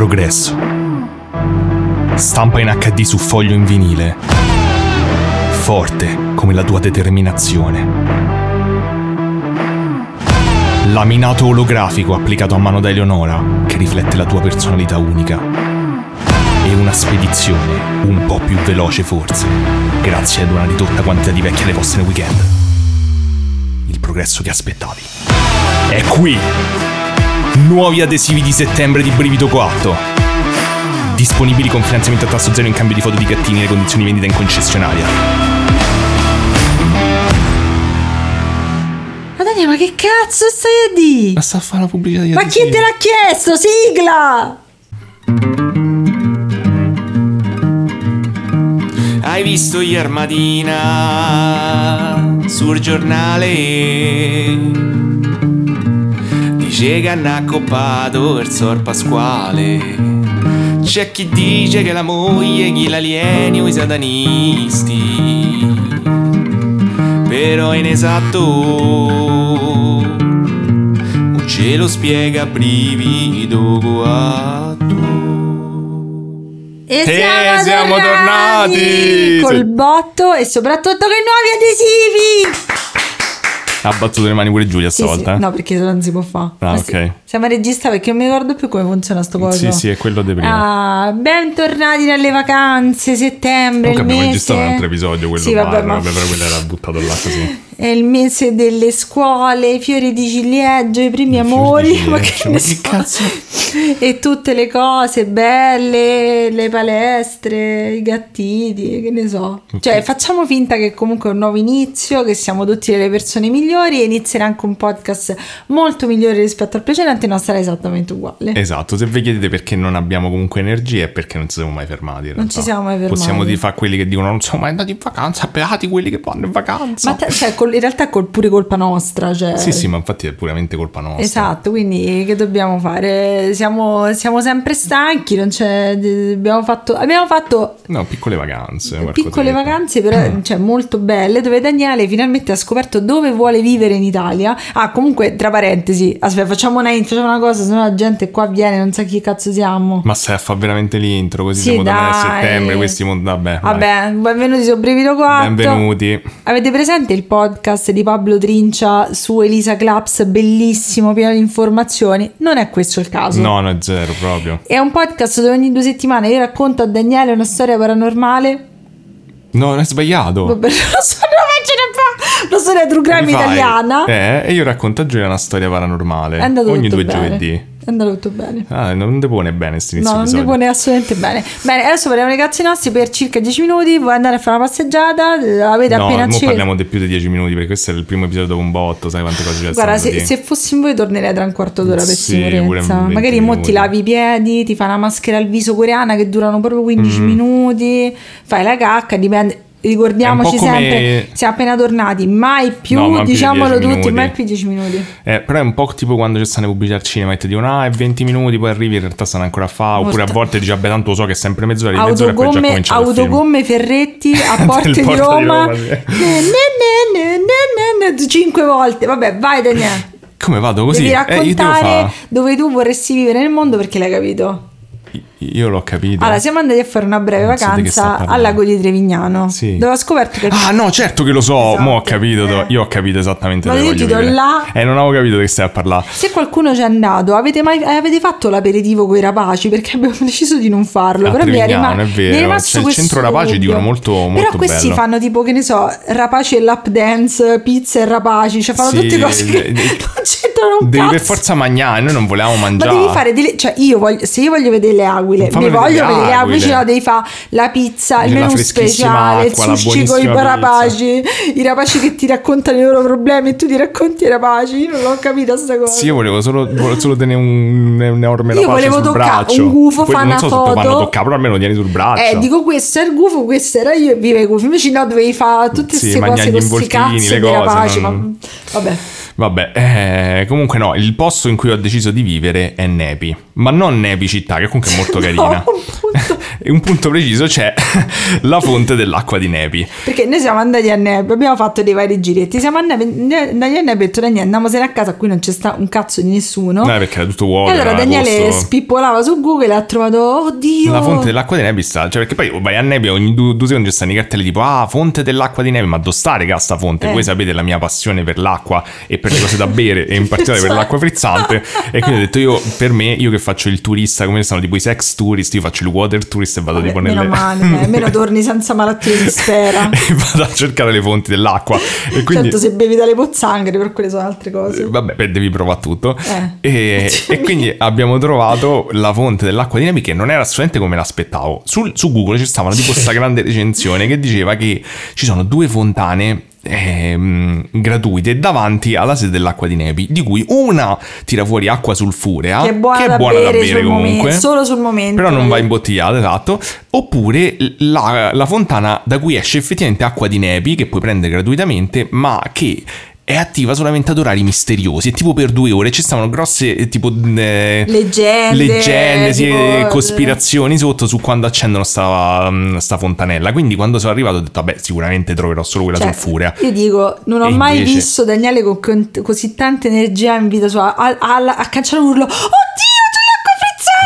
progresso. Stampa in HD su foglio in vinile. Forte come la tua determinazione. Laminato olografico applicato a mano da Eleonora che riflette la tua personalità unica. E una spedizione un po' più veloce forse, grazie ad una ridotta quantità di vecchie alle poste nel weekend. Il progresso che aspettavi. È qui! Nuovi adesivi di settembre di Brivido Coatto. Disponibili con finanziamento a tasso zero in cambio di foto di gattini e le condizioni di vendita in concessionaria. Ma Daniele, ma che cazzo stai a di? Ma sta a fare la pubblicità di Ma chi te l'ha chiesto? Sigla! Hai visto ieri mattina sul giornale? Dice che hanno accoppato il sor Pasquale. C'è chi dice che la moglie gli l'alieni o i satanisti. Però è inesatto. Non ce lo spiega brivido guatto. E Eh, siamo tornati! Col botto e soprattutto con i nuovi adesivi! Ha battuto le mani pure Giulia Sì, sì. stavolta. eh? No, perché non si può fare. Ah, ok. Siamo a registrare perché non mi ricordo più come funziona sto coso. Sì, sì, è quello di prima. Ah, bentornati dalle vacanze, settembre, Comunque abbiamo mese... registrato un altro episodio, quello Sì, vabbè, padre, ma... vabbè, però quello era buttato là così. È il mese delle scuole, i fiori di ciliegio, i primi I amori, ma che, ma che cazzo? E tutte le cose belle, le palestre, i gattini, che ne so. Cioè, facciamo finta che comunque è un nuovo inizio, che siamo tutti delle persone migliori e inizierà anche un podcast molto migliore rispetto al precedente, non sarà esattamente uguale. Esatto, se vi chiedete perché non abbiamo comunque energia è perché non ci siamo mai fermati. Non ci siamo mai fermati. Possiamo di fare quelli che dicono non siamo mai andati in vacanza, beati quelli che vanno in vacanza. Ma te- cioè, col- in realtà è col- pure colpa nostra, cioè... Sì, sì, ma infatti è puramente colpa nostra. Esatto, quindi che dobbiamo fare? Siamo, siamo sempre stanchi, non c'è, abbiamo fatto, abbiamo fatto No, piccole vacanze. piccole vacanze però cioè, molto belle dove Daniele finalmente ha scoperto dove vuole vivere in Italia. Ah, comunque, tra parentesi, aspetta, facciamo una, facciamo una cosa, sennò la gente qua viene, non sa chi cazzo siamo. Ma se fa veramente l'intro, così Sì, siamo dai. settembre, questi mon- vabbè. vai. Vabbè, benvenuti su Brivido 4. Benvenuti. Avete presente il podcast di Pablo Trincia su Elisa Claps, bellissimo, pieno di informazioni? Non è questo il caso. No, no, è zero proprio. È un podcast dove ogni due settimane io racconto a Daniele una storia paranormale. No, non è sbagliato. Vabbè, non so, fa. Una storia true crime fai- italiana. Eh, e io racconto a Giulia una storia paranormale. Ogni due bene. giovedì. È andato tutto bene. Ah, non ti pone bene questo inizio No, non mi episodio. pone assolutamente bene. Bene, adesso parliamo dei cazzi nostri per circa 10 minuti. Vuoi andare a fare una passeggiata? Avete No, appena acceso. parliamo di più di 10 minuti perché questo è il primo episodio dopo un botto, sai quante cose ci Guarda, se, se fossi in voi tornerei tra un quarto d'ora per Sì, sicurezza. 20 Magari mo ti lavi i piedi, ti fai una maschera al viso coreana che durano proprio 15 Mm. minuti, fai la cacca, dipende. Ricordiamoci come- sempre, siamo appena tornati, mai più, No, ma più di diciamolo 10 tutti, mai più 10 minuti. Eh, però è un po' tipo quando ci stanno le pubblicità al cinema e ti dicono ah è 20 minuti poi arrivi in realtà stanno ancora a fa oppure a Molto. volte dici vabbè tanto lo so che è sempre mezz'ora di mezz'ora e poi già Autogomme, comincia autogomme Ferretti a Porte di di Roma. Roma, sì. Ne, ne, ne, ne, ne, ne, Cinque volte. Vabbè, vai Daniele. come vado così? Devi Eh, raccontare fa- dove tu vorresti vivere nel mondo perché l'hai capito. Io l'ho capito Allora, siamo andati a fare una breve Non vacanza al lago di Trevignano. Sì. Dove ho scoperto che Ah no certo che lo so Esatto. Mo ho capito Eh. Io ho capito esattamente Ma dove io ti do là. Eh non avevo capito che stai a parlare se qualcuno c'è andato, avete mai avete fatto l'aperitivo con i rapaci? Perché abbiamo deciso di non farlo. A però mi è, rima- è mi vero. è rimasto C'è il centro rapaci, dubbio. dicono molto- Però molto questi bello. fanno tipo, che ne so, rapaci e lap dance, pizza e rapaci. Cioè fanno Sì, tutte cose che de- non c'entrano un Devi cazzo. per forza mangiare Noi non volevamo Ma mangiare devi fare delle. Cioè, io voglio. Se io voglio vedere le aquile, mi voglio vedere le aquile. Ce la devi fare la pizza, il menù speciale, acqua, il sushi con i rapaci, i rapaci che ti raccontano i loro problemi e tu ti racconti ai rapaci. Io non l'ho capita sta cosa. Sì, io volevo solo, volevo solo tenere un, un enorme Io rapace volevo sul braccio. un gufo, Poi fa non una so se tu fanno foto. toccare, però almeno tieni sul braccio. Eh, dico questo è il gufo, questo era io e vive i gufi. Invece no, dovevi fare tutte Sì, queste cose con gli questi cazzi le cose, rapaci. non- Ma vabbè. Vabbè, eh, comunque no, il posto in cui ho deciso di vivere è Nepi. Ma non Nepi città, che comunque è molto carina. No, appunto. E un punto preciso c'è la fonte dell'acqua di Nepi. Perché noi siamo andati a Nepi, abbiamo fatto dei vari giretti, siamo andati, a Nepi e ho detto Daniele andiamosene a casa, qui non c'è sta un cazzo di nessuno. No, perché era tutto vuoto. e allora Daniele agosto. spippolava su Google e ha trovato, oddio... La fonte dell'acqua di Nepi sta, cioè perché poi vai a Nepi ogni due, due secondi ci stanno i cartelli tipo ah fonte dell'acqua di Nepi, ma dove sta raga sta fonte? Eh. Voi sapete la mia passione per l'acqua e per le cose da bere e in particolare per l'acqua frizzante e quindi ho detto io per me, io che faccio il turista come sono tipo i sex tourist, io faccio il water tourist e vado Vabbè, tipo meno nelle... male, eh, almeno torni senza malattie di sfera. e vado a cercare le fonti dell'acqua e quindi Certo, se bevi dalle pozzanghere, per quelle sono altre cose. Eh, Vabbè, beh, devi provare tutto. Eh. E, e quindi abbiamo trovato la fonte dell'acqua di Nepi che non era assolutamente come l'aspettavo. Sul- su Google ci stava tipo questa grande recensione che diceva che ci sono due fontane ehm, gratuite davanti alla sede dell'acqua di Nepi, di cui una tira fuori acqua sulfurea, Che è buona, da, buona bere da bere comunque. momento, solo sul momento. Però non va imbottigliata, esatto. Oppure la, la fontana da cui esce effettivamente acqua di nepi, che puoi prendere gratuitamente, ma che è attiva solamente ad orari misteriosi. E tipo per due ore ci stavano grosse eh, tipo eh, Leggende, leggende, sì, tipo- eh, cospirazioni sotto su quando accendono sta, mm, sta fontanella. Quindi quando sono arrivato ho detto, vabbè, sicuramente troverò solo quella Cioè, sulfurea. Io dico, non ho E mai invece- visto Daniele con, con così tanta energia in vita sua a, a- a cacciare un urlo. Oddio!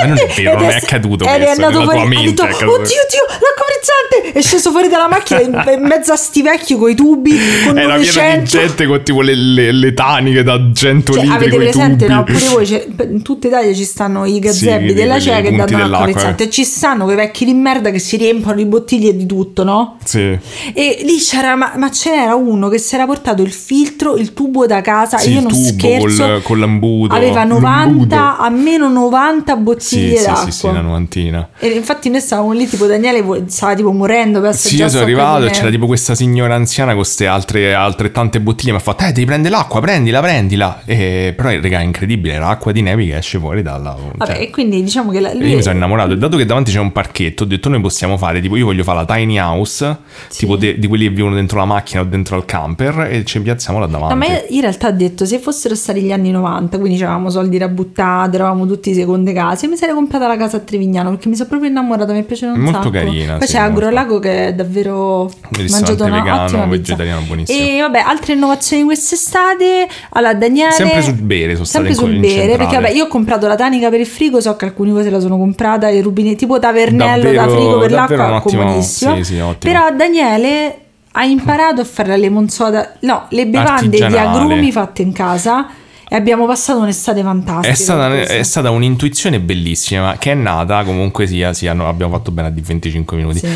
Ma non è vero, non è accaduto ed è questo, andato nella tua fuori, ha mente detto, è oddio, oddio, l'acqua frizzante! È sceso fuori dalla macchina in, mezzo a sti vecchi coi tubi, con Era pieno di 900. gente con tipo le, le- le taniche da 100 Cioè, litri avete presente, tubi. no? Pure voi, c'è- in tutta Italia ci stanno i gazebi Sì, della quelli- CE i che danno l'acqua frizzante eh. e ci stanno quei vecchi di merda che si riempiono di bottiglie di tutto, no? Sì. E lì c'era, ma, ma ce n'era uno che si era portato il filtro, il tubo da casa, Sì, io non tubo scherzo. col- con l'embudo. Aveva 90, L'embudo. almeno 90 Sì, bottiglie sì, d'acqua. sì, sì, una novantina. E infatti noi stavamo lì, tipo Daniele stava tipo morendo per Sì, io sono arrivato e c'era tipo questa signora anziana con queste altre altrettante bottiglie. Mi ha fatto, eh, devi prendere l'acqua, prendila, prendila. E, però, raga, è incredibile. Era acqua di nevi che esce fuori dalla. Vabbè, cioè, e quindi diciamo che la- lui... Io mi sono innamorato e dato che davanti c'è un parchetto, ho detto noi possiamo fare, tipo io voglio fare la tiny house, Sì. tipo de- di quelli che vivono dentro la macchina o dentro al camper e ci piazziamo là davanti. No, ma in realtà ho detto, se fossero stati gli anni 90, quindi avevamo soldi da buttare, eravamo tutti seconde case, mi sarei comprata la casa a Trevignano perché mi sono proprio innamorata, mi è piaciuta un Molto sacco. carina, Poi sì, c'è. Agrolago che è davvero ristorante mangiato una vegano, vegetariano buonissimo. E vabbè, altre innovazioni quest'estate. Allora, Daniele Sempre sul bere, sono Sempre state sul bere, perché vabbè, io ho comprato la tanica per il frigo, so che alcune cose la sono comprata, i rubinetti tipo tavernello da Davvero- frigo per l'acqua, un ottimo- comodissimo. sì, sì. Però Daniele ha imparato a fare la lemon soda, no, le bevande di agrumi fatte in casa e abbiamo passato un'estate fantastica. È stata, è stata un'intuizione bellissima che è nata comunque sia, sia no, abbiamo fatto bene a di 25 minuti Sì.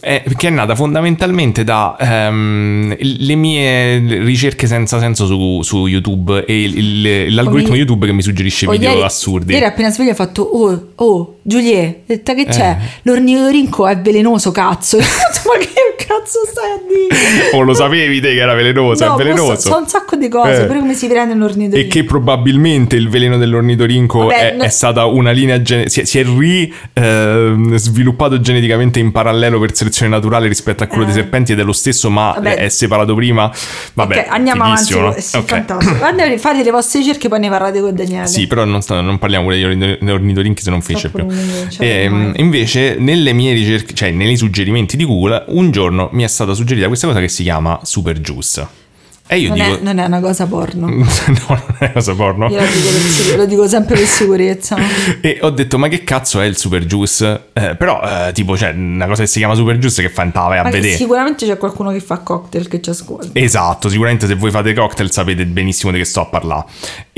Eh, che è nata fondamentalmente da ehm, le mie ricerche senza senso su, su YouTube e il- il- l'algoritmo Come- YouTube che mi suggerisce video ieri- assurdi Ieri appena sveglio ho fatto Oh, oh, Giuliet, ho detto che c'è? Eh. L'ornitorinco è velenoso, cazzo. Ma che cazzo stai a dire? o lo sapevi te che era velenoso No, è velenoso so, un sacco di cose, Eh. pure come si prende un ornitorinco. e che probabilmente il veleno dell'ornitorinco Vabbè, è, no- è stata una linea gene- si è, si è ri ehm, sviluppato geneticamente in parallelo per selezione naturale rispetto a quello Eh. dei serpenti ed è lo stesso ma Vabbè. è separato prima vabbè Ok, andiamo avanti. no? eh, Sì, Ok. fantastico. Guarda, fate le vostre ricerche, poi ne parlate con Daniele. Sì, però non, sta- non parliamo degli orni- ornitorinchi se non finisce più. Cioè, Ehm, invece, nelle mie ricerche, cioè nei suggerimenti di Google, un giorno mi è stata suggerita questa cosa che si chiama Super Juice. E io non, dico. è, non è una cosa porno. no, non è cosa porno. Io lo dico, lo dico sempre per sicurezza. E ho detto, ma che cazzo è il Super Juice? Eh, però, eh, tipo, c'è una cosa che si chiama Super Juice che fa in vai a vedere. sicuramente c'è qualcuno che fa cocktail che ci ascolta. Esatto, sicuramente se voi fate cocktail sapete benissimo di che sto a parlare.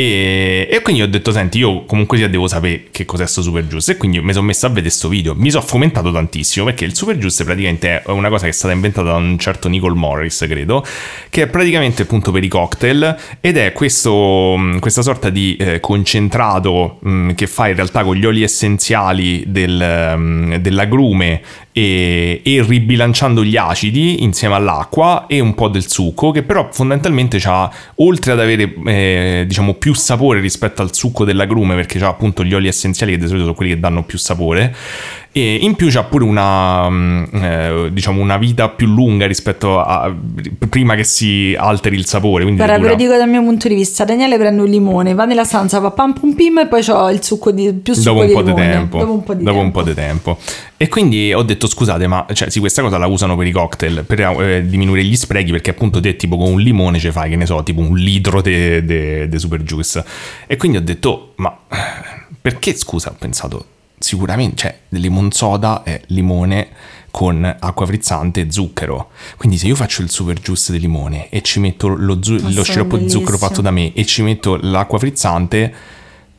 E, e quindi ho detto, senti, io comunque sia devo sapere che cos'è sto Super Juice. E quindi mi sono messo a vedere sto video. Mi sono fomentato tantissimo perché il Super Juice praticamente è una cosa che è stata inventata da un certo Nicole Morris, credo, che è praticamente appunto per i cocktail ed è questo, mh, questa sorta di eh, concentrato mh, che fa in realtà con gli oli essenziali del, mh, dell'agrume e, e ribilanciando gli acidi insieme all'acqua e un po' del succo che però fondamentalmente ha oltre ad avere eh, diciamo più sapore rispetto al succo dell'agrume perché ha appunto gli oli essenziali che di solito sono quelli che danno più sapore E in più c'ha pure una, mm, eh, diciamo, una vita più lunga rispetto a prima che si alteri il sapore. Guarda, ve lo dico dal mio punto di vista. Daniele prende un limone, va nella stanza, fa pam pum pim e poi c'ho il succo di più succo dopo un di po' di limone. tempo. Dopo un po' di Dopo tempo. un po' di tempo. E quindi ho detto scusate, ma cioè, sì, questa cosa la usano per i cocktail, per eh, diminuire gli sprechi, perché appunto te tipo con un limone ci fai, che ne so, tipo un litro di super juice. E quindi ho detto, "Oh, ma perché scusa, ho pensato, sicuramente, cioè, limon soda è limone con acqua frizzante e zucchero. Quindi se io faccio il super juice di limone e ci metto lo, zu- lo sciroppo di zucchero fatto da me e ci metto l'acqua frizzante,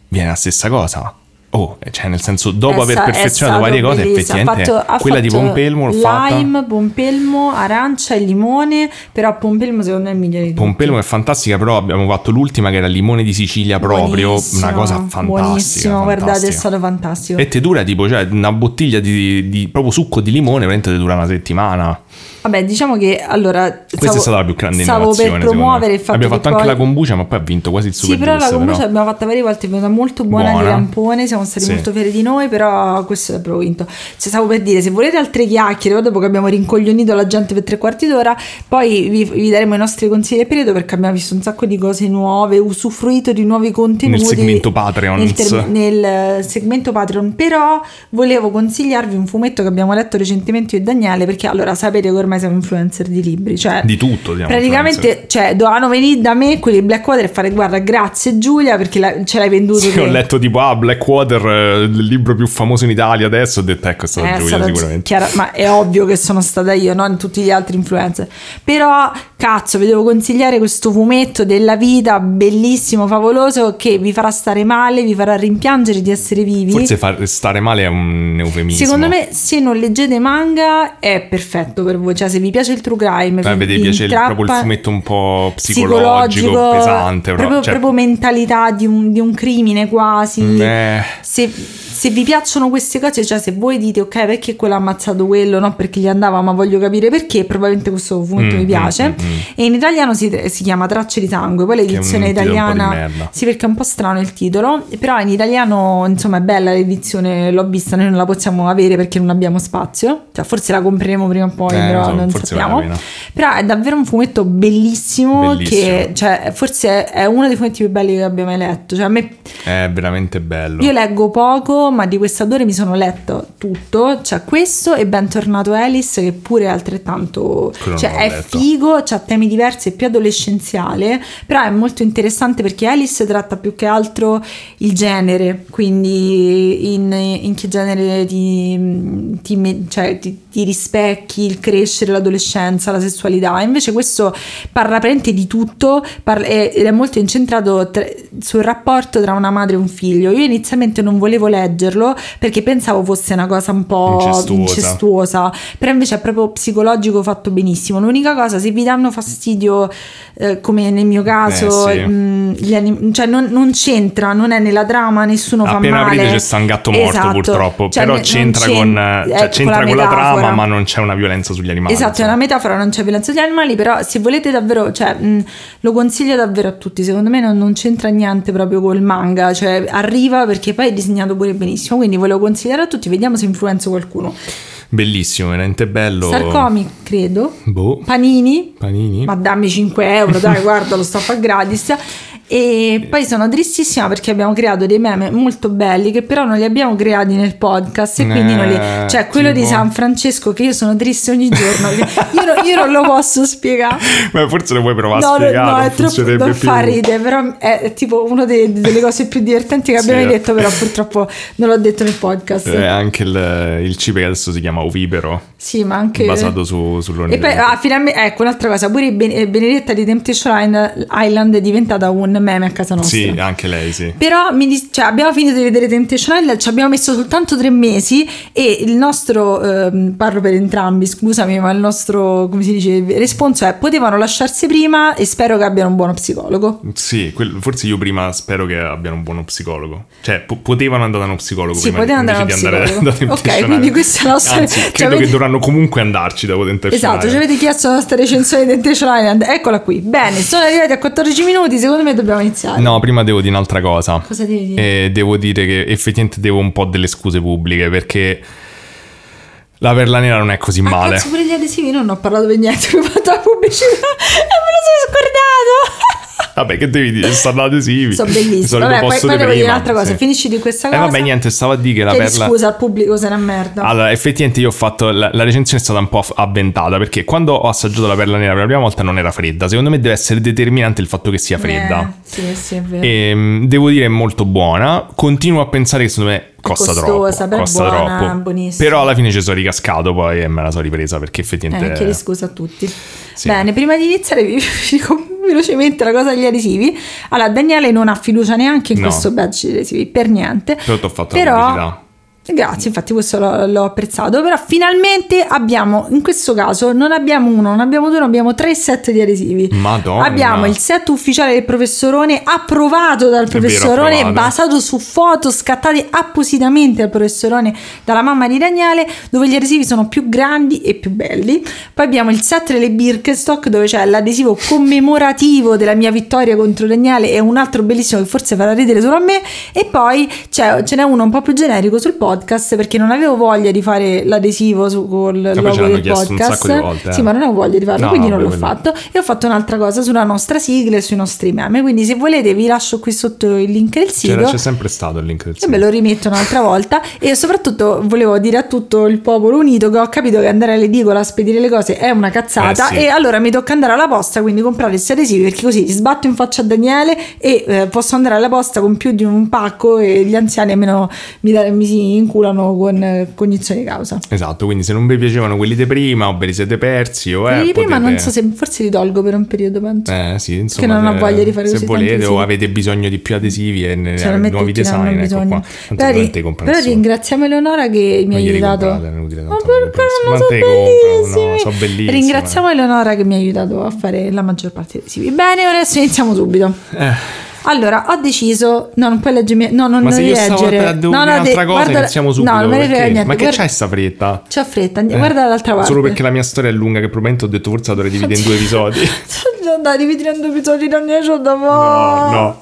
viene la stessa cosa. Oh, cioè nel senso, dopo È aver perfezionato varie cose. Ha effettivamente fatto- ha quella di Pompelmo l'ho fatta. Lime, pompelmo, arancia e limone, però pompelmo secondo me è il migliore di tutti. Pompelmo è fantastica, però abbiamo fatto l'ultima che era limone di Sicilia proprio, Buonissimo, una cosa fantastica. Buonissimo, guardate, è fantastica. stato fantastico. E te dura tipo, cioè una bottiglia di, di proprio succo di limone, veramente ti dura una settimana. Vabbè, diciamo che allora Questa è stata la più grande stavo innovazione. per promuovere il fatto Abbiamo fatto anche poi- la kombucha, ma poi ha vinto quasi il super Sì, però la juice, kombucha l'abbiamo fatta varie volte, è venuta molto buona, Buona. di lampone, siamo stati Sì. molto fieri di noi, però questo è proprio vinto. Cioè, stavo per dire, se volete altre chiacchiere, dopo che abbiamo rincoglionito la gente per tre quarti d'ora, poi vi, vi daremo i nostri consigli del periodo perché abbiamo visto un sacco di cose nuove, usufruito di nuovi contenuti. Nel segmento Patreon. Nel, term- nel, eh, segmento Patreon, però volevo consigliarvi un fumetto che abbiamo letto recentemente io e Daniele, perché allora sapete che ormai siamo influencer di libri, cioè Di tutto, Praticamente, cioè, dovevano venire da me quelli di Blackwater e fare guarda, grazie Giulia perché la- ce l'hai venduto Sì, te. ho letto tipo, ah, Blackwater, eh, il libro più famoso in Italia adesso, ho detto, ecco, è stata Eh, Giulia stata sicuramente. chiara- ma è ovvio che sono stata io, non tutti gli altri influencer. Però, cazzo, vi devo consigliare questo fumetto della vita bellissimo, favoloso, che vi farà stare male, vi farà rimpiangere di essere vivi. Forse far stare male è un eufemismo. Secondo me, se non leggete manga, è perfetto per voi. Cioè, se vi piace il true crime, Beh, vi- piace il- proprio il fumetto un po' psicologico, pesante. però, proprio, cioè, proprio mentalità di un, di un crimine quasi. eh, Se, se vi piacciono queste cose, cioè se voi dite ok, perché quello ha ammazzato quello, no perché gli andava, ma voglio capire perché, probabilmente questo fumetto Mm, mi piace. mm, mm, mm. E in italiano si, si chiama Tracce di sangue, poi l'edizione italiana. Sì, perché è un po' strano il titolo, però in italiano insomma è bella l'edizione, l'ho vista, noi non la possiamo avere perché non abbiamo spazio, cioè forse la compreremo prima o poi, Eh, però so, non sappiamo. Però è davvero un fumetto bellissimo, Bellissimo. che cioè, forse è uno dei fumetti più belli che abbia mai letto. Cioè, a me è veramente bello. io leggo poco, ma di quest'autore mi sono letto tutto. C'è questo e Bentornato Alice, che pure è altrettanto. Quello cioè, è letto. figo, ha temi diversi, è più adolescenziale. Però è molto interessante perché Alice tratta più che altro il genere. Quindi, in, in che genere ti, ti cioè, ti- ti rispecchi il crescere, l'adolescenza, la sessualità. Invece, questo parla praticamente di tutto parla- è- ed è molto incentrato tra- sul rapporto tra una madre e un figlio. Io inizialmente non volevo leggerlo perché pensavo fosse una cosa un po' Incestuosa. incestuosa, però invece è proprio psicologico fatto benissimo. L'unica cosa, se vi danno fastidio, eh, come nel mio caso, Eh, sì. mh, gli anim- cioè non, non c'entra, non è nella trama, nessuno Appena fa male. aprite c'è sta un gatto morto Esatto. purtroppo, Cioè, però ne- c'entra, non con, c'en- cioè, ecco, c'entra con la trama, ma non c'è una violenza sugli animali. Esatto, è insomma. una metafora, non c'è violenza sugli animali, però se volete davvero, cioè, mh, lo consiglio davvero a tutti, secondo me non, non c'entra niente proprio col manga, cioè arriva perché poi è disegnato pure benissimo, quindi volevo consigliare a tutti, vediamo se influenza qualcuno. Bellissimo, veramente bello. Star Comic, credo, Boh. Panini, Panini. ma dammi 5 euro, dai, guarda, lo sto a fare gratis. E poi sono tristissima perché abbiamo creato dei meme molto belli che però non li abbiamo creati nel podcast e quindi non li... Eh, Cioè quello di tipo- San Francesco che io sono triste ogni giorno, io, non- io non lo posso spiegare. Ma forse lo vuoi provare No, a no, spiegare? no, non è troppo non fa ridere, però è, tipo una delle, delle cose più divertenti che Sì. abbiamo detto, però purtroppo non l'ho detto nel podcast. Eh, anche il, il cibo che adesso si chiama Ovipero, Sì, ma anche... basato su, E sull'onore. poi ah, finalmente, ecco un'altra cosa, pure Ben- Benedetta di Temptation Island è diventata un meme a casa nostra. Sì, anche lei, sì. Però mi dis- cioè, abbiamo finito di vedere Temptation Island, ci abbiamo messo soltanto tre mesi e il nostro, ehm, parlo per entrambi, scusami, ma il nostro, come si dice, responso è potevano lasciarsi prima e spero che abbiano un buono psicologo. Sì, quel- forse io prima spero che abbiano un buono psicologo. Cioè, po- potevano andare da uno psicologo Sì, prima potevano andare da uno andare psicologo. Temptation Ok, quindi questa è la nostra- Anzi, cioè, credo avete- che dovranno comunque andarci dopo Temptation Esatto, ci Island. avete chiesto la nostra recensione di Temptation Island, eccola qui. Bene, sono arrivati a 14 minuti, secondo me dobbiamo iniziare. No, prima devo dire un'altra cosa. Cosa devi dire? E devo dire che effettivamente devo un po' delle scuse pubbliche perché La perla nera non è così Ah, male. cazzo, pure gli adesivi non ho parlato per niente, ho fatto la pubblicità e me lo sono scordato. Vabbè, che devi dire? Stanno adesivi. Sono bellissimi. Vabbè, poi, poi devo dire un'altra cosa. sì. Finisci di questa Eh cosa. vabbè, niente, stavo a dire che la Chiedi perla... scusa al pubblico se è una merda. Allora, effettivamente io ho fatto la, la recensione è stata un po' avventata perché quando ho assaggiato la perla nera per la prima volta non era fredda. Secondo me deve essere determinante il fatto che sia fredda. Eh, sì, sì, è vero. E devo dire è molto buona. Continuo a pensare che secondo me costa costosa, troppo. però Costa buona, troppo. buonissima. Però alla fine ci sono ricascato poi e me la sono ripresa perché Eh, effettivamente. chiedo scusa a tutti. Sì. Bene, prima di iniziare vi vi dico velocemente la cosa degli adesivi. Allora, Daniele non ha fiducia neanche in No. questo badge di adesivi, per niente. Però ti ho fatto Però- la pubblicità. Grazie, infatti questo l'ho, l'ho apprezzato, però finalmente abbiamo, in questo caso non abbiamo uno, non abbiamo due, non abbiamo tre set di adesivi. Madonna. Abbiamo il set ufficiale del professorone approvato dal vero, professorone, approvato. basato su foto scattate appositamente dal professorone dalla mamma di Daniele, dove gli adesivi sono più grandi e più belli. Poi abbiamo il set delle Birkenstock, dove c'è l'adesivo commemorativo della mia vittoria contro Daniele e un altro bellissimo che forse farà ridere solo a me. E poi c'è, ce n'è uno un po' più generico sul podcast, perché non avevo voglia di fare l'adesivo su, col ce logo del podcast. volte, eh. Sì, ma non avevo voglia di farlo, No, quindi no, non l'ho quello- fatto. E ho fatto un'altra cosa sulla nostra sigla e sui nostri meme. Quindi, se volete, vi lascio qui sotto il link del sito. C'era- c'è sempre stato il link del E sito. me lo rimetto un'altra volta. E soprattutto volevo dire a tutto il popolo unito che ho capito che andare all'edicola a spedire le cose è una cazzata. Eh sì. E allora mi tocca andare alla posta, quindi comprare questi adesivi perché così sbatto in faccia a Daniele e eh, posso andare alla posta con più di un pacco e gli anziani almeno mi, da- mi si inculano con eh, cognizione di causa. Esatto, quindi se non vi piacevano quelli di prima o ve li siete persi o eh, Quelli di prima potete- non so se forse li tolgo per un periodo, penso. Eh sì, insomma, Che non ho se- voglia di fare se così volete tanti o avete bisogno di più adesivi e ne, Solamente nuovi design, ecco qua. Però, ri- però ringraziamo Eleonora che mi ha aiutato. comprate, inutile, Ma tanto perché non non sono sono bellissimi. No. Ringraziamo Eleonora che mi ha aiutato a fare la maggior parte dei adesivi. Bene, adesso iniziamo subito. Eh, Allora, ho deciso. No, non puoi leggermi. No, non ma se io stavo leggere. devo no, no, un'altra de- cosa guarda- iniziamo subito. No, non me ne frega niente. Ma che guarda- c'hai sta fretta? C'ho fretta. Eh, Guarda dall'altra parte. Solo perché la mia storia è lunga che probabilmente ho detto forse la dovrei dividere in due episodi. Sono andati dividendo episodi non ne ho da No, no.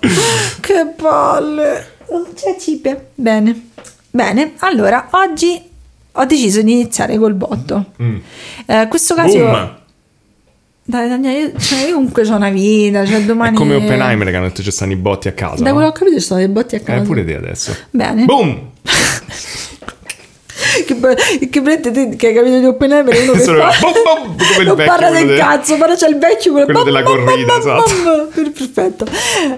Che palle. Oh, C'è cipe. Bene. Bene, allora oggi ho deciso di iniziare col botto. Mm. Eh, questo caso. Boom! Dai, Daniele, io, cioè, io comunque ho una vita, cioè È domani. come Oppenheimer che hanno detto ci stanno i botti a casa. Da no? quello che ho capito ci sono dei botti a casa. Eh, pure te adesso. Bene. Boom! Che, che, prende che hai capito di Oppenheimer è uno che Solo fa... come il non parla del de- cazzo, però c'è il vecchio quello, quello bam, della corrida, esatto. perfetto.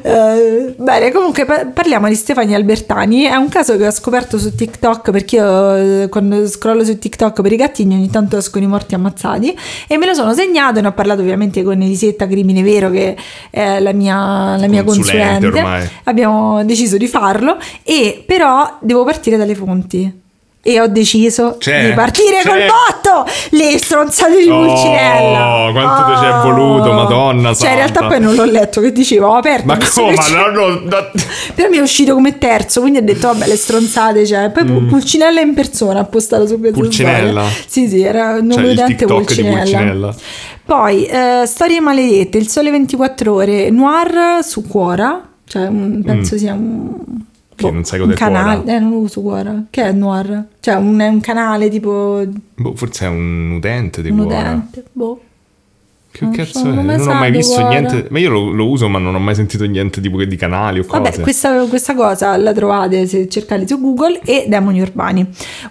Eh, bene comunque pa- parliamo di Stefania Albertani. È un caso che ho scoperto su TikTok perché io eh, quando scrollo su TikTok per i gattini ogni tanto escono i morti ammazzati. E me lo sono segnato e ne ho parlato ovviamente con Elisetta Crimine Vero che è la mia, la mia Consulente consulente. abbiamo deciso di farlo. E però devo partire dalle fonti e ho deciso C'è, di partire c'è. col botto le stronzate di Oh, Pulcinella quanto ti ci è voluto, Madonna cioè in realtà santa. poi non l'ho letto che dicevo ho aperto Ma come? no, no, no. però mi è uscito come terzo quindi ho detto vabbè le stronzate cioè poi Pulcinella in persona ha postato su questa Mm. Pulcinella? sì sì era il nome Cioè utente TikTok di Pulcinella. Pulcinella. poi eh, storie maledette il sole 24 ore noir su Quora cioè un- penso sia un Che non sai un cos'è Quora? canale eh non lo uso Quora che è noir cioè un, è un canale tipo Boh, forse è un utente di un Quora. utente boh Che Non cazzo so, è? non Non ho mai visto Quora. niente. Ma io lo, lo uso, ma non ho mai sentito niente tipo di canali o cose. Vabbè, questa, questa cosa la trovate se cercate su Google e demoni urbani.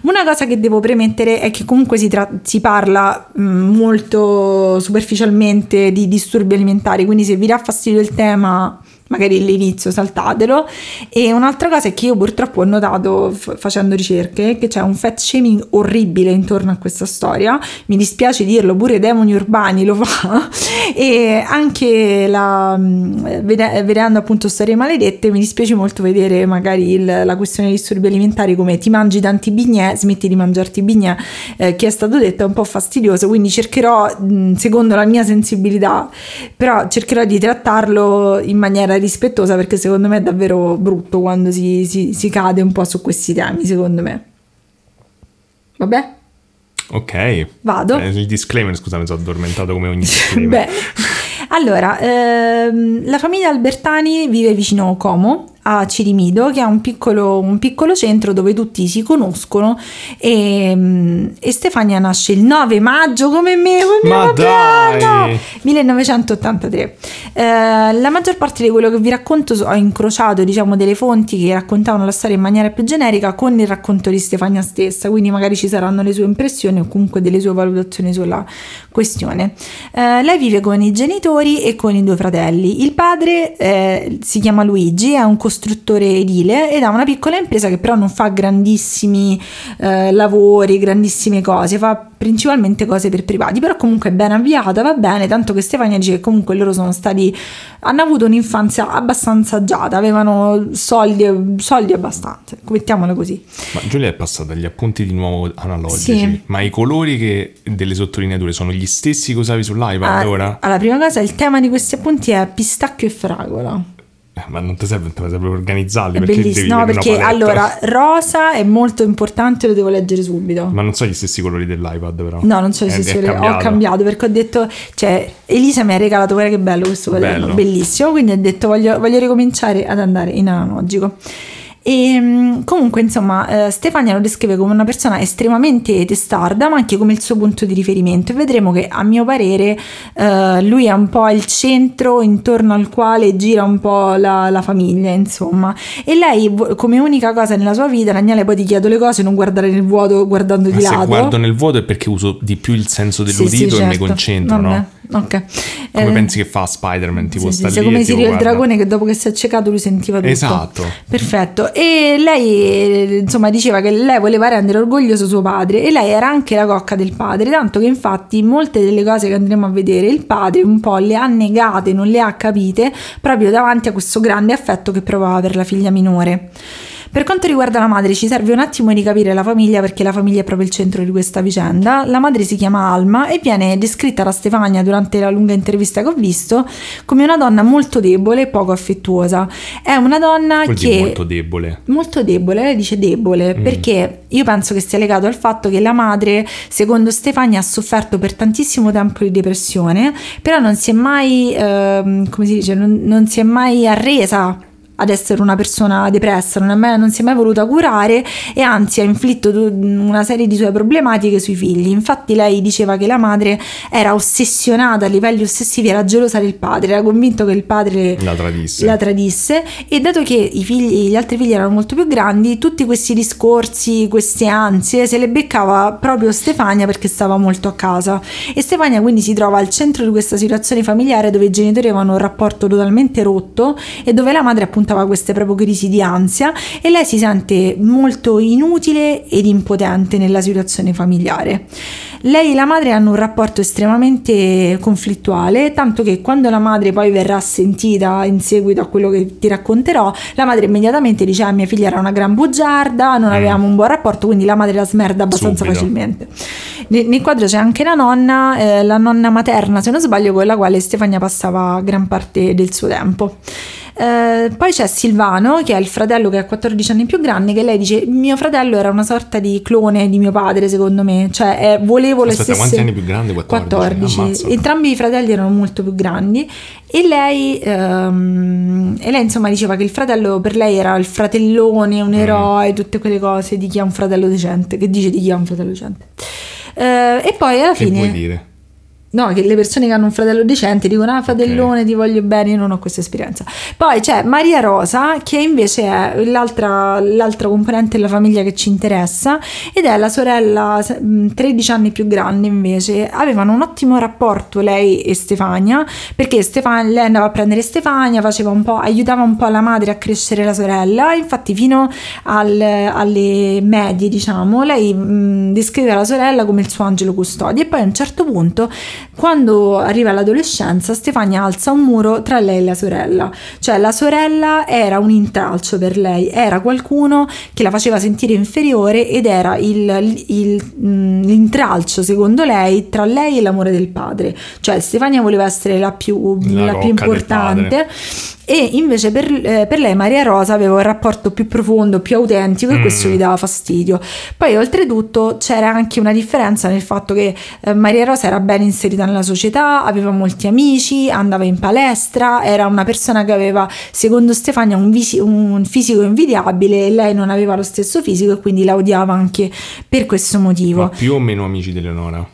Una cosa che devo premettere è che comunque si, tra- si parla mh, molto superficialmente di disturbi alimentari, quindi se vi dà fastidio il tema magari all'inizio saltatelo. E un'altra cosa è che io purtroppo ho notato f- facendo ricerche che c'è un fat shaming orribile intorno a questa storia. Mi dispiace dirlo pure Demoni Urbani lo fa. E anche la, mh, vede- vedendo appunto storie maledette mi dispiace molto vedere magari il- la questione dei disturbi alimentari come ti mangi tanti bignè smetti di mangiarti bignè. Eh, che è stato detto è un po' fastidioso quindi cercherò mh, secondo la mia sensibilità però cercherò di trattarlo in maniera rispettosa perché secondo me è davvero brutto quando si, si- si cade un po' su questi temi secondo me vabbè Ok. Vado? Eh, il disclaimer, scusa, mi sono addormentato come ogni disclaimer. Beh, allora, ehm, la famiglia Albertani vive vicino Como, a Cirimido, che è un piccolo, un piccolo centro dove tutti si conoscono e, mm, e Stefania nasce il 9 maggio come me, come Ma dai! compleanno! 1983. Eh, la maggior parte di quello che vi racconto ho incrociato diciamo delle fonti che raccontavano la storia in maniera più generica con il racconto di Stefania stessa, quindi magari ci saranno le sue impressioni o comunque delle sue valutazioni sulla questione. Eh, lei vive con i genitori e con i due fratelli. Il padre eh, si chiama Luigi, è un costruttore edile ed ha una piccola impresa che però non fa grandissimi eh, lavori, grandissime cose, fa principalmente cose per privati, però comunque è ben avviata, va bene, tanto che Stefania dice che comunque loro sono stati, hanno avuto un'infanzia abbastanza agiata, avevano soldi, soldi abbastanza, mettiamola così. Ma Giulia è passata agli appunti di nuovo analogici. Sì. Ma i colori che delle sottolineature sono gli stessi che usavi sull'iPad Ah, ora? Alla prima cosa il tema di questi appunti è pistacchio e fragola. Eh, Ma non ti serve, te serve organizzarli È perché bellissimo, no, perché allora rosa è molto importante, lo devo leggere subito. Ma non so gli stessi colori dell'iPad però. No, non so È- se è si ho cambiato. cambiato perché ho detto, cioè, Elisa mi ha regalato, guarda che bello questo quaderno, Bello. bellissimo, quindi ho detto voglio, voglio ricominciare ad andare in analogico. E mm, comunque, insomma, eh, Stefania lo descrive come una persona estremamente testarda, ma anche come il suo punto di riferimento. E vedremo che, a mio parere, eh, lui è un po' il centro intorno al quale gira un po' la, la famiglia, insomma. E lei, come unica cosa nella sua vita, Daniele, poi ti chiedo le cose, non guardare nel vuoto guardando Ma di se lato. guardo nel vuoto è perché uso di più il senso Sì, dell'udito sì, e mi certo. concentro, Vabbè, no? Ok. Come Eh, pensi che fa Spider-Man? Tipo sì, sta sì, lì come Sirio il dragone che dopo che si è accecato lui sentiva tutto. Esatto. Perfetto. E lei eh, insomma diceva che lei voleva rendere orgoglioso suo padre e lei era anche la cocca del padre, tanto che infatti molte delle cose che andremo a vedere il padre un po' le ha negate, non le ha capite proprio davanti a questo grande affetto che provava per la figlia minore. Per quanto riguarda la madre, ci serve un attimo di capire la famiglia perché la famiglia è proprio il centro di questa vicenda. La madre si chiama Alma e viene descritta da Stefania durante la lunga intervista che ho visto come una donna molto debole e poco affettuosa. È una donna Vuol che molto debole. molto debole, lei dice debole, Mm. perché io penso che sia legato al fatto che la madre, secondo Stefania, ha sofferto per tantissimo tempo di depressione, però non si è mai, ehm, come si dice, non, non si è mai arresa ad essere una persona depressa, non, mai- non si è mai voluta curare e anzi ha inflitto una serie di sue problematiche sui figli. Infatti lei diceva che la madre era ossessionata a livelli ossessivi, era gelosa del padre, era convinto che il padre La tradisse. la tradisse e dato che i figli, gli altri figli erano molto più grandi, tutti questi discorsi, queste ansie se le beccava proprio Stefania perché stava molto a casa e Stefania quindi si trova al centro di questa situazione familiare dove i genitori avevano un rapporto totalmente rotto e dove la madre appuntava queste proprio crisi di ansia e lei si sente molto inutile ed impotente nella situazione familiare. Lei e la madre hanno un rapporto estremamente conflittuale, tanto che quando la madre poi verrà sentita in seguito a quello che ti racconterò, la madre immediatamente dice: Ah, mia figlia era una gran bugiarda, non Mm. avevamo un buon rapporto, quindi la madre la smerda abbastanza Subito. facilmente. Ne- Nel, quadro c'è anche la nonna, eh, la nonna materna, se non sbaglio, con la quale Stefania passava gran parte del suo tempo. Eh, poi c'è Silvano, che è il fratello che ha 14 anni più grande, che lei dice: Mio fratello era una sorta di clone di mio padre, secondo me. Cioè, eh, volevo le Aspetta, stesse. quanti anni più grande? 14? 14. Ammazza. Entrambi i fratelli erano molto più grandi. E lei, ehm, e lei, insomma, diceva che il fratello per lei era il fratellone, Mm. un eroe, tutte quelle cose di chi ha un fratello decente. Che dice di chi ha un fratello decente. Eh, e poi alla Che fine. vuoi dire? No, che le persone che hanno un fratello decente dicono ah fratellone ti voglio bene, io non ho questa esperienza. Poi c'è Maria Rosa che invece è l'altra, l'altra componente della famiglia che ci interessa ed è la sorella se- mh, 13 anni più grande invece. Avevano un ottimo rapporto lei e Stefania perché Stefania, lei andava a prendere Stefania, faceva un po', aiutava un po' la madre a crescere la sorella. Infatti fino al- alle medie diciamo lei mh, descrive la sorella come il suo angelo custode e poi a un certo punto quando arriva l'adolescenza, Stefania alza un muro tra lei e la sorella. Cioè la sorella era un intralcio per lei, era qualcuno che la faceva sentire inferiore ed era il- il- mh, l'intralcio, secondo lei, tra lei e l'amore del padre. Cioè Stefania voleva essere la più, La la più importante. E invece per, eh, per lei Maria Rosa aveva un rapporto più profondo, più autentico e Mm. questo gli dava fastidio. Poi oltretutto c'era anche una differenza nel fatto che eh, Maria Rosa era ben inserita nella società, aveva molti amici, andava in palestra, era una persona che aveva, secondo Stefania, un, visi- un fisico invidiabile e lei non aveva lo stesso fisico e quindi la odiava anche per questo motivo. Ma più o meno amici di Eleonora?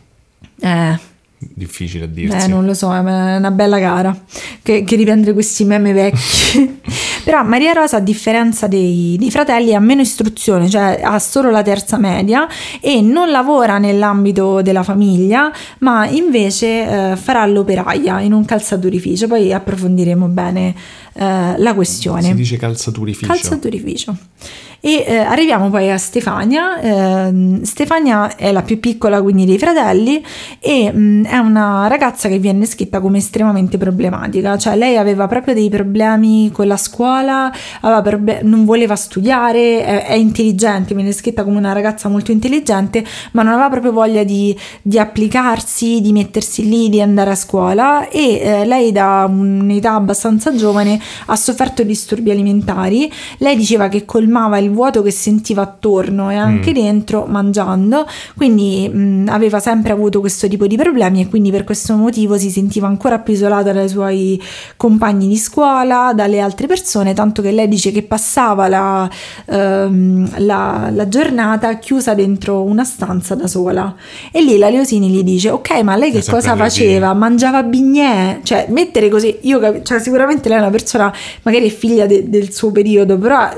Eh, Difficile a dirsi. eh, non lo so, è una bella gara che, che riprendere questi meme vecchi. Però Maria Rosa, a differenza dei, dei fratelli, ha meno istruzione, cioè ha solo la terza media e non lavora nell'ambito della famiglia, ma invece eh, farà l'operaia in un calzaturificio. Poi approfondiremo bene eh, la questione. Si dice calzaturificio. Calzaturificio. E eh, arriviamo poi a Stefania. Ehm, Stefania è la più piccola quindi dei fratelli e mh, è una ragazza che viene descritta come estremamente problematica, cioè lei aveva proprio dei problemi con la scuola, proble- non voleva studiare, è, è intelligente, viene descritta come una ragazza molto intelligente, ma non aveva proprio voglia di, di applicarsi, di mettersi lì, di andare a scuola e eh, lei da un'età abbastanza giovane ha sofferto disturbi alimentari. Lei diceva che colmava il vuoto che sentiva attorno e anche dentro mangiando, quindi mh, aveva sempre avuto questo tipo di problemi e quindi per questo motivo si sentiva ancora più isolata dai suoi compagni di scuola, dalle altre persone, tanto che lei dice che passava la, ehm, la- la giornata chiusa dentro una stanza da sola. E lì la Leosini gli dice: Ok, ma lei che È cosa faceva? Mangiava bignè? Cioè, mettere così, io capi- cioè, sicuramente lei è una persona, magari è figlia de- del suo periodo, però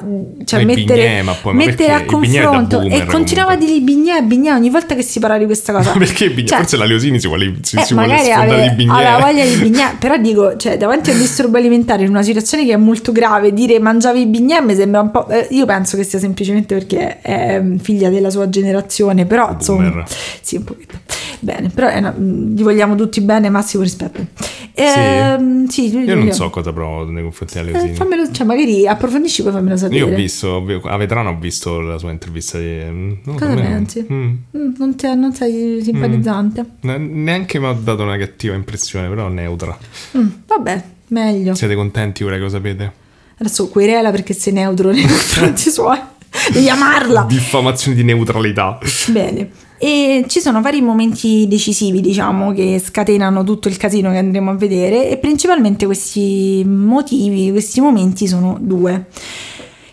cioè, mettere, bignè, ma poi- ma mettere a confronto boomer, e continuava comunque. a dire bignè, bignè ogni volta che si parla di questa cosa. Perché bignè? Cioè, Forse la Leosini si vuole, si, eh, si vuole ave- di bignè. aveva voglia di bignè, però dico, cioè, davanti a un disturbo alimentare in una situazione che è molto grave, dire mangiavi bignè mi sembra un po'. eh, io penso che sia semplicemente perché è mm, figlia della sua generazione, però insomma, Boomer. sì, un pochino. Bene, però una- mm, gli vogliamo tutti bene, massimo rispetto. Ehm, sì, Io non so cosa provo nei confronti della Eh, Leosini. fammelo, cioè, magari approfondisci poi fammelo sapere. Io ho visto, a Vetrano ho visto la sua intervista di... mm, no, Cosa pensi? mm, Mm, non, non sei simpatizzante. ne- neanche mi ha dato una cattiva impressione, però neutra. Mm, vabbè, meglio. Siete contenti ora che lo sapete? Adesso querela perché sei neutro nei confronti suoi. Devi amarla. Diffamazione di neutralità. Bene. E ci sono vari momenti decisivi, diciamo, che scatenano tutto il casino che andremo a vedere e principalmente questi motivi, questi momenti sono due.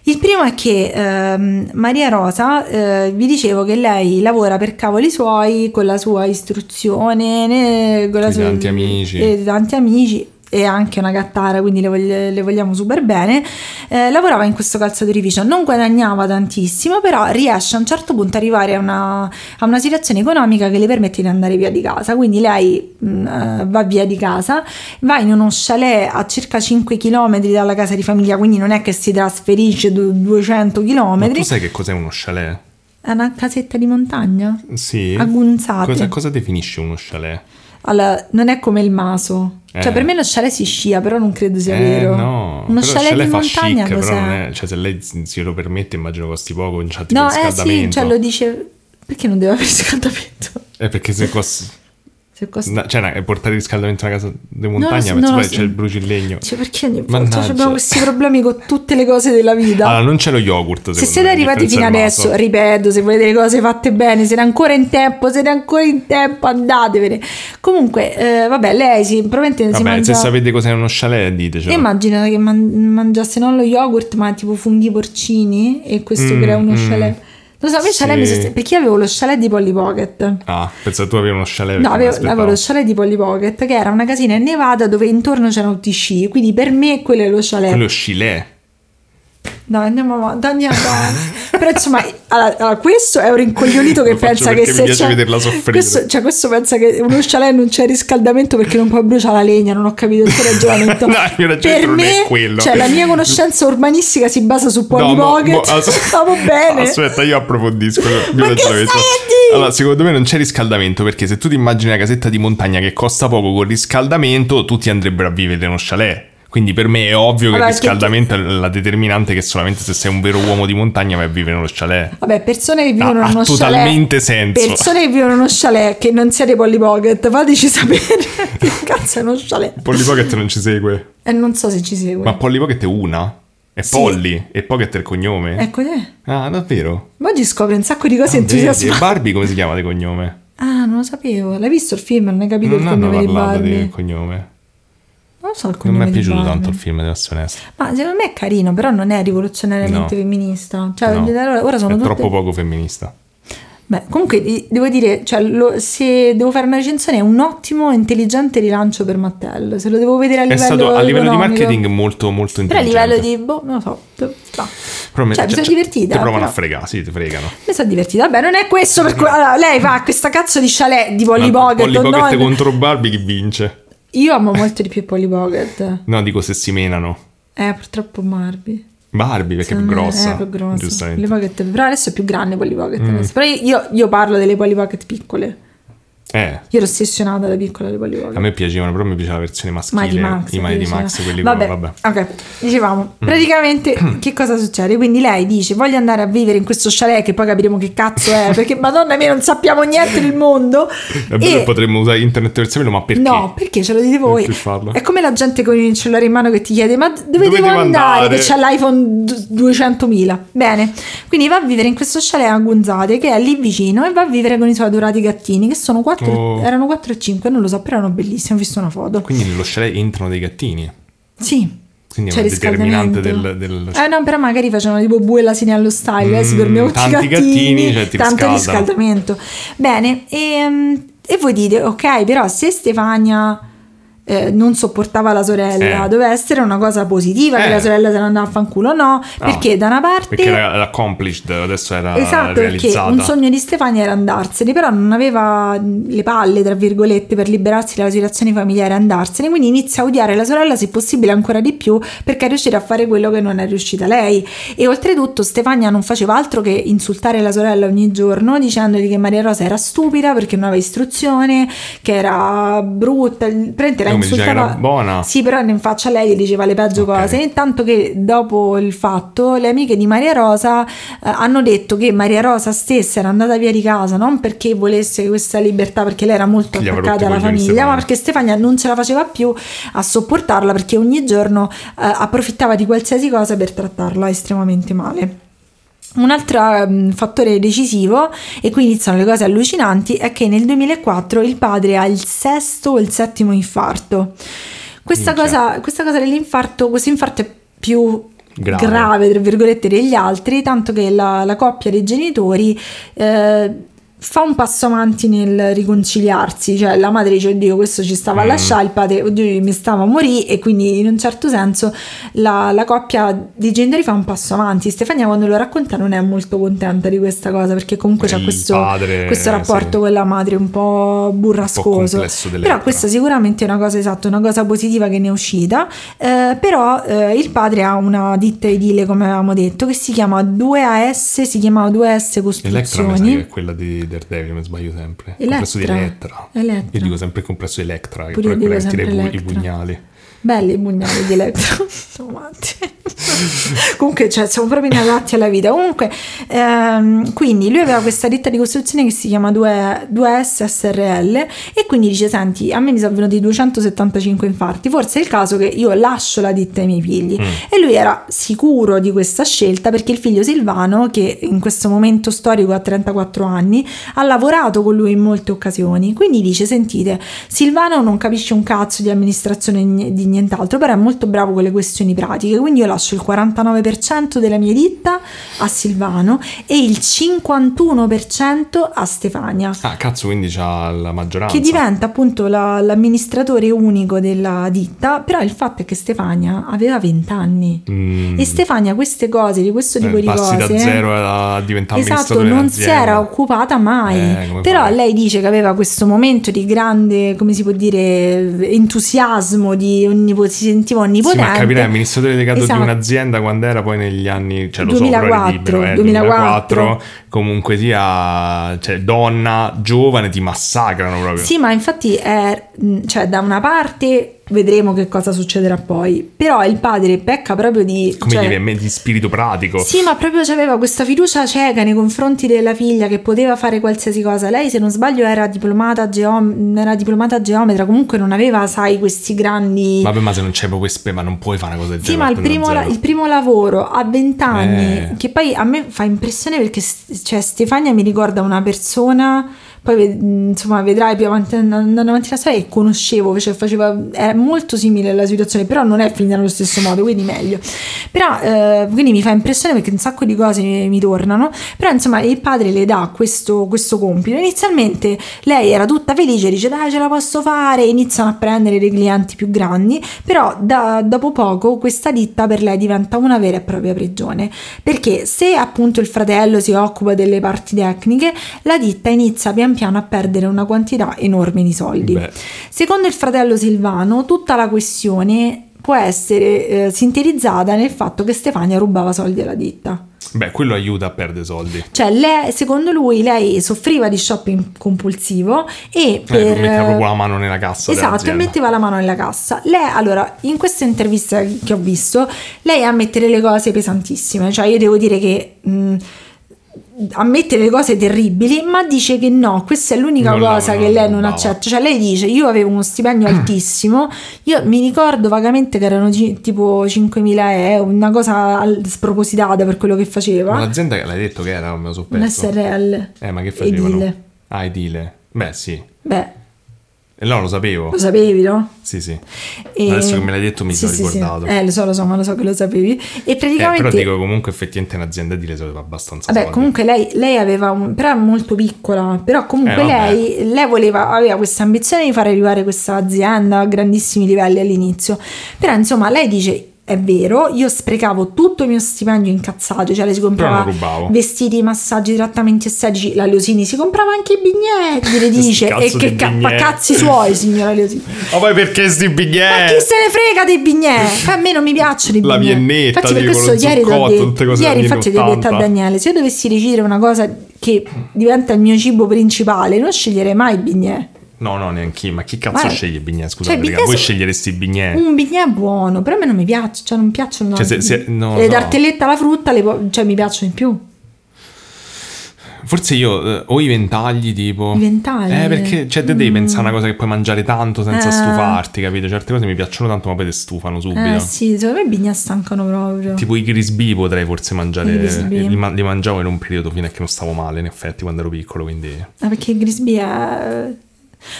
Il primo è che ehm, Maria Rosa, eh, vi dicevo che lei lavora per cavoli suoi con la sua istruzione, ne- con la sua- tanti amici. e di tanti amici e anche una gattara, quindi le, voglia- le vogliamo super bene. Eh, lavorava in questo calzaturificio, non guadagnava tantissimo, però riesce a un certo punto ad arrivare a una, a una situazione economica che le permette di andare via di casa. Quindi lei mh, eh, va via di casa, va in uno chalet a circa 5 km dalla casa di famiglia, quindi non è che si trasferisce du- 200 Ma km. tu sai che cos'è uno chalet? È una casetta di montagna? Sì. A Gunzate. Cosa, cosa definisce uno chalet? Allora, non è come il maso. Cioè, Eh. per me lo chalet si scia, però non credo sia Eh, vero. no. Uno Però chalet, di montagna chic, cos'è? è, cioè se lei se lo permette immagino costi poco, non c'ha tipo No, eh sì, riscaldamento. cioè lo dice... Perché non deve avere riscaldamento? Eh, perché se costa... Costa... no, cioè, no, portare riscaldamento a casa di montagna, penso no, poi c'è il brucilegno. Cioè, perché ogni volta abbiamo questi problemi con tutte le cose della vita? Allora, non c'è lo yogurt, se siete me, arrivati fino adesso, vaso. ripeto, se volete le cose fatte bene, siete ancora in tempo, siete ancora in tempo, andatevene. Comunque, eh, vabbè, lei si, probabilmente si Vabbè, mangia... se sapete cos'è uno chalet, ditecelo. Immagina che man- mangiasse non lo yogurt, ma tipo funghi porcini e questo Mm, crea uno mm. chalet. Lo so, me Sì. mi sost- perché io avevo lo chalet di Polly Pocket. Ah, penso tu avevi uno chalet. No, avevo, avevo lo chalet di Polly Pocket, che era una casina in Nevada dove intorno c'erano tutti i sci. Quindi per me quello è lo chalet. Quello chalet. No, andiamo avanti, andiamo avanti. Però insomma, allora, allora, questo è un rincoglionito che pensa che se mi piace vederla soffrire. Questo, cioè, questo pensa che uno chalet non c'è riscaldamento perché non può bruciare la legna, non ho capito il tuo ragionamento. No, il mio ragionamento per non è me, quello. Cioè, la mia conoscenza urbanistica si basa su Polly mo- Pocket. mo- Stavo bene. Aspetta, io approfondisco il mio Ma che ragionamento. Allora, secondo me non c'è riscaldamento perché se tu ti immagini una casetta di montagna che costa poco con riscaldamento, tutti andrebbero a vivere in uno chalet. Quindi per me è ovvio che Vabbè, il riscaldamento è la determinante che solamente se sei un vero uomo di montagna vai a vivere nello chalet. Vabbè, persone che vivono Ha- in ha uno totalmente chalet. senso. Persone che vivono in uno chalet che non siete Polly Pocket, fateci sapere che cazzo è uno chalet. Polly Pocket non ci segue. E non so se ci segue. Ma Polly Pocket è una? È Sì. Polly e Pocket è il cognome? Ecco te. Ah, davvero? Ma oggi scopri un sacco di cose Ah, entusiasmanti. E Barbie come si chiama di cognome? Ah, non lo sapevo. L'hai visto il film? Non hai capito Non il hanno cognome di parlato Barbie? di cognome. Non so il Non cognome mi è piaciuto tanto il film, devo essere onesto. Ma secondo me è carino, però non è rivoluzionariamente No. femminista. Cioè, No. ora sono è tutte... troppo poco femminista. Beh, comunque devo dire, cioè, lo- se devo fare una recensione è un ottimo e intelligente rilancio per Mattel. Se lo devo vedere a È livello stato a livello di marketing molto molto Però a intelligente. livello di... Boh, non lo so. no. Però me- Cioè, mi sono divertita, Ti provano però- a fregare, sì, ti fregano. Mi sono divertita. Vabbè, non è questo per cui... Allora, lei fa questa cazzo di chalet di Polly Pocket. Polly Pocket contro Barbie chi vince? Io amo molto di più Polly Pocket. No, dico se si menano. Eh, purtroppo Barbie. Barbie perché è più me grossa. È più grossa. Giustamente. Polly Pocket, però adesso è più grande Polly Pocket. Mm. Però io, io parlo delle Polly Pocket piccole. Eh, Io ero ossessionata da piccola alle Polly a me piacevano, però mi piaceva la versione maschile. Mighty Max. I Mighty. Max, quelli vabbè, vabbè. ok, dicevamo, praticamente che cosa succede? Quindi lei dice voglio andare a vivere in questo chalet che poi capiremo che cazzo è, perché madonna mia non sappiamo niente del mondo. È vero che potremmo usare internet per saperlo, ma perché? No, perché ce lo dite voi? È come la gente con il cellulare in mano che ti chiede: Ma dove, Dove devo devo andare? andare? Che c'è l'iPhone d- 200.000. Bene, quindi va a vivere in questo chalet a Gonzate che è lì vicino e va a vivere con i suoi adorati gattini che sono 4, Oh. erano 4 e 5, non lo so, però erano bellissimi. Ho visto una foto. Quindi nello chalet entrano dei gattini. Sì. Quindi è una determinante del, del... Eh no, però magari facevano tipo bue l'asini allo style, eh, si Mm, dormiva con i tanti gattini, gattini, cioè, ti tanto riscaldano. riscaldamento. Bene, e, e voi dite, ok, però se Stefania eh, non sopportava la sorella, Eh. doveva essere una cosa positiva che Eh. la sorella se ne andava a fanculo, no, perché da una parte... Perché era era accomplished, adesso era Esatto, perché realizzata. un sogno di Stefania era andarsene, però non aveva le palle, tra virgolette, per liberarsi dalla situazione familiare e andarsene, quindi inizia a odiare la sorella, se possibile ancora di più, perché è riuscita a fare quello che non è riuscita lei. E oltretutto Stefania non faceva altro che insultare la sorella ogni giorno, dicendogli che Maria Rosa era stupida perché non aveva istruzione, che era brutta, praticamente la Come diceva che era buona. Sì, però in faccia a lei gli diceva le peggio Ok. cose. Intanto che dopo il fatto, le amiche di Maria Rosa eh, hanno detto che Maria Rosa stessa era andata via di casa non perché volesse questa libertà, perché lei era molto Gli attaccata alla famiglia, ma perché Stefania non ce la faceva più a sopportarla perché ogni giorno eh, approfittava di qualsiasi cosa per trattarla estremamente male. Un altro ehm, fattore decisivo, e qui iniziano le cose allucinanti, è che nel 2004 il padre ha il sesto o il settimo infarto. Questa, cosa, questa cosa dell'infarto, questo infarto è più Grave. grave, tra virgolette, degli altri, tanto che la, la coppia dei genitori eh, fa un passo avanti nel riconciliarsi, cioè la madre dice oddio questo ci stava a Mm. lasciare, il padre oddio mi stava a morire e quindi in un certo senso la, la coppia di genitori fa un passo avanti. Stefania quando lo racconta non è molto contenta di questa cosa perché comunque c'è questo, padre, questo rapporto sì. con la madre un po' burrascoso. complesso dell'elettra. Però questa sicuramente è una cosa esatta, una cosa positiva che ne è uscita. Eh, però eh, il padre ha una ditta edile, come avevamo detto, che si chiama 2AS, si chiamava 2AS Electra mi sa Costruzioni. che è quella di Daredevil, mi sbaglio sempre. Il complesso di Elettra. Elettra. Io dico sempre il complesso di Electra, che Pure però è quella che tira i, Electra. pugnali. Belli i pugnali di matti. Comunque, cioè, siamo proprio inadatti alla vita. Comunque, ehm, quindi lui aveva questa ditta di costruzione che si chiama 2, 2S SRL e quindi dice: Senti, a me mi sono venuti 275 infarti. Forse è il caso che io lascio la ditta ai miei figli. E lui era sicuro di questa scelta perché il figlio Silvano, che in questo momento storico ha 34 anni, ha lavorato con lui in molte occasioni. Quindi dice: Sentite, Silvano non capisce un cazzo di amministrazione ni- di nient'altro, però è molto bravo con le questioni pratiche. Quindi io lascio il 49% della mia ditta a Silvano e il 51% a Stefania. Ah, cazzo, quindi c'ha la maggioranza. Che diventa appunto la- l'amministratore unico della ditta, però il fatto è che Stefania aveva 20 anni Mm. e Stefania queste cose, di questo tipo Eh, di cose da zero a diventare Esatto, non si era occupata mai. Eh, Però fai? lei dice che aveva questo momento di grande, come si può dire, entusiasmo, di onnipo- si sentiva Sì, onnipotente. ma capirai, amministratore delegato Esatto. di un'azienda quando era poi negli anni, cioè lo so, 2004, però eri libero, eh, 2004. 2004, comunque sia, cioè donna, giovane, ti massacrano proprio. Sì, ma infatti è, cioè, da una parte vedremo che cosa succederà poi. Però il padre pecca proprio di... Come cioè- dire, di spirito pratico. Sì, ma proprio aveva questa fiducia cieca nei confronti della figlia che poteva fare qualsiasi cosa. Lei, se non sbaglio, era diplomata, geom- era diplomata geometra, comunque non aveva, sai, questi grandi... Vabbè, ma se non c'è proprio queste, ma non puoi fare una cosa del Sì, genere. ma il primo, la- il primo lavoro a 20 anni, Eh. che poi a me fa impressione perché cioè, Stefania mi ricorda una persona, poi insomma vedrai più avanti andando avanti la che conoscevo, cioè faceva, è molto simile alla situazione, però non è finita nello stesso modo, quindi meglio. Però eh, quindi mi fa impressione perché un sacco di cose mi, mi tornano, però insomma il padre le dà questo, questo compito. Inizialmente lei era tutta felice, dice dai ce la posso fare, iniziano a prendere dei clienti più grandi, però da- dopo poco questa ditta per lei diventa una vera e propria prigione, perché se appunto il fratello si occupa delle parti tecniche, la ditta inizia pian piano a perdere una quantità enorme di soldi. Beh. Secondo il fratello Silvano, tutta la questione può essere eh, sintetizzata nel fatto che Stefania rubava soldi alla ditta. Beh, quello aiuta a perdere soldi. Cioè, lei- secondo lui, lei soffriva di shopping compulsivo e per... Eh, metteva proprio la mano nella cassa Esatto, e metteva la mano nella cassa. Lei, allora, in questa intervista che ho visto, lei ammette delle cose pesantissime. Cioè, io devo dire che mh, ammette le cose terribili, ma dice che no, questa è l'unica Non cosa non che lei non rubava. accetta. Cioè, lei dice: Io avevo uno stipendio altissimo. Io mi ricordo vagamente che erano gi- tipo 5.000 euro, una cosa al- spropositata per quello che Ma faceva. l'azienda che l'hai detto che era, me lo so Un. SRL. Eh, ma che facevano? Edile. Ah, edile. Beh, sì. Beh, E no, lo sapevo. lo sapevi, no? Sì, sì. E- Adesso che me l'hai detto mi Sì, sono sì, sì. ricordato. Eh, lo so, lo so, ma lo so che lo sapevi. E Eh, praticamente. però dico comunque effettivamente un'azienda edile sapeva abbastanza Vabbè, soldi. comunque lei, lei aveva un, però molto piccola, però comunque Eh, lei, lei voleva, aveva questa ambizione di fare arrivare questa azienda a grandissimi livelli all'inizio. Però insomma lei dice, è vero, io sprecavo tutto il mio stipendio incazzato, cioè lei si comprava vestiti, massaggi, trattamenti estetici, la Leosini si comprava anche i biglietti, le dice, e che ca- ma biglietti. cazzi suoi signora Leosini. Ma poi perché sti Ma biglietti? chi se ne frega dei bignè? A me non mi piacciono i La bignè. viennetta, Infatti, per questo ieri, t'ho zucchotto, detto- ieri infatti ho detto a 80. Daniele: se io dovessi decidere una cosa che diventa il mio cibo principale, non sceglierei mai i bignè. No, no, neanche io. Ma chi cazzo Ma- sceglie i bignè? cioè, Scusate, i raga, bignè voi sono- sceglieresti i bignè? Un bignè è buono, però a me non mi piace, cioè non piacciono. Cioè, se- se- no, le no. tartellette alla frutta, le cioè mi piacciono di più. Forse io eh, o i ventagli tipo. I ventagli? Eh, perché cioè, te devi pensare a una cosa che puoi mangiare tanto senza Eh. stufarti, capito? Certe cose mi piacciono tanto, ma poi ti stufano subito. Eh sì, secondo me i bignè stancano proprio. Tipo i Grisbee potrei forse mangiare. I Grisbee. Li, li mangiavo in un periodo fino a che non stavo male, in effetti, quando ero piccolo. Quindi. Ah, perché il Grisbee è...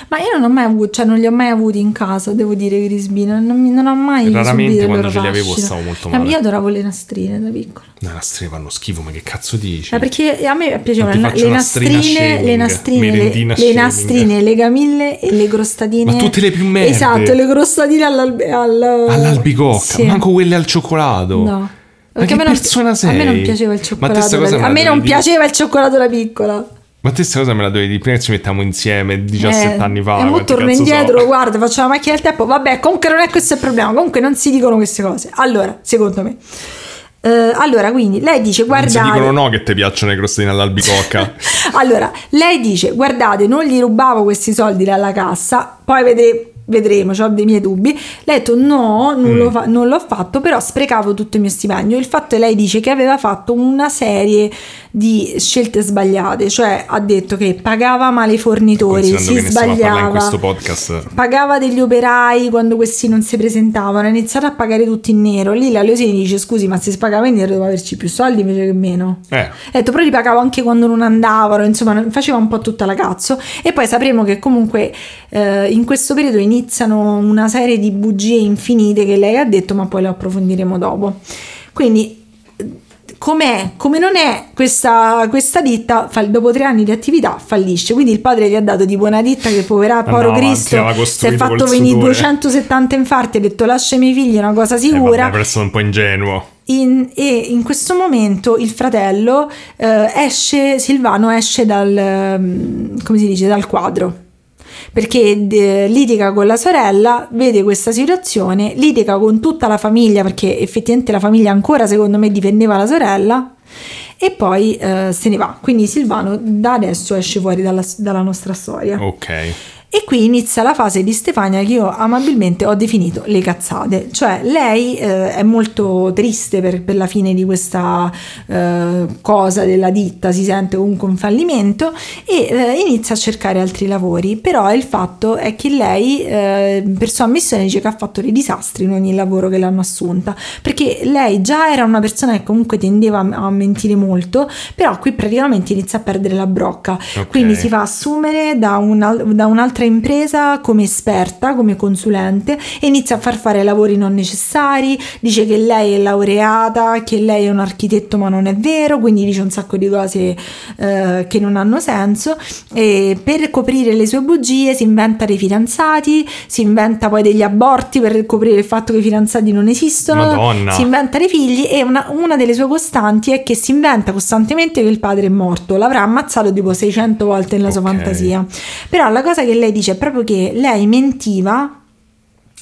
Ma io non ho mai avuto, cioè non li ho mai avuti in casa, devo dire i Grisbee, non, non, ho mai Raramente quando ce li avevo stavo molto male. Io adoravo le nastrine da piccola. Le nastrine fanno schifo, ma che cazzo dici? Eh, perché a me piacevano le, le nastrine, le shaming, nastrine, le, merendina le shaming. nastrine, le camille e le crostatine. Ma tutte le più merde. Esatto, le crostatine all'al- al- All'albicocca, Sì. manco quelle al cioccolato. No. Ma Perché a me non-? A me non piaceva il Ma cioccolato. cosa da- a me non piaceva il cioccolato da piccola. Ma te questa cosa me la dovevi dire prima che ci mettiamo insieme 17 Eh, anni fa. E mo torno indietro, so? guarda, faccio la macchina del tempo. Vabbè, comunque non è questo il problema. Comunque non si dicono queste cose. Allora, secondo me. Eh, allora, quindi lei dice: Non si guardate. dicono no che ti piacciono le crostine all'albicocca. allora, lei dice: Guardate, non gli rubavo questi soldi dalla cassa, poi vedremo. Vedremo, ho dei miei dubbi. Lei ha detto: No, non, Mm. lo fa- non l'ho fatto, però sprecavo tutto il mio stipendio. Il fatto è lei dice che aveva fatto una serie di scelte sbagliate, cioè ha detto che pagava male i fornitori, si sbagliava, questo podcast. pagava degli operai quando questi non si presentavano, ha iniziato a pagare tutti in nero. Lì la Leosini dice: Scusi, ma se si pagava in nero doveva averci più soldi invece che meno. Eh, Ha detto, però li pagavo anche quando non andavano, insomma, faceva un po' tutta la cazzo. E poi sapremo che comunque eh, in questo periodo iniziano una serie di bugie infinite che lei ha detto, ma poi le approfondiremo dopo. Quindi, com'è, come non è questa, questa ditta, fa- dopo tre anni di attività fallisce. Quindi il padre gli ha dato tipo una ditta che povera Andava Poro avanti, Cristo si è fatto venire sudore. 270 infarti, ha detto lascia i miei figli, è una cosa eh, sicura. per essere un po' ingenuo. In- e in questo momento il fratello eh, esce, Silvano esce dal, ehm, come si dice, dal quadro. Perché eh, litiga con la sorella, vede questa situazione, litiga con tutta la famiglia, perché effettivamente la famiglia ancora secondo me difendeva la sorella, e poi eh, se ne va. Quindi Silvano da adesso esce fuori dalla, dalla nostra storia. Ok. E qui inizia la fase di Stefania che io amabilmente ho definito le cazzate, cioè lei eh, è molto triste per, per, la fine di questa eh, cosa della ditta, si sente comunque un fallimento e eh, inizia a cercare altri lavori, però il fatto è che lei eh, per sua ammissione dice che ha fatto dei disastri in ogni lavoro che l'hanno assunta, perché lei già era una persona che comunque tendeva a, a mentire molto, però qui praticamente inizia a perdere la brocca, okay. quindi si fa assumere da, una, da un'altra un'altra impresa come esperta, come consulente e inizia a far fare lavori non necessari, dice che lei è laureata, che lei è un architetto ma non è vero, quindi dice un sacco di cose eh, che non hanno senso e per coprire le sue bugie si inventa dei fidanzati, si inventa poi degli aborti per coprire il fatto che i fidanzati non esistono, Madonna. si inventa dei figli e una, una delle sue costanti è che si inventa costantemente che il padre è morto, l'avrà ammazzato tipo 600 volte nella okay. sua fantasia. Però la cosa che lei dice proprio che lei mentiva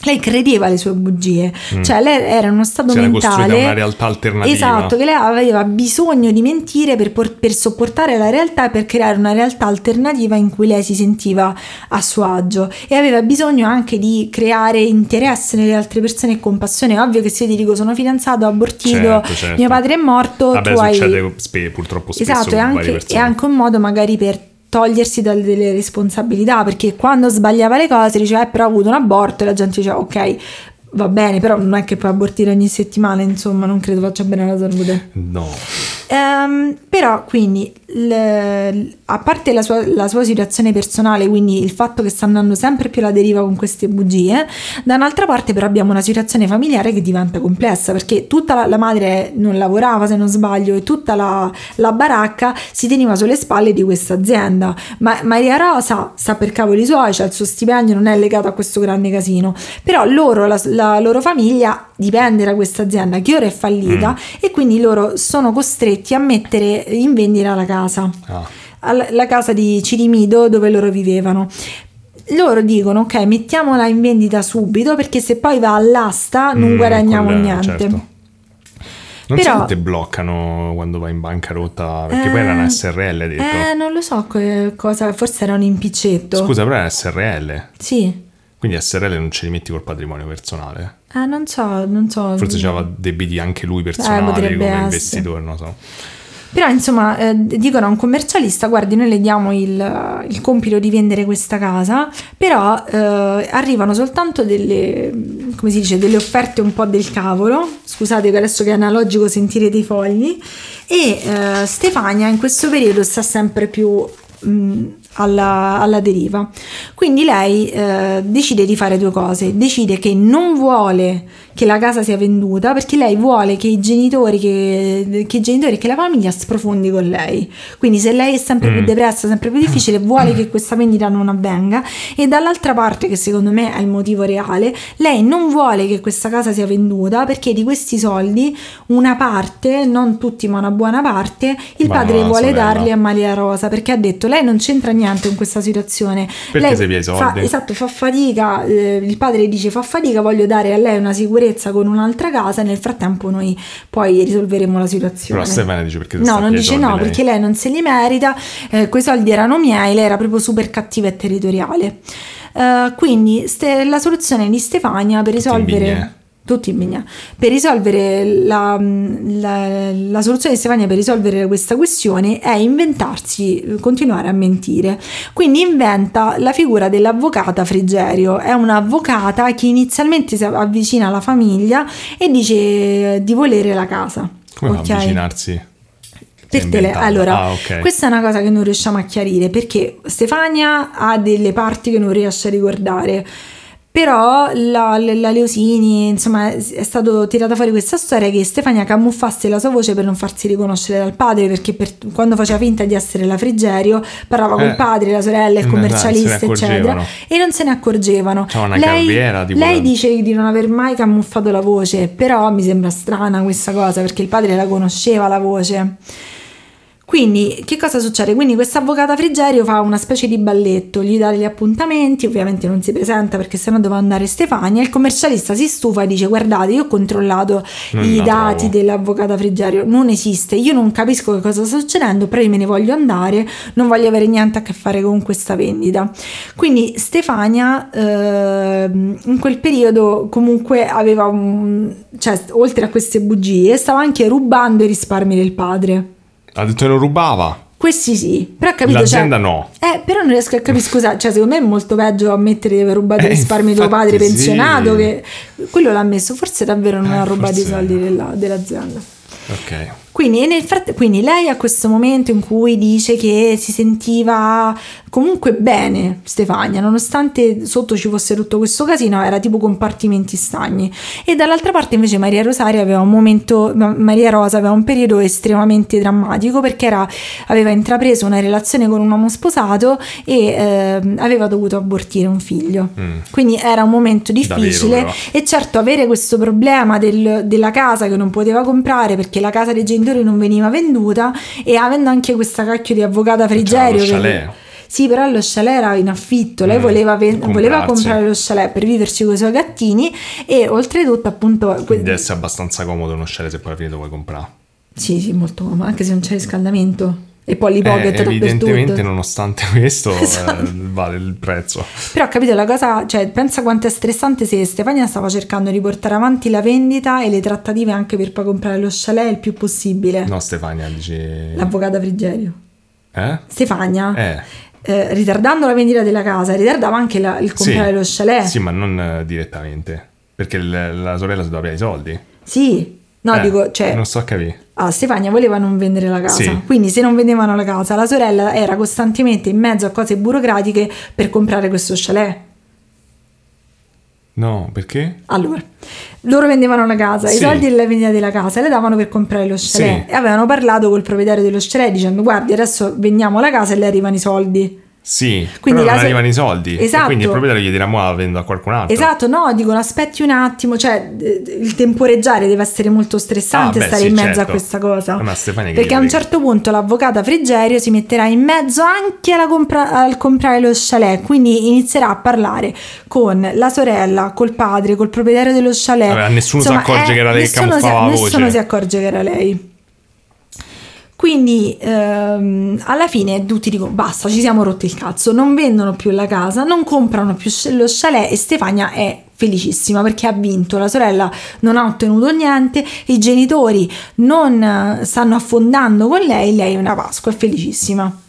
lei credeva alle sue bugie, mm. cioè lei era in uno stato si mentale. una realtà alternativa. Esatto, che lei aveva bisogno di mentire per, por- per, sopportare la realtà e per creare una realtà alternativa in cui lei si sentiva a suo agio e aveva bisogno anche di creare interesse nelle altre persone e compassione. Ovvio che se io ti dico sono fidanzato, abortito, certo, certo. mio padre è morto, Vabbè, tu hai... succede spe- purtroppo spesso Esatto, è anche, è anche un modo magari per togliersi dalle responsabilità perché quando sbagliava le cose diceva eh, però ho avuto un aborto e la gente diceva ok va bene però non è che puoi abortire ogni settimana insomma non credo faccia bene alla salute. No Um, però quindi l- a parte la sua, la sua, situazione personale, quindi il fatto che sta andando sempre più alla deriva con queste bugie, da un'altra parte però abbiamo una situazione familiare che diventa complessa perché tutta la, la madre non lavorava se non sbaglio e tutta la, la, baracca si teneva sulle spalle di questa azienda. Ma Maria Rosa sta per cavoli suoi, cioè il suo stipendio non è legato a questo grande casino, però loro, la loro famiglia dipende da questa azienda che ora è fallita mm. e quindi loro sono costretti a mettere in vendita la casa, ah. la casa di Cirimido dove loro vivevano loro dicono ok mettiamola in vendita subito perché se poi va all'asta non mm, guadagniamo quella, niente certo. Non Però, so te bloccano quando vai in bancarotta perché eh, poi era una SRL detto. Eh, non lo so cosa, forse era un impicetto. Scusa, però era SRL. Sì. Quindi SRL non ce li metti col patrimonio personale? Ah, non so, non so. Forse c'aveva debiti anche lui personali eh, come essere. investitore, non so. Però insomma eh, dicono a un commercialista guardi noi le diamo il, il compito di vendere questa casa però eh, arrivano soltanto delle, come si dice, delle offerte un po' del cavolo scusate che adesso che è analogico sentirete i fogli e eh, Stefania in questo periodo sta sempre più mh, alla, alla, deriva. Quindi lei eh, decide di fare due cose, decide che non vuole che la casa sia venduta perché lei vuole che i genitori, che, che i genitori, che la famiglia sprofondi con lei. Quindi se lei è sempre mm. più depressa, sempre più difficile, vuole che questa vendita non avvenga e dall'altra parte, che secondo me è il motivo reale, lei non vuole che questa casa sia venduta perché di questi soldi una parte, non tutti ma una buona parte, il padre vuole sorella. darli a Maria Rosa perché ha detto lei non c'entra niente in questa situazione. Perché lei sei via i soldi? Fa, esatto, fa fatica, eh, il padre dice fa fatica, voglio dare a lei una sicurezza sicurezza con un'altra casa e nel frattempo noi poi risolveremo la situazione. Però Stefania dice perché No, non dice no, lei. perché lei non se li merita, eh, quei soldi erano miei, lei era proprio super cattiva e territoriale. Uh, quindi ste, la soluzione di Stefania per risolvere tutti in Bigna. Per risolvere la, la, la, soluzione di Stefania per risolvere questa questione è inventarsi, continuare a mentire. Quindi inventa la figura dell'avvocata Frigerio. È un'avvocata che inizialmente si avvicina alla famiglia e dice di volere la casa. Come okay? avvicinarsi? Per tele- allora, ah, okay. questa è una cosa che non riusciamo a chiarire perché Stefania ha delle parti che non riesce a ricordare però la, la, Leosini, insomma, è stata tirata fuori questa storia che Stefania camuffasse la sua voce per non farsi riconoscere dal padre, perché per, quando faceva finta di essere la Frigerio parlava eh, col padre, la sorella, il commercialista, eccetera, e non se ne accorgevano. lei, lei dice di non aver mai camuffato la voce, però mi sembra strana questa cosa, perché il padre la conosceva la voce. Quindi, che cosa succede? Quindi questa avvocata Frigerio fa una specie di balletto, gli dà gli appuntamenti, ovviamente non si presenta perché sennò doveva andare Stefania, il commercialista si stufa e dice guardate, io ho controllato Non i dati trovo." dell'avvocata Frigerio, non esiste, io non capisco che cosa sta succedendo, però io me ne voglio andare, non voglio avere niente a che fare con questa vendita. Quindi Stefania ehm, in quel periodo comunque aveva un... cioè oltre a queste bugie stava anche rubando i risparmi del padre. Ha detto che lo rubava. Questi sì, però ho capito. L'azienda cioè, no. Eh, però non riesco a capire, scusa, cioè secondo me è molto peggio ammettere di aver rubato i Eh, risparmi di tuo padre sì. pensionato, che quello l'ha messo, forse davvero non Eh, ha rubato i soldi della- dell'azienda. Ok. Quindi, nel fratt- quindi lei a questo momento in cui dice che si sentiva comunque bene Stefania, nonostante sotto ci fosse tutto questo casino, era tipo compartimenti stagni. E dall'altra parte invece Maria Rosaria aveva un momento, Ma- Maria Rosa aveva un periodo estremamente drammatico perché era- aveva intrapreso una relazione con un uomo sposato e ehm, aveva dovuto abortire un figlio. Mm. Quindi era un momento Davvero, difficile però. e certo avere questo problema del- della casa che non poteva comprare perché la casa dei genitori non veniva venduta e avendo anche questa cacchio di avvocata Frigerio che- chalet. sì, però lo chalet era in affitto, lei Mm, voleva, ven- voleva comprare lo chalet per viverci con i suoi gattini e oltretutto appunto... Quindi deve essere abbastanza comodo non scegliere se poi alla fine lo vuoi comprare. Sì, sì, molto comodo, anche se non c'è riscaldamento e poi pocket Eh, evidentemente, nonostante questo, eh, Esatto. vale il prezzo. Però capito la cosa, cioè pensa quanto è stressante se Stefania stava cercando di portare avanti la vendita e le trattative anche per poi comprare lo chalet il più possibile. No, Stefania dice. L'avvocata Frigerio. Eh? Stefania, Eh. eh, ritardando la vendita della casa, ritardava anche la- il comprare Sì. lo chalet. Sì, ma non eh, direttamente. Perché il- la sorella si doveva i soldi. Sì. No, Eh, dico, cioè, Non so a capire. ah, Stefania voleva non vendere la casa. Sì. Quindi se non vendevano la casa, la sorella era costantemente in mezzo a cose burocratiche per comprare questo chalet. No, perché? Allora, loro vendevano la casa, i Sì. soldi della vendita della casa le davano per comprare lo chalet Sì. e avevano parlato col proprietario dello chalet dicendo guardi adesso vendiamo la casa e le arrivano i soldi. Sì, Quindi non arrivano i soldi. E Esatto. quindi il proprietario gli dirà, mo la vendo a qualcun altro. Esatto, no, dicono aspetti un attimo, cioè eh, il temporeggiare deve essere molto stressante Ah, beh, stare sì, in mezzo a certo. questa cosa. Ma Stefania Perché a un certo punto l'avvocata Frigerio si metterà in mezzo anche alla compra- al comprare lo chalet, quindi inizierà a parlare con la sorella, col padre, col proprietario dello chalet. Vabbè, nessuno si accorge che era lei che nessuno si- camuffava la Nessuno voce. si accorge che era lei. Quindi ehm, alla fine tutti dicono basta, ci siamo rotti il cazzo, non vendono più la casa, non comprano più lo chalet e Stefania è felicissima perché ha vinto, la sorella non ha ottenuto niente, i genitori non eh, stanno affondando con lei, lei è una Pasqua, è felicissima.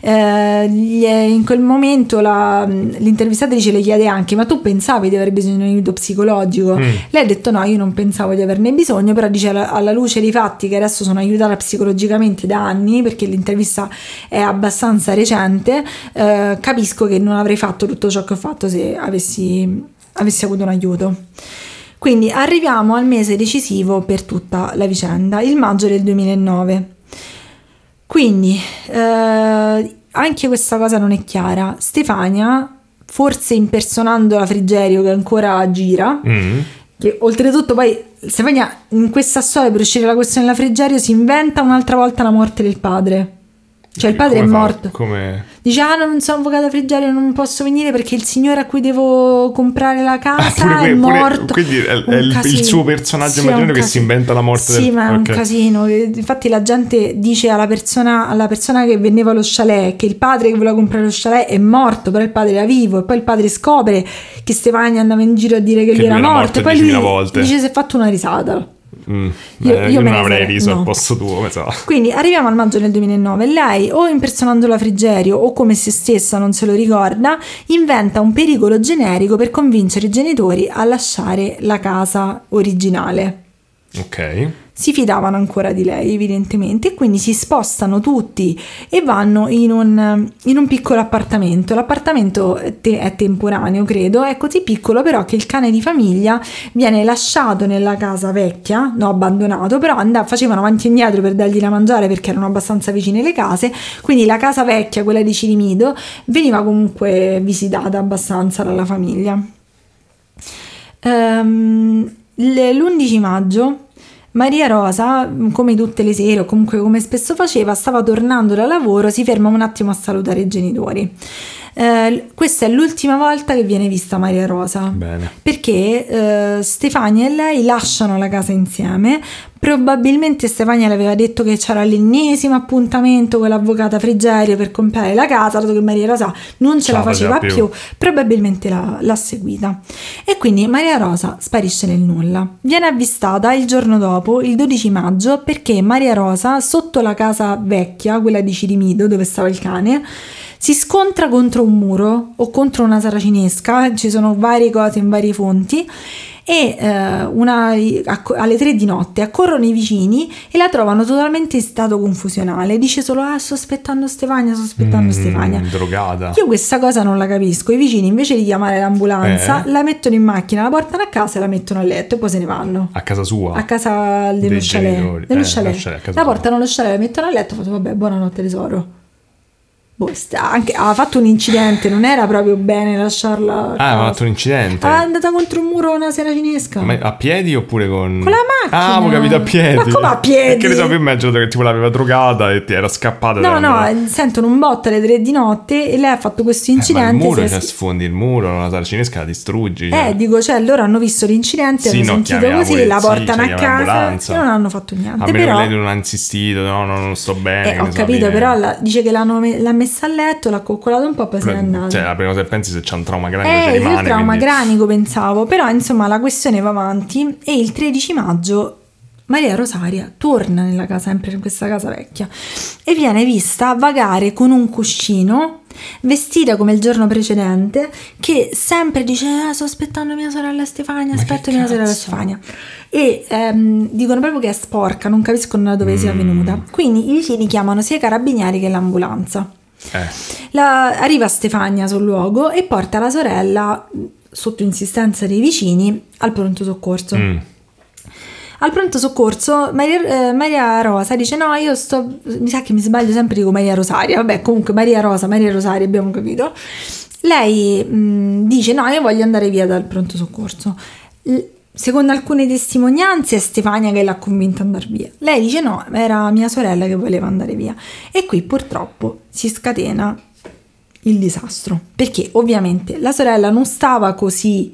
Eh, in quel momento la- l'intervistatrice le chiede anche ma tu pensavi di aver bisogno di un aiuto psicologico? Mm. Lei ha detto no io non pensavo di averne bisogno però dice alla, alla luce dei fatti che adesso sono aiutata psicologicamente da anni perché l'intervista è abbastanza recente eh, capisco che non avrei fatto tutto ciò che ho fatto se avessi, avessi avuto un aiuto quindi arriviamo al mese decisivo per tutta la vicenda, il maggio del 2009. Quindi eh, anche questa cosa non è chiara. Stefania, forse impersonando la Frigerio che ancora gira, Mm. che oltretutto poi Stefania in questa storia per uscire dalla questione della Frigerio si inventa un'altra volta la morte del padre. Cioè il padre Come è fa? morto. Come... Dice, ah, non sono avvocato Frigerio, non posso venire perché il signore a cui devo comprare la casa Ah, pure è que- pure- morto. quindi è- è Un il- il suo personaggio Sì, immaginario un che si inventa la morte Sì, del- ma è un ok. casino. Infatti la gente dice alla persona, alla persona che vendeva lo chalet che il padre che voleva comprare lo chalet è morto, però il padre era vivo e poi il padre scopre che Stefania andava in giro a dire che, Che lui era morto morto e poi lui 10.000 volte. dice si è fatto una risata. Mm. Io- Eh, io io me non avrei riso no. al posto tuo, sa. Quindi arriviamo al maggio del 2009. Lei, o impersonando la Frigerio o come se stessa non se lo ricorda, inventa un pericolo generico per convincere i genitori a lasciare la casa originale. Ok. Si fidavano ancora di lei, evidentemente, e quindi si spostano tutti e vanno in un, in un piccolo appartamento. L'appartamento è te- è temporaneo, credo, è così piccolo però che il cane di famiglia viene lasciato nella casa vecchia, no, abbandonato, però andava, facevano avanti e indietro per dargli da mangiare perché erano abbastanza vicine le case, quindi la casa vecchia, quella di Cirimido, veniva comunque visitata abbastanza dalla famiglia. Ehm, l- l'11 maggio Maria Rosa, come tutte le sere o comunque come spesso faceva, stava tornando da lavoro, si ferma un attimo a salutare i genitori. Eh, questa è l'ultima volta che viene vista Maria Rosa. Bene. Perché eh, Stefania e lei lasciano la casa insieme. Probabilmente Stefania le aveva detto che c'era l'ennesimo appuntamento con l'avvocata Frigerio per comprare la casa, dato che Maria Rosa non ce la la faceva più, più. probabilmente l'ha, l'ha seguita. E quindi Maria Rosa sparisce nel nulla. Viene avvistata il giorno dopo, il 12 maggio, perché Maria Rosa, sotto la casa vecchia, quella di Cirimido, dove stava il cane, si scontra contro un muro o contro una saracinesca, ci sono varie cose in varie fonti, e eh, una- alle tre di notte accorrono i vicini e la trovano totalmente in stato confusionale. Dice solo: Ah, sospettando Stefania, sospettando Mm, Stefania. Drogata. Io questa cosa non la capisco. I vicini invece di chiamare l'ambulanza Eh. la mettono in macchina, la portano a casa e la mettono a letto e poi se ne vanno. A casa sua. A casa dello chalet. Dello Eh, chalet. La portano allo chalet, la mettono a letto e fatto vabbè, buonanotte tesoro. Boh, anche, ha fatto un incidente, non era proprio bene lasciarla. Ah, ha fatto un incidente. È andata contro un muro una sera cinesca. Ma a piedi oppure con... Con la macchina. Ah, ho capito a piedi. Ma come a piedi? Perché ne so, io immagino che tipo l'aveva drogata e ti era scappata. No, no, eh, sentono un botto alle tre di notte e lei ha fatto questo Eh, ma incidente. il muro, cioè, sfondi il muro, la saracinesca la distruggi. Eh, cioè. dico, cioè, loro hanno visto l'incidente, Sì, hanno no, sentito così, la portano a casa e non hanno fatto niente. A meno però, lei non ha insistito, no, no, non sto bene. eh, ho capito, però la- dice che l'hanno me- l'ha messa a letto, l'ha coccolato un po', poi se n'è andata. Cioè, la prima cosa che pensi se c'è un trauma grande ci Eh, rimane. il trauma quindi- granico pensavo, però insomma la questione va avanti e il 13 maggio Maria Rosaria torna nella casa, sempre in questa casa vecchia, e viene vista vagare con un cuscino, vestita come il giorno precedente, che sempre dice "Ah, sto aspettando mia sorella Stefania, aspetto mia sorella cazzo? Stefania. E ehm, dicono proprio che è sporca, non capiscono da dove sia Mm. venuta. Quindi i vicini chiamano sia i carabinieri che l'ambulanza. Eh, La- arriva Stefania sul luogo e porta la sorella, sotto insistenza dei vicini, al pronto soccorso. mm. Al pronto soccorso Maria, eh, Maria Rosa dice no io sto, mi sa che mi sbaglio sempre dico Maria Rosaria, vabbè comunque Maria Rosa, Maria Rosaria abbiamo capito. Lei mh, dice no io voglio andare via dal pronto soccorso. L- Secondo alcune testimonianze è Stefania che l'ha convinta ad andare via. Lei dice no, era mia sorella che voleva andare via. E qui purtroppo si scatena il disastro. Perché ovviamente la sorella non stava così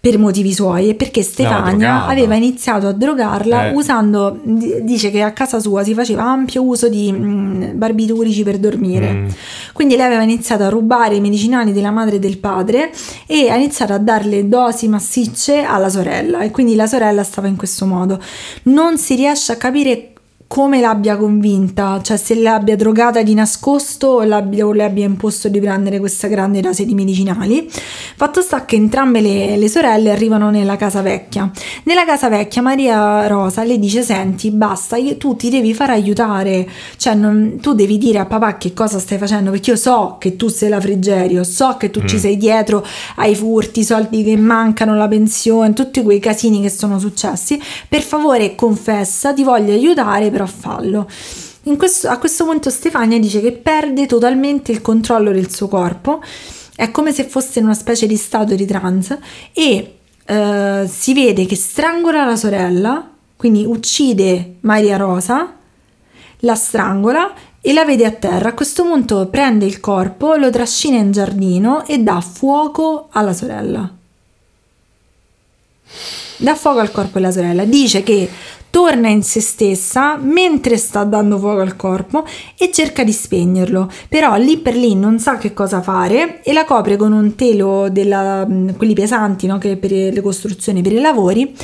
per motivi suoi e perché Stefania aveva iniziato a drogarla Eh. usando, di- dice che a casa sua si faceva ampio uso di mm, barbiturici per dormire. Mm. Quindi lei aveva iniziato a rubare i medicinali della madre e del padre e ha iniziato a darle dosi massicce alla sorella e quindi la sorella stava in questo modo. Non si riesce a capire come l'abbia convinta, cioè se l'abbia drogata di nascosto o, o le abbia imposto di prendere questa grande dose di medicinali. Fatto sta che entrambe le, le sorelle arrivano nella casa vecchia. Nella casa vecchia Maria Rosa le dice senti basta, io- tu ti devi far aiutare, cioè non- tu devi dire a papà che cosa stai facendo perché io so che tu sei la Frigerio, so che tu ci sei dietro ai furti, i soldi che mancano, la pensione, tutti quei casini che sono successi, per favore confessa, ti voglio aiutare, però fallo. In questo- a questo punto Stefania dice che perde totalmente il controllo del suo corpo, è come se fosse in una specie di stato di trance e eh, si vede che strangola la sorella, quindi uccide Maria Rosa, la strangola e la vede a terra. A questo punto prende il corpo, lo trascina in giardino e dà fuoco alla sorella. Dà fuoco al corpo della sorella. Dice che torna in se stessa mentre sta dando fuoco al corpo e cerca di spegnerlo. Però lì per lì non sa che cosa fare e la copre con un telo della, mh, quelli pesanti no, che per le costruzioni, per i lavori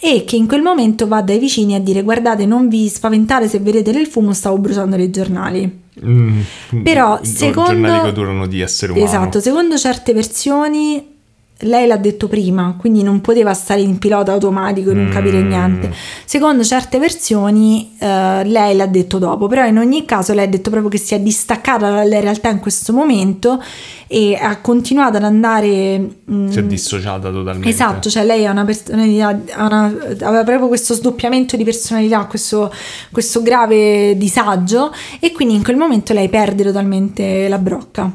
e che in quel momento va dai vicini a dire guardate non vi spaventate se vedete del fumo stavo bruciando dei giornali. Mm. Però, I secondo- giornali che odorano di essere umano. Esatto, secondo certe versioni lei l'ha detto prima, quindi non poteva stare in pilota automatico e non capire Mm. niente. Secondo certe versioni eh, lei l'ha detto dopo, però in ogni caso lei ha detto proprio che si è distaccata dalla realtà in questo momento e ha continuato ad andare... mm, Si è dissociata totalmente. Esatto, cioè lei ha una personalità, ha una- aveva proprio questo sdoppiamento di personalità, questo, questo grave disagio e quindi in quel momento lei perde totalmente la brocca.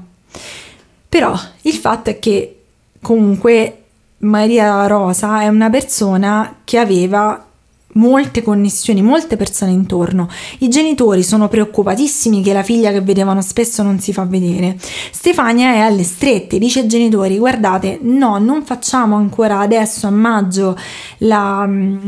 Però il fatto è che comunque Maria Rosa è una persona che aveva molte connessioni, molte persone intorno. I genitori sono preoccupatissimi che la figlia che vedevano spesso non si fa vedere. Stefania è alle strette, dice ai genitori: Guardate, no, non facciamo ancora adesso a maggio la,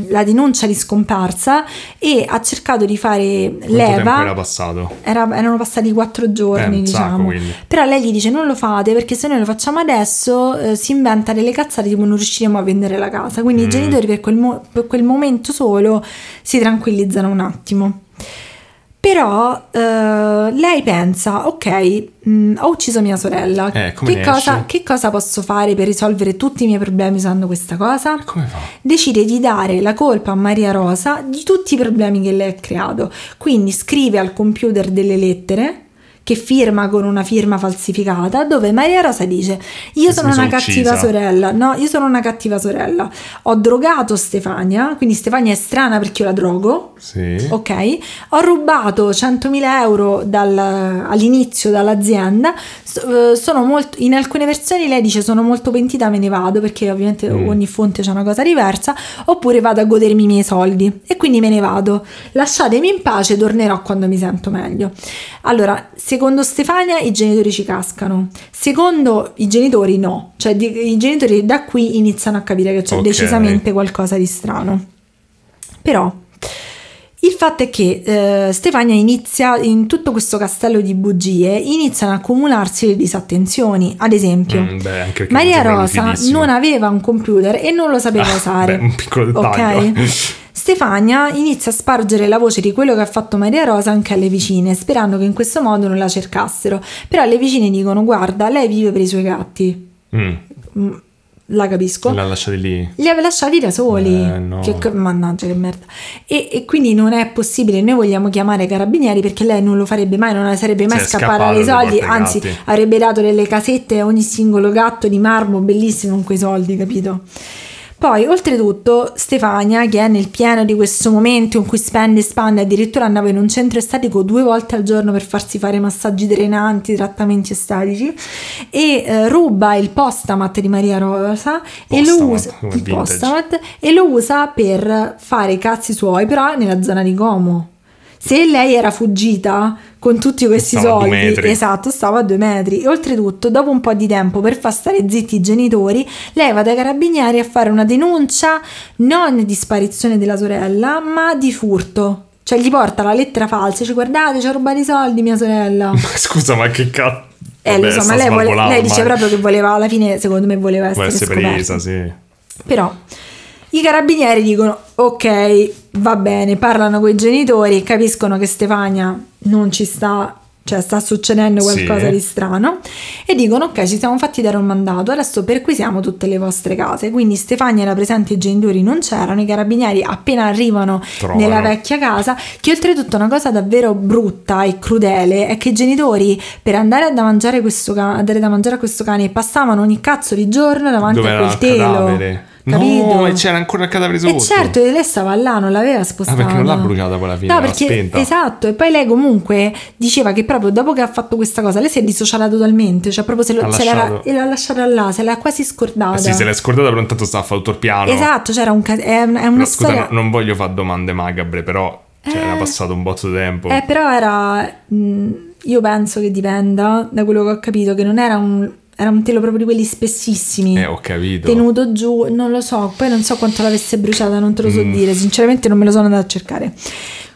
la denuncia di scomparsa. E ha cercato di fare Quanto leva. era passato? Era- erano passati quattro giorni, Eh, sacco, diciamo. quindi. Però lei gli dice: Non lo fate perché se noi lo facciamo adesso eh, si inventa delle cazzate tipo non riusciremo a vendere la casa. Quindi Mm. i genitori per quel, mo- per quel momento solo si tranquillizzano un attimo. Però eh, lei pensa: Ok, mh, ho ucciso mia sorella. Eh, che, cosa, che cosa posso fare per risolvere tutti i miei problemi usando questa cosa? Decide di dare la colpa a Maria Rosa di tutti i problemi che lei ha creato. Quindi scrive al computer delle lettere che firma con una firma falsificata dove Maria Rosa dice io Mi sono una sono cattiva uccisa." sorella no io sono una cattiva sorella ho drogato Stefania quindi Stefania è strana perché io la drogo Sì. ok ho rubato 100.000 euro dal- all'inizio dall'azienda eh, sono molto in alcune versioni lei dice sono molto pentita me ne vado perché ovviamente Mm. ogni fonte c'è una cosa diversa oppure vado a godermi i miei soldi e quindi me ne vado lasciatemi in pace tornerò quando mi sento meglio allora secondo Stefania i genitori ci cascano. Secondo i genitori no. Cioè i genitori da qui iniziano a capire che c'è Ok. decisamente qualcosa di strano. Però il fatto è che eh, Stefania inizia in tutto questo castello di bugie iniziano a accumularsi le disattenzioni. Ad esempio Mm, beh, Maria Rosa non aveva un computer e non lo sapeva Ah, usare. beh, un piccolo dettaglio. ok Stefania inizia a spargere la voce di quello che ha fatto Maria Rosa anche alle vicine, sperando che in questo modo non la cercassero. Però le vicine dicono: Guarda, lei vive per i suoi gatti. Mm, Mm, La capisco. l'ha lasciata lì. Li aveva lasciati da soli. Eh, no. Che- mannaggia, che merda. E, e quindi non è possibile. Noi vogliamo chiamare i carabinieri perché lei non lo farebbe mai, non sarebbe mai Sì, è scappata dai soldi. Anzi, gatti. avrebbe dato delle casette a ogni singolo gatto di marmo bellissimo con quei soldi, capito? Poi, oltretutto, Stefania, che è nel pieno di questo momento in cui spende e spande, addirittura andava in un centro estetico due volte al giorno per farsi fare massaggi drenanti, trattamenti estetici, e eh, ruba il postamat di Maria Rosa e lo usa, postamat, e lo usa per fare i cazzi suoi, però nella zona di Como. Se lei era fuggita con tutti questi Stava soldi, esatto, stava a due metri. E oltretutto, dopo un po' di tempo per far stare zitti i genitori, lei va dai carabinieri a fare una denuncia non di sparizione della sorella, ma di furto. Cioè gli porta la lettera falsa, dice guardate, ci ha rubato i soldi mia sorella. Ma Scusa, ma che cazzo? Eh, lo so, ma lei, vuole- lei dice proprio che voleva, alla fine, secondo me, voleva essere, essere presa, sì. Però i carabinieri dicono ok, va bene, parlano con i genitori capiscono che Stefania non ci sta, cioè sta succedendo Sì. qualcosa di strano e dicono ok, ci siamo fatti dare un mandato, adesso perquisiamo tutte le vostre case. Quindi Stefania era presente, i genitori non c'erano, i carabinieri appena arrivano Trovano. nella vecchia casa, che oltretutto una cosa davvero brutta e crudele è che i genitori per andare a da mangiare, questo a da mangiare a questo cane passavano ogni cazzo di giorno davanti Dove a quel telo. cadavere? Capito? No, e c'era ancora il cadavere sotto. E certo, e lei stava là, non l'aveva spostata. Ah, perché non l'ha bruciata poi alla fine, No, l'ha perché spenta. esatto, e poi lei comunque diceva che proprio dopo che ha fatto questa cosa, lei si è dissociata totalmente, cioè proprio se, lo, se l'era, e l'ha lasciata là, se l'ha quasi scordata. Eh sì, se l'è scordata, però intanto stava a fare tutto il piano. Esatto, c'era un ca- è, è una Però, scusa, storia no- non voglio fare domande macabre, però cioè, Eh. era passato un botto di tempo. Eh, però era. mh, io penso che dipenda da quello che ho capito, che non era un. Era un telo proprio di quelli spessissimi. Eh, ho capito. Tenuto giù, non lo so, poi non so quanto l'avesse bruciata, non te lo so Mm. dire, sinceramente non me lo sono andata a cercare.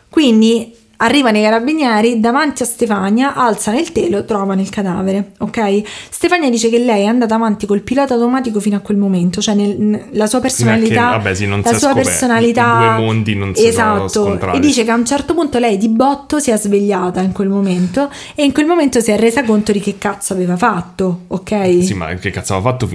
Quindi arrivano i carabinieri davanti a Stefania, alzano il telo, trovano il cadavere, ok? Stefania dice che lei è andata avanti col pilota automatico fino a quel momento, cioè nel- la sua a che- personalità, vabbè, sì, non la sua scoperto. personalità, I due mondi non si esatto, e dice che a un certo punto lei di botto si è svegliata in quel momento e in quel momento si è resa conto di che cazzo aveva fatto, ok? Sì, ma che cazzo aveva fatto?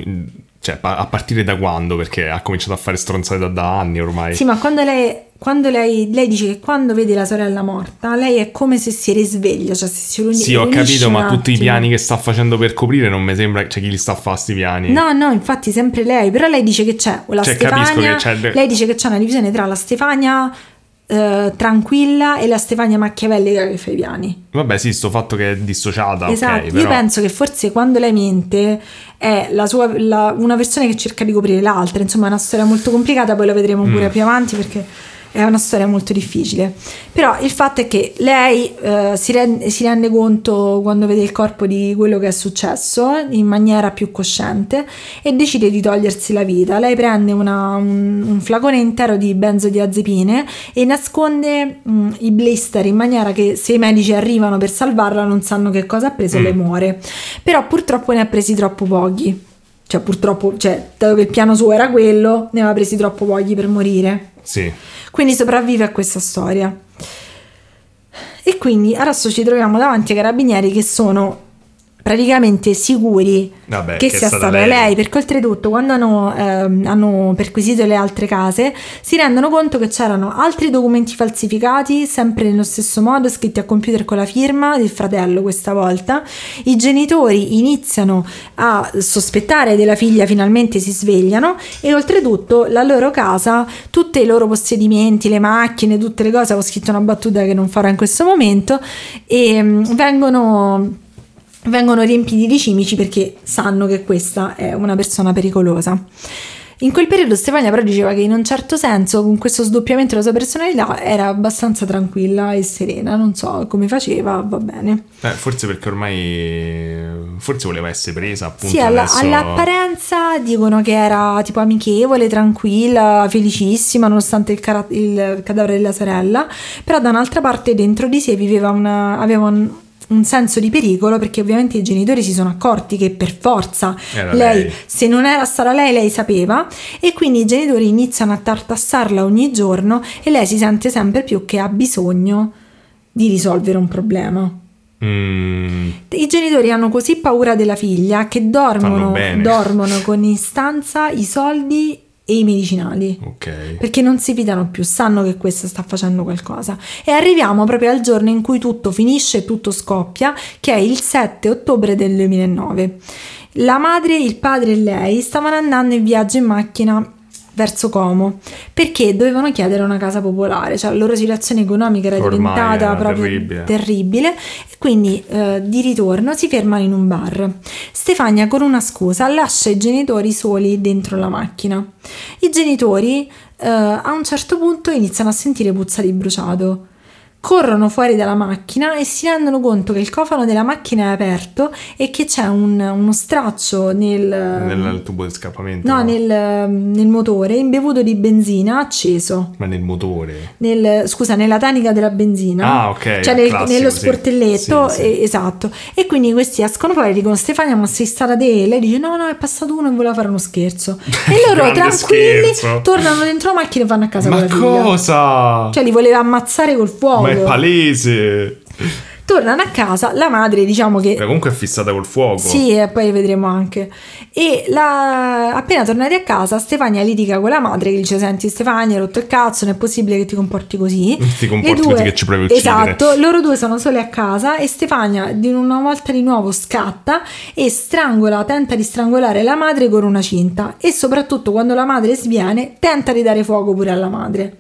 Cioè, a partire da quando? Perché ha cominciato a fare stronzate da, da anni ormai. Sì, ma quando lei, quando lei, lei dice che quando vede la sorella morta, lei è come se si risveglia, cioè se si riuni- Sì, ho riunisce capito, ma tutti i piani che sta facendo per coprire non mi sembra. Cioè, chi li sta a fare sti piani? No, no, infatti sempre lei, però lei dice che c'è la Cioè, Stefania, che c'è lei dice che c'è una divisione tra la Stefania eh, tranquilla e la Stefania machiavellica che fa i piani. Vabbè, sì, sto fatto che è dissociata. esatto, ok, io però... penso che forse quando lei mente è la sua, la- una versione che cerca di coprire l'altra, insomma è una storia molto complicata, poi la vedremo pure Mm. più avanti perché è una storia molto difficile. Però il fatto è che lei eh, si, rende, si, rende, conto quando vede il corpo di quello che è successo in maniera più cosciente e decide di togliersi la vita. Lei prende una, un, un, flacone intero di benzodiazepine e nasconde mh, mm, i blister in maniera che se i medici arrivano per salvarla non sanno che cosa ha preso mm. e le muore. Però purtroppo ne ha presi troppo pochi. Cioè, purtroppo, cioè, dato che il piano suo era quello, ne aveva presi troppo pochi per morire. Sì. Quindi sopravvive a questa storia. E quindi adesso ci troviamo davanti ai carabinieri che sono praticamente sicuri Vabbè, che, che sia stata lei. lei. perché oltretutto quando hanno, ehm, hanno, perquisito le altre case si rendono conto che c'erano altri documenti falsificati sempre nello stesso modo scritti a computer con la firma del fratello questa volta i genitori iniziano a sospettare della figlia finalmente si svegliano e oltretutto la loro casa tutti i loro possedimenti le macchine tutte le cose ho scritto una battuta che non farò in questo momento e ehm, vengono vengono riempiti di cimici perché sanno che questa è una persona pericolosa. In quel periodo Stefania però diceva che in un certo senso con questo sdoppiamento della sua personalità era abbastanza tranquilla e serena, non so come faceva, va bene. Eh, forse perché ormai forse voleva essere presa appunto. Sì, alla, adesso... all'apparenza dicono che era tipo amichevole, tranquilla, felicissima nonostante il, cara- il cadavere della sorella, però da un'altra parte dentro di sé viveva una, aveva un, un senso di pericolo perché ovviamente i genitori si sono accorti che per forza lei, lei, se non era stata lei, lei sapeva e quindi i genitori iniziano a tartassarla ogni giorno e lei si sente sempre più che ha bisogno di risolvere un problema. Mm. I genitori hanno così paura della figlia che dormono, dormono con in stanza i soldi e i medicinali. Ok. Perché non si fidano più, sanno che questa sta facendo qualcosa. E arriviamo proprio al giorno in cui tutto finisce, tutto scoppia, che è il 7 ottobre del 2009. La madre, il padre e lei stavano andando in viaggio in macchina verso Como perché dovevano chiedere una casa popolare, cioè la loro situazione economica era Ormai diventata era proprio terribile. terribile. e quindi eh, di ritorno si fermano in un bar. Stefania con una scusa lascia i genitori soli dentro la macchina. I genitori eh, a un certo punto iniziano a sentire puzza di bruciato corrono fuori dalla macchina e si rendono conto che il cofano della macchina è aperto e che c'è un, uno straccio nel, nel tubo di scappamento no, no. Nel, nel, motore imbevuto di benzina acceso ma nel motore nel, scusa nella tanica della benzina ah ok cioè nel, classico, nello sportelletto sì. Sì, sì. esatto e quindi questi escono fuori e dicono Stefania ma sei stata te e lei dice no no è passato uno e voleva fare uno scherzo e loro tranquilli scherzo. tornano dentro la macchina e vanno a casa ma cosa? cioè li voleva ammazzare col fuoco è palese. Tornano a casa, la madre diciamo che... Ma comunque è fissata col fuoco. Sì, e poi vedremo anche. E la... appena tornati a casa, Stefania litiga con la madre che dice, senti Stefania, hai rotto il cazzo, non è possibile che ti comporti così. Ti comporti due... così che ci provi a uccidere. Esatto, loro due sono sole a casa e Stefania di una volta di nuovo scatta e strangola, tenta di strangolare la madre con una cinta e soprattutto quando la madre sviene tenta di dare fuoco pure alla madre.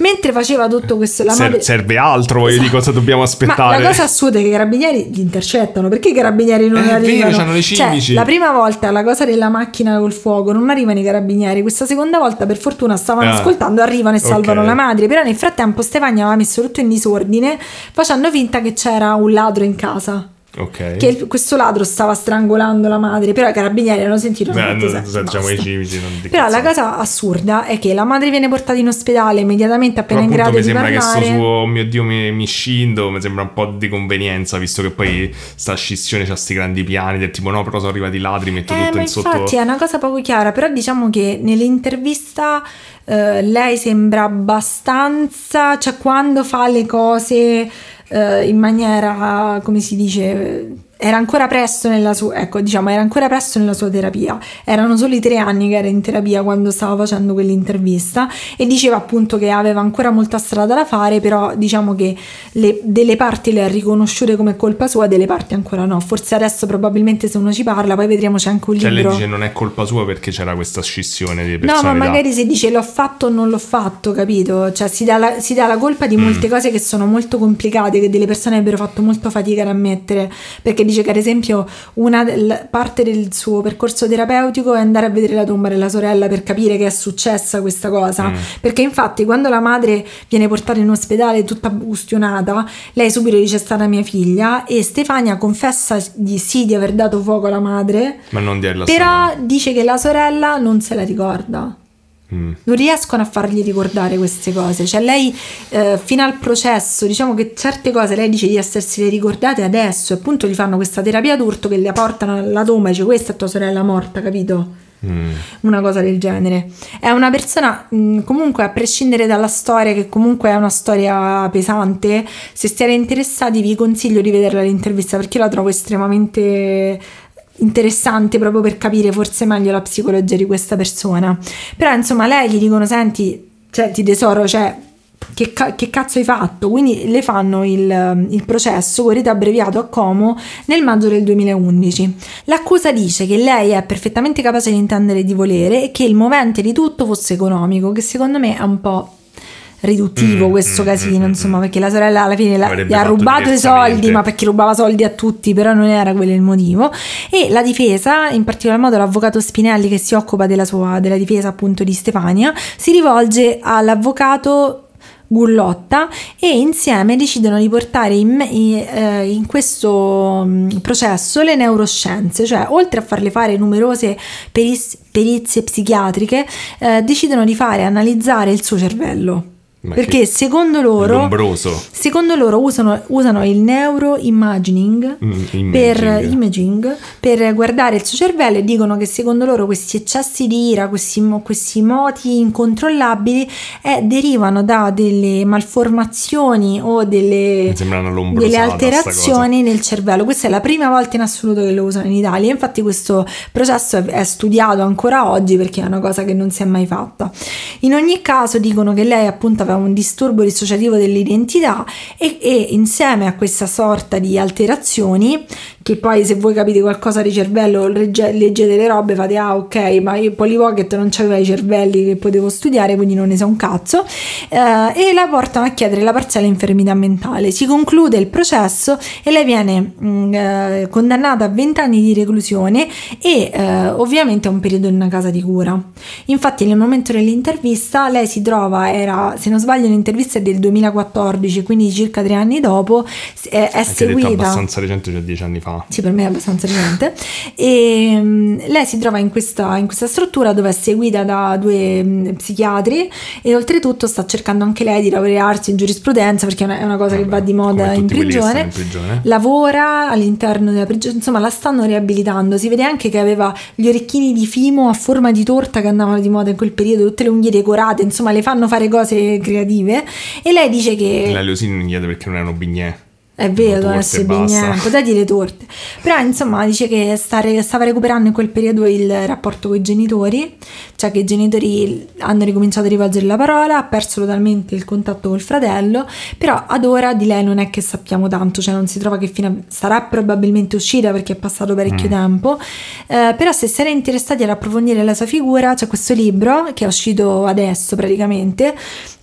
Mentre faceva tutto questo, la Ser- serve altro, voglio esatto. di cosa dobbiamo aspettare. Ma la cosa assurda è che i carabinieri gli intercettano. Perché i carabinieri non è arrivano? Vero, le cioè, la prima volta la cosa della macchina col fuoco non arrivano i carabinieri. Questa seconda volta, per fortuna, stavano ah, ascoltando, arrivano e salvano okay. la madre. Però nel frattempo Stefania aveva messo tutto in disordine, facendo finta che c'era un ladro in casa. Okay. Che il, questo ladro stava strangolando la madre, però i carabinieri hanno sentito. Beh, non senso, diciamo i cimici. Però la cosa assurda è che la madre viene portata in ospedale immediatamente appena in grado di parlare. Mi sembra che sto suo, oh mio Dio, mi, mi scindo, mi sembra un po' di convenienza, visto che poi sta scissione c'ha sti grandi piani del tipo no, però sono arrivati i ladri, metto eh, tutto in sotto. Infatti è una cosa poco chiara, però diciamo che nell'intervista eh, lei sembra abbastanza, cioè quando fa le cose eh, in maniera, come si dice era ancora presto nella sua, ecco, diciamo, era ancora presto nella sua terapia. Erano soli tre anni che era in terapia quando stava facendo quell'intervista e diceva appunto che aveva ancora molta strada da fare, però diciamo che le, delle parti le ha riconosciute come colpa sua, delle parti ancora no. Forse adesso probabilmente se uno ci parla, poi vedremo c'è anche un libro. Cioè lei dice non è colpa sua perché c'era questa scissione di personalità. No, ma magari se dice l'ho fatto o non l'ho fatto, capito? Cioè si dà la, si dà la colpa di molte mm. cose che sono molto complicate, che delle persone avrebbero fatto molto fatica ad ammettere, perché dice che ad esempio una del- parte del suo percorso terapeutico è andare a vedere la tomba della sorella per capire che è successa questa cosa. Mm. Perché infatti quando la madre viene portata in ospedale tutta ustionata, lei subito dice è stata mia figlia e Stefania confessa di sì di aver dato fuoco alla madre, Ma non dirla però dice che la sorella non se la ricorda. Mm. Non riescono a fargli ricordare queste cose. Cioè, lei eh, fino al processo, diciamo che certe cose lei dice di essersele ricordate adesso. E appunto gli fanno questa terapia d'urto che la portano alla tomba e dice: Questa è tua sorella morta, capito? Mm. Una cosa del genere. È una persona, mh, comunque, a prescindere dalla storia, che comunque è una storia pesante, se siete interessati, vi consiglio di vederla l'intervista perché io la trovo estremamente interessante proprio per capire forse meglio la psicologia di questa persona. Però, insomma, lei gli dicono: Senti, senti tesoro, cioè. Che, che cazzo hai fatto? Quindi le fanno il, il processo con rito abbreviato a Como nel maggio del 2011. L'accusa dice che lei è perfettamente capace di intendere di volere e che il movente di tutto fosse economico, che secondo me è un po' riduttivo Mm, questo mm, casino, mm, insomma, mm. perché la sorella alla fine la- gli ha rubato i soldi, ma perché rubava soldi a tutti, però non era quello il motivo. E la difesa, in particolar modo l'avvocato Spinelli che si occupa della, sua, della difesa appunto di Stefania, si rivolge all'avvocato Gullotta e insieme decidono di portare in, me- in- eh, in questo mm, processo le neuroscienze, cioè oltre a farle fare numerose peris- perizie psichiatriche, eh, decidono di fare analizzare il suo cervello. Ma Perché secondo loro, secondo loro usano, usano il neuroimagining Mm, per, imaging. per guardare il suo cervello e dicono che secondo loro questi eccessi di ira, questi, questi moti incontrollabili eh, derivano da delle malformazioni o delle, delle alterazioni nel cervello. Questa è la prima volta in assoluto che lo usano in Italia. Infatti, questo processo è, è studiato ancora oggi perché è una cosa che non si è mai fatta. In ogni caso, dicono che lei appunto aveva un disturbo dissociativo dell'identità e, e insieme a questa sorta di alterazioni, che poi se voi capite qualcosa di cervello, legge- leggete le robe, fate ah ok, ma io Polypocket non c'aveva i cervelli che potevo studiare, quindi non ne so un cazzo, eh, e la portano a chiedere la parziale infermità mentale. Si conclude il processo e lei viene mh, eh, condannata a 20 anni di reclusione e eh, ovviamente a un periodo in una casa di cura. Infatti nel momento dell'intervista lei si trova, era, se non sbaglio l'intervista è del 2014, quindi circa tre anni dopo, s- è, è seguita... abbastanza recente, cioè dieci anni fa. Sì, per me è abbastanza recente. E mm, lei si trova in questa, in questa struttura dove è seguita da due mm, psichiatri e oltretutto sta cercando anche lei di laurearsi in giurisprudenza perché è una, cosa che Vabbè, va di moda in che prigione. in prigione. Lavora all'interno della prigione, insomma la stanno riabilitando. Si vede anche che aveva gli orecchini di fimo a forma di torta che andavano di moda in quel periodo, tutte le unghie decorate, insomma le fanno fare cose creative. E lei dice che... La Leosini non chiede perché non erano bignè. È vero, e basta. bignè, poteva dire torte. Però insomma dice che sta re- stava recuperando in quel periodo il rapporto con i genitori, cioè che i genitori hanno ricominciato a rivolgere la parola, ha perso totalmente il contatto col fratello, però ad ora di lei non è che sappiamo tanto, cioè non si trova che fine sarà probabilmente uscita perché è passato parecchio Mm. tempo, Eh, però se siete interessati ad approfondire la sua figura c'è questo libro che è uscito adesso praticamente,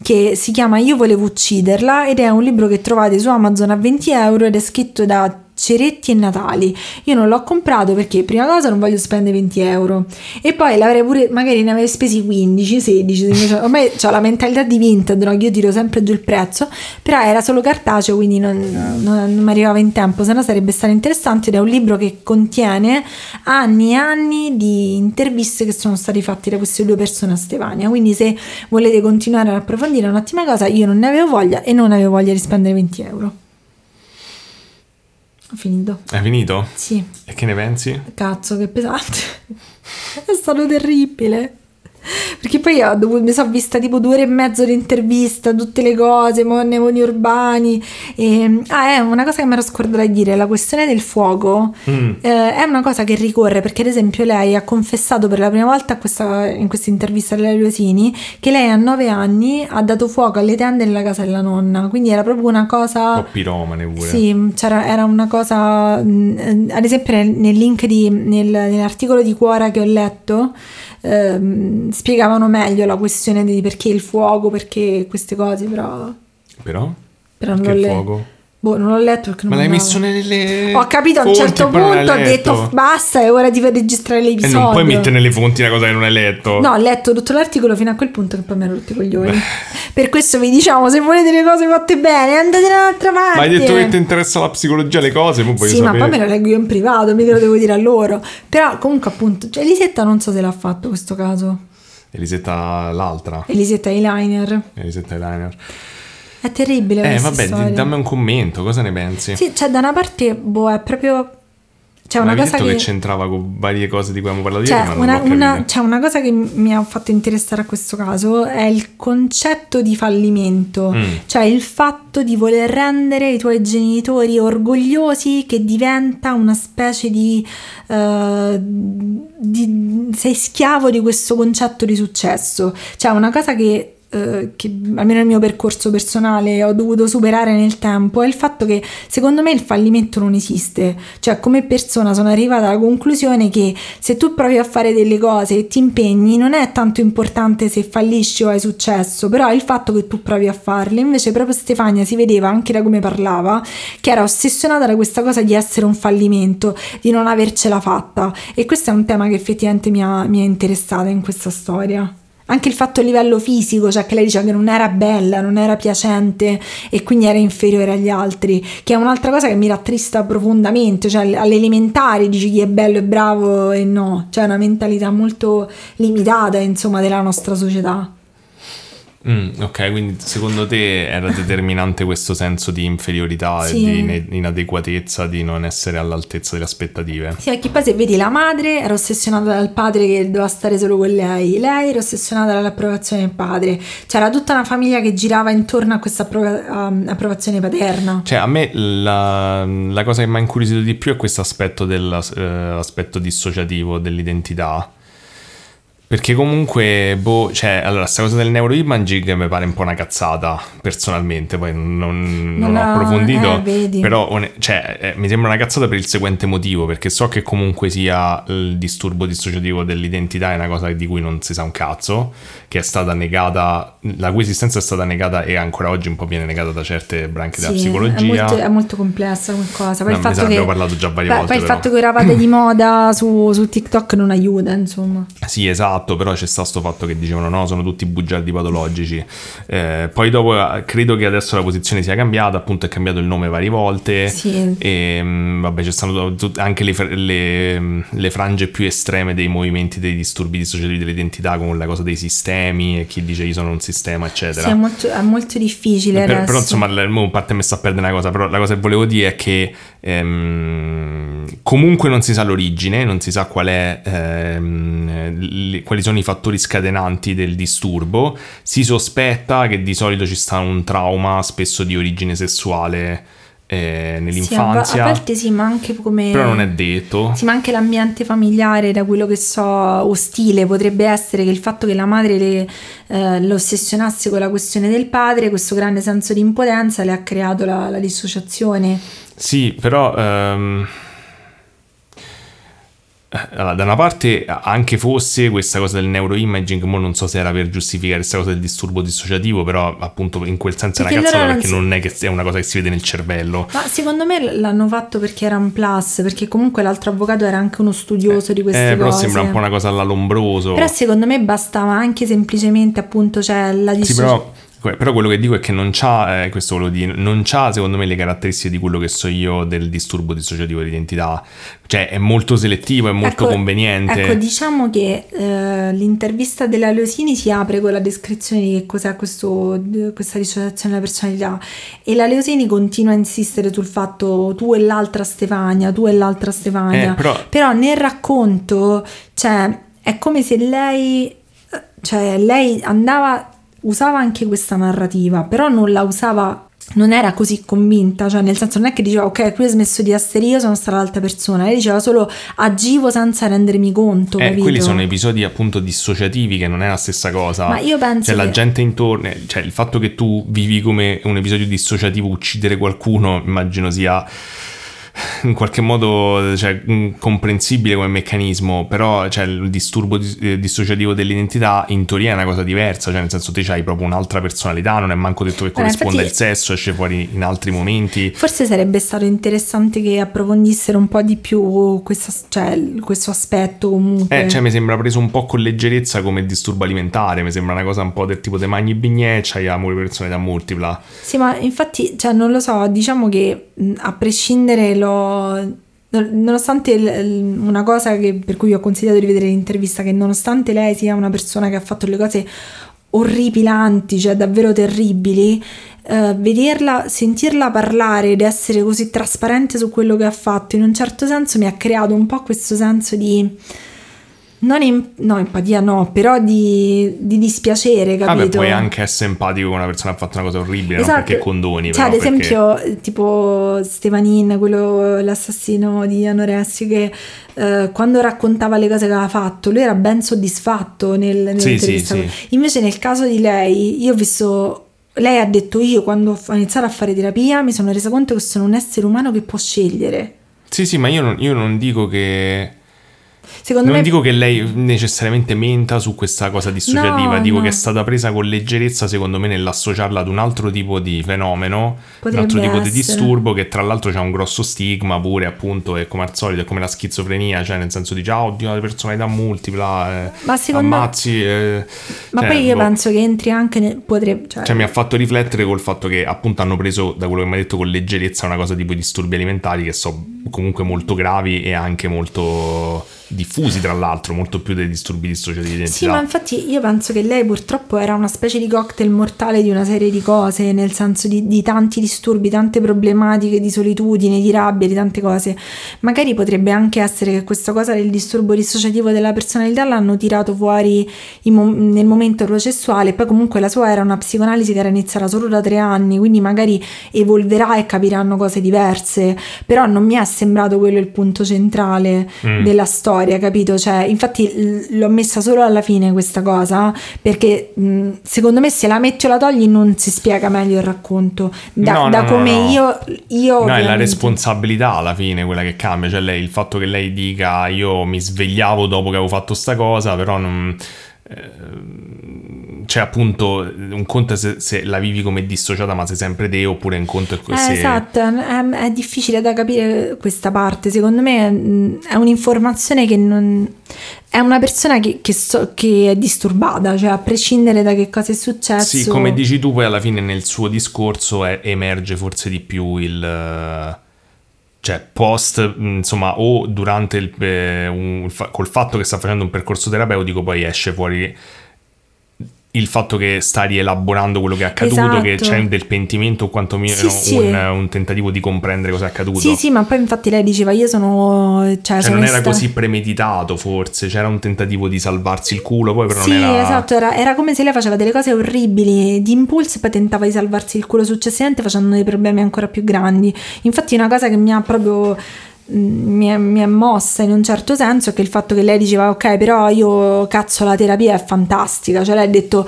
che si chiama Io volevo ucciderla ed è un libro che trovate su Amazon a 20 euro ed è scritto da Ceretti e Natali. Io non l'ho comprato perché prima cosa non voglio spendere 20 euro e poi l'avrei pure, magari ne avrei spesi 15, 16. invece Ormai ho la mentalità di Vinted, no? Io tiro sempre giù il prezzo, però era solo cartaceo quindi non, non- non mi arrivava in tempo, se no sarebbe stato interessante ed è un libro che contiene anni e anni di interviste che sono state fatte da queste due persone a Stefania. Quindi se volete continuare ad approfondire un'ottima cosa, io non ne avevo voglia e non avevo voglia di spendere 20 euro. Ho finito. Hai finito? Sì, E che ne pensi? cazzo, che pesante. È stato terribile. Perché poi ho dovuto- mi sono vista tipo due ore e mezzo di intervista, tutte le cose, monnevoni urbani. E, ah, è una cosa che mi ero scordata di dire, la questione del fuoco Mm. eh, è una cosa che ricorre perché ad esempio lei ha confessato per la prima volta questa- in questa intervista della Leosini che lei a nove anni ha dato fuoco alle tende nella casa della nonna, quindi era proprio una cosa... Un po' piromane pure. Sì, c'era, era una cosa, mh, ad esempio nel, nel link di, nel- nell'articolo di Quora che ho letto, ehm, spiegavano meglio la questione di perché il fuoco, perché queste cose, però, Però? però non l'ho le- fuoco? Boh, non l'ho letto perché non Ma l'hai andava. messo nelle. Ho capito a un certo punto, ho detto basta, è ora di registrare E l'episodio. non puoi mettere nelle fonti una cosa che non hai letto. No, ho letto tutto l'articolo fino a quel punto che poi mi ero rotti i coglioni. Per questo vi diciamo, se volete le cose fatte bene, andate da un'altra parte. Ma hai detto che ti interessa la psicologia, le cose, poi voglio Sì, ma sapere. poi me lo leggo io in privato, mica lo devo dire a loro. Però comunque appunto, cioè Elisetta non so se l'ha fatto questo caso. Elisetta l'altra. Elisetta eyeliner. Elisetta Liner. È terribile Eh, vabbè, storia. dammi un commento, cosa ne pensi? Sì, cioè da una parte, boh, è proprio... C'è Ma una cosa detto che... che... c'entrava con varie cose di cui abbiamo parlato Cioè ieri, una, una- capito. c'è una cosa che mi ha fatto interessare a questo caso è il concetto di fallimento, Mm. cioè il fatto di voler rendere i tuoi genitori orgogliosi che diventa una specie di, eh, di- sei schiavo di questo concetto di successo, cioè una cosa che eh, che almeno nel mio percorso personale ho dovuto superare nel tempo è il fatto che secondo me il fallimento non esiste. Cioè come persona sono arrivata alla conclusione che se tu provi a fare delle cose e ti impegni non è tanto importante se fallisci o hai successo però è il fatto che tu provi a farle. Invece proprio Stefania si vedeva anche da come parlava che era ossessionata da questa cosa di essere un fallimento di non avercela fatta. E questo è un tema che effettivamente mi ha, mi ha interessata in questa storia anche il fatto a livello fisico, cioè che lei diceva che non era bella, non era piacente e quindi era inferiore agli altri, che è un'altra cosa che mi rattrista profondamente, cioè alle elementari dici chi è bello e bravo e no, cioè una mentalità molto limitata insomma della nostra società. Mm, ok, quindi secondo te era determinante questo senso di inferiorità Sì. e di inadeguatezza, di non essere all'altezza delle aspettative? Sì, perché poi se vedi la madre era ossessionata dal padre che doveva stare solo con lei, lei era ossessionata dall'approvazione del padre, c'era tutta una famiglia che girava intorno a questa approva- um, approvazione paterna. Cioè, a me la, la cosa che mi ha incuriosito di più è questo aspetto dell'aspetto dissociativo dell'identità. Perché comunque, boh, cioè, allora, questa cosa del neuroimaging mi pare un po' una cazzata, personalmente, poi non, non Non ho approfondito, eh, però, cioè, eh, mi sembra una cazzata per il seguente motivo, perché so che comunque sia il disturbo dissociativo dell'identità è una cosa di cui non si sa un cazzo, che è stata negata, la cui esistenza è stata negata e ancora oggi un po' viene negata da certe branche della Sì, psicologia. È molto, è molto complessa come cosa. Poi No, il fatto che, abbiamo parlato già varie beh, volte, Poi il però. fatto che eravate di moda su, su TikTok non aiuta, insomma. Sì, esatto, però c'è stato sto fatto che dicevano no, sono tutti bugiardi patologici. Eh, poi dopo eh, credo che adesso la posizione sia cambiata, appunto è cambiato il nome varie volte. Sì. E mm, vabbè, stanno tut- anche le, le- le frange più estreme dei movimenti dei disturbi dissociativi dell'identità, come la cosa dei sistemi e chi dice io sono un sistema, eccetera. Sì, è molto, è molto difficile Per- però insomma, a parte me sta a perdere una cosa, però la cosa che volevo dire è che ehm, comunque non si sa l'origine, non si sa qual è, ehm, li- quali sono i fattori scatenanti del disturbo, si sospetta che di solito ci sta un trauma spesso di origine sessuale eh, Sì, a, nell'infanzia, volte sì, ma anche come... però non è detto. Sì, ma anche l'ambiente familiare, da quello che so, ostile, potrebbe essere che il fatto che la madre le, eh, lo ossessionasse con la questione del padre, questo grande senso di impotenza le ha creato la, la dissociazione. Sì, però ehm, eh, allora, da una parte anche fosse questa cosa del neuroimaging, mo non so se era per giustificare questa cosa del disturbo dissociativo, però appunto in quel senso è una Perché cazzata non perché si- non è che è una cosa che si vede nel cervello. Ma secondo me l'hanno fatto perché era un plus, perché comunque l'altro avvocato era anche uno studioso di queste Eh, però cose. sembra un po' una cosa alla lombroso. Però secondo me bastava anche semplicemente appunto cioè la Sì, dissociazione. però, que- però quello che dico è che non c'ha, eh, questo volevo dire, non c'ha secondo me le caratteristiche di quello che so io del disturbo dissociativo di identità. Cioè è molto selettivo, è molto Ecco- conveniente. Ecco, diciamo che eh, l'intervista della Leosini si apre con la descrizione di che cos'è questo, questa dissociazione della personalità e la Leosini continua a insistere sul fatto tu e l'altra Stefania, tu e l'altra Stefania. Eh, però- Però nel racconto, cioè, è come se lei, cioè, lei andava, usava anche questa narrativa, però non la usava, non era così convinta, cioè nel senso non è che diceva ok, qui ho smesso di essere io, sono stata l'altra persona, lei diceva solo agivo senza rendermi conto, Eh, capito? quelli sono episodi appunto dissociativi che non è la stessa cosa. Ma io penso Cioè, la che- gente intorno, cioè il fatto che tu vivi come un episodio dissociativo, uccidere qualcuno, immagino sia in qualche modo cioè, mm, comprensibile come meccanismo, però cioè, il disturbo dis- eh, dissociativo dell'identità in teoria è una cosa diversa, cioè nel senso te hai proprio un'altra personalità, non è manco detto che corrisponda il sesso, esce fuori in altri momenti. Forse sarebbe stato interessante che approfondissero un po' di più questa, cioè, questo aspetto comunque. Eh, cioè mi sembra preso un po' con leggerezza come disturbo alimentare, mi sembra una cosa un po' del tipo de magni bignè, c'hai amore personalità multipla. Sì, ma infatti, cioè, non lo so, diciamo che a prescindere lo nonostante una cosa che, per cui ho consigliato di vedere l'intervista, che nonostante lei sia una persona che ha fatto le cose orripilanti, cioè davvero terribili, eh, vederla, sentirla parlare ed essere così trasparente su quello che ha fatto, in un certo senso mi ha creato un po' questo senso di non in, no, empatia no, però di, di dispiacere, capito? Vabbè, puoi anche essere empatico con una persona che ha fatto una cosa orribile, esatto. non perché condoni. Cioè, ad esempio, perché... tipo Stevanin, quello, l'assassino di Anoressi, che eh, quando raccontava le cose che aveva fatto, lui era ben soddisfatto nel, nell'intervista. Sì, sì, sì. Invece nel caso di lei, io ho visto... Lei ha detto io quando ho iniziato a fare terapia mi sono resa conto che sono un essere umano che può scegliere. Sì, sì, ma io non, io non dico che Secondo non me... dico che lei necessariamente menta su questa cosa dissociativa, no, dico no. che è stata presa con leggerezza secondo me nell'associarla ad un altro tipo di fenomeno, Potrebbe un altro tipo essere. di disturbo che tra l'altro c'ha un grosso stigma pure appunto è come al solito, è come la schizofrenia, cioè nel senso di ah oddio la personalità multipla, eh, ma secondo ammazzi. Eh, ma cioè, poi io boh. penso che entri anche nel... Potrebbe, cioè... cioè mi ha fatto riflettere col fatto che appunto hanno preso da quello che mi ha detto con leggerezza una cosa tipo disturbi alimentari che so comunque molto gravi e anche molto diffusi tra l'altro, molto più dei disturbi dissociativi di identità. Sì, ma infatti io penso che lei purtroppo era una specie di cocktail mortale di una serie di cose, nel senso di, di tanti disturbi, tante problematiche di solitudine, di rabbia, di tante cose. Magari potrebbe anche essere che questa cosa del disturbo dissociativo della personalità l'hanno tirato fuori mo- nel momento processuale, poi comunque la sua era una psicoanalisi che era iniziata solo da tre anni, quindi magari evolverà e capiranno cose diverse, però non mi è sembrato quello il punto centrale mm. della storia storia, capito? Cioè, infatti l'ho messa solo alla fine questa cosa perché mh, secondo me se la metti o la togli non si spiega meglio il racconto. Da, no, da no, come no, io, io. No, è la responsabilità alla fine quella che cambia. Cioè, lei, il fatto che lei dica io mi svegliavo dopo che avevo fatto sta cosa, però non. Eh, c'è appunto un conto se, se, la vivi come dissociata ma sei sempre te oppure un conto è così. Eh, esatto, è, è, difficile da capire questa parte, secondo me mm, è un'informazione che non... è una persona che, che, so, che, è disturbata, cioè a prescindere da che cosa è successo. Sì, come dici tu poi alla fine nel suo discorso è, emerge forse di più il cioè post, insomma, o durante il, eh, un, col fatto che sta facendo un percorso terapeutico, poi esce fuori il fatto che sta rielaborando quello che è accaduto, esatto. che c'è del pentimento o quantomeno sì, sì. Un, un, tentativo di comprendere cosa è accaduto. Sì, sì, ma poi infatti lei diceva io sono... Cioè, cioè sono non era sta... così premeditato forse, c'era un tentativo di salvarsi il culo, poi però sì, non era... esatto, era, era, come se lei faceva delle cose orribili di impulso e poi tentava di salvarsi il culo successivamente facendo dei problemi ancora più grandi. Infatti una cosa che mi ha proprio mi è, mi è, mossa in un certo senso che il fatto che lei diceva ok però io cazzo la terapia è fantastica. Cioè lei ha detto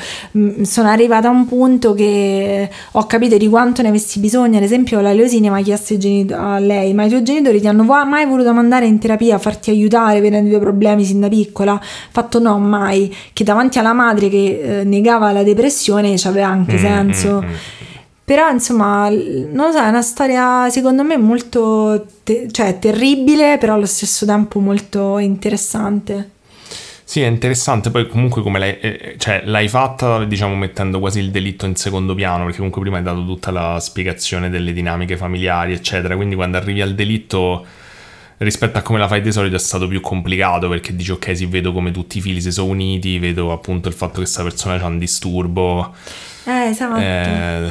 sono arrivata a un punto che ho capito di quanto ne avessi bisogno. Ad esempio la Leosini mi ha chiesto a lei ma i tuoi genitori ti hanno mai voluto mandare in terapia a farti aiutare per i tuoi problemi sin da piccola? Fatto no mai. Che davanti alla madre che eh, negava la depressione c'aveva anche mm, senso. mm, mm. Però insomma, non lo so, è una storia secondo me molto, te- cioè terribile, però allo stesso tempo molto interessante. Sì, è interessante, poi comunque come l'hai, eh, cioè, l'hai fatta, diciamo, mettendo quasi il delitto in secondo piano, perché comunque prima hai dato tutta la spiegazione delle dinamiche familiari, eccetera, quindi quando arrivi al delitto rispetto a come la fai di solito è stato più complicato perché dici ok sì vedo come tutti i fili si sono uniti vedo appunto il fatto che questa persona ha un disturbo. Eh esatto. Eh,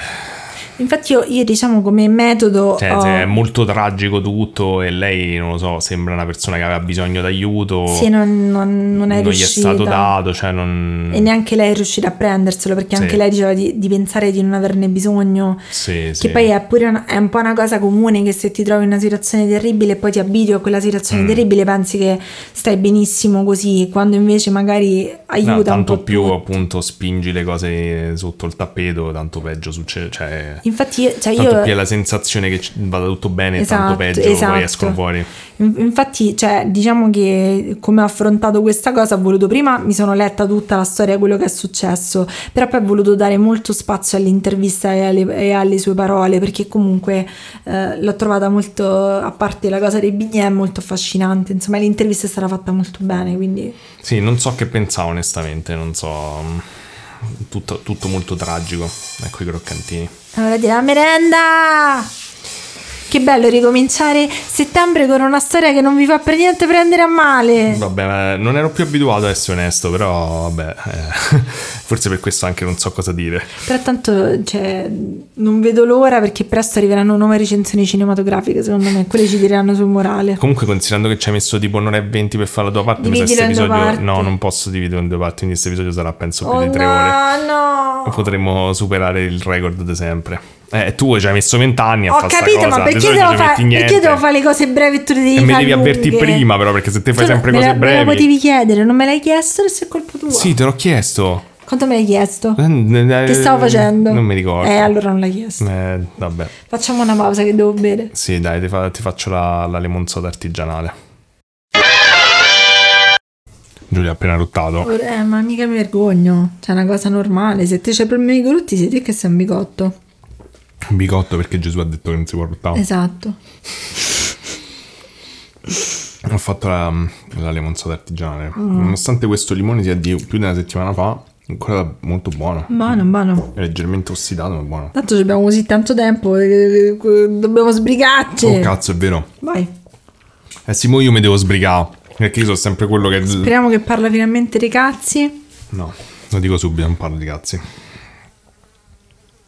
Infatti io, io, diciamo come metodo... Cioè, ho... è molto tragico tutto e lei, non lo so, sembra una persona che aveva bisogno d'aiuto. Sì, non, non, non è non riuscita. gli è stato dato, cioè non... E neanche lei è riuscita a prenderselo perché sì. anche lei diceva di, di, pensare di non averne bisogno. Sì, che sì. poi è pure una, è un po' una cosa comune che se ti trovi in una situazione terribile e poi ti abitui a quella situazione mm. terribile pensi che stai benissimo così, quando invece magari aiuta no, tanto più tutto. appunto spingi le cose sotto il tappeto, tanto peggio succede. Cioè Infatti, cioè Tanto io... qui è la sensazione che vada tutto bene Esatto, tanto peggio esatto. poi escono fuori. In- Infatti, cioè, diciamo che come ho affrontato questa cosa, ho voluto prima, mi sono letta tutta la storia di quello che è successo, però poi ho voluto dare molto spazio all'intervista e alle, e alle sue parole, perché comunque eh, l'ho trovata molto, a parte la cosa dei bignè, molto affascinante. Insomma, l'intervista è stata fatta molto bene, quindi Sì, non so che pensare onestamente, non so. mm, Tutto, tutto molto tragico. Ecco i croccantini. Allora dire la merenda! Che bello ricominciare settembre con una storia che non vi fa per niente prendere a male. Vabbè, non ero più abituato ad essere onesto, però vabbè, eh, forse per questo anche non so cosa dire. Però tanto cioè, non vedo l'ora perché presto arriveranno nuove recensioni cinematografiche, secondo me, quelle ci diranno sul morale. Comunque, considerando che ci hai messo tipo un'ora e venti per fare la tua parte, mi sa episodio. parti. No, non posso dividere in due parti, quindi questo episodio sarà penso più Oh di tre ore. no, no! Potremmo superare il record di sempre. Eh, tu ci hai messo vent'anni a Ho fare sta capito, cosa, ma perché devo, fa- perché devo fare le cose brevi e tu le devi E me devi avvertire prima, però, perché se te fai Tu sempre me cose la, Me la brevi. potevi chiedere, non me l'hai chiesto, adesso è colpa tua. Sì, te l'ho chiesto. Quanto me l'hai chiesto? Che Che stavo facendo? Non mi ricordo. Eh, allora non l'hai chiesto. Eh, vabbè. Facciamo una pausa che devo bere. Sì, dai, ti, fa- ti faccio la, la lemonzota artigianale. Giulia ha appena ruttato. Eh, ma mica mi vergogno. C'è una cosa normale. Se te c'hai problemi con i grutti, sei te che sei un bigotto. Un bicotto perché Gesù ha detto che non si può ruttare. Esatto. Ho fatto la, la lemonzata artigianale. Mm. Nonostante questo limone sia di più di una settimana fa, ancora molto buono. Buono, buono. È leggermente ossidato, ma buono. Tanto ci abbiamo così tanto tempo. che- che- Dobbiamo sbrigarci. Oh cazzo, è vero. Vai. Eh sì, mo io mi devo sbrigare. Perché io sono sempre quello che. Speriamo che parla finalmente dei cazzi. No, lo dico subito, non parlo di cazzi.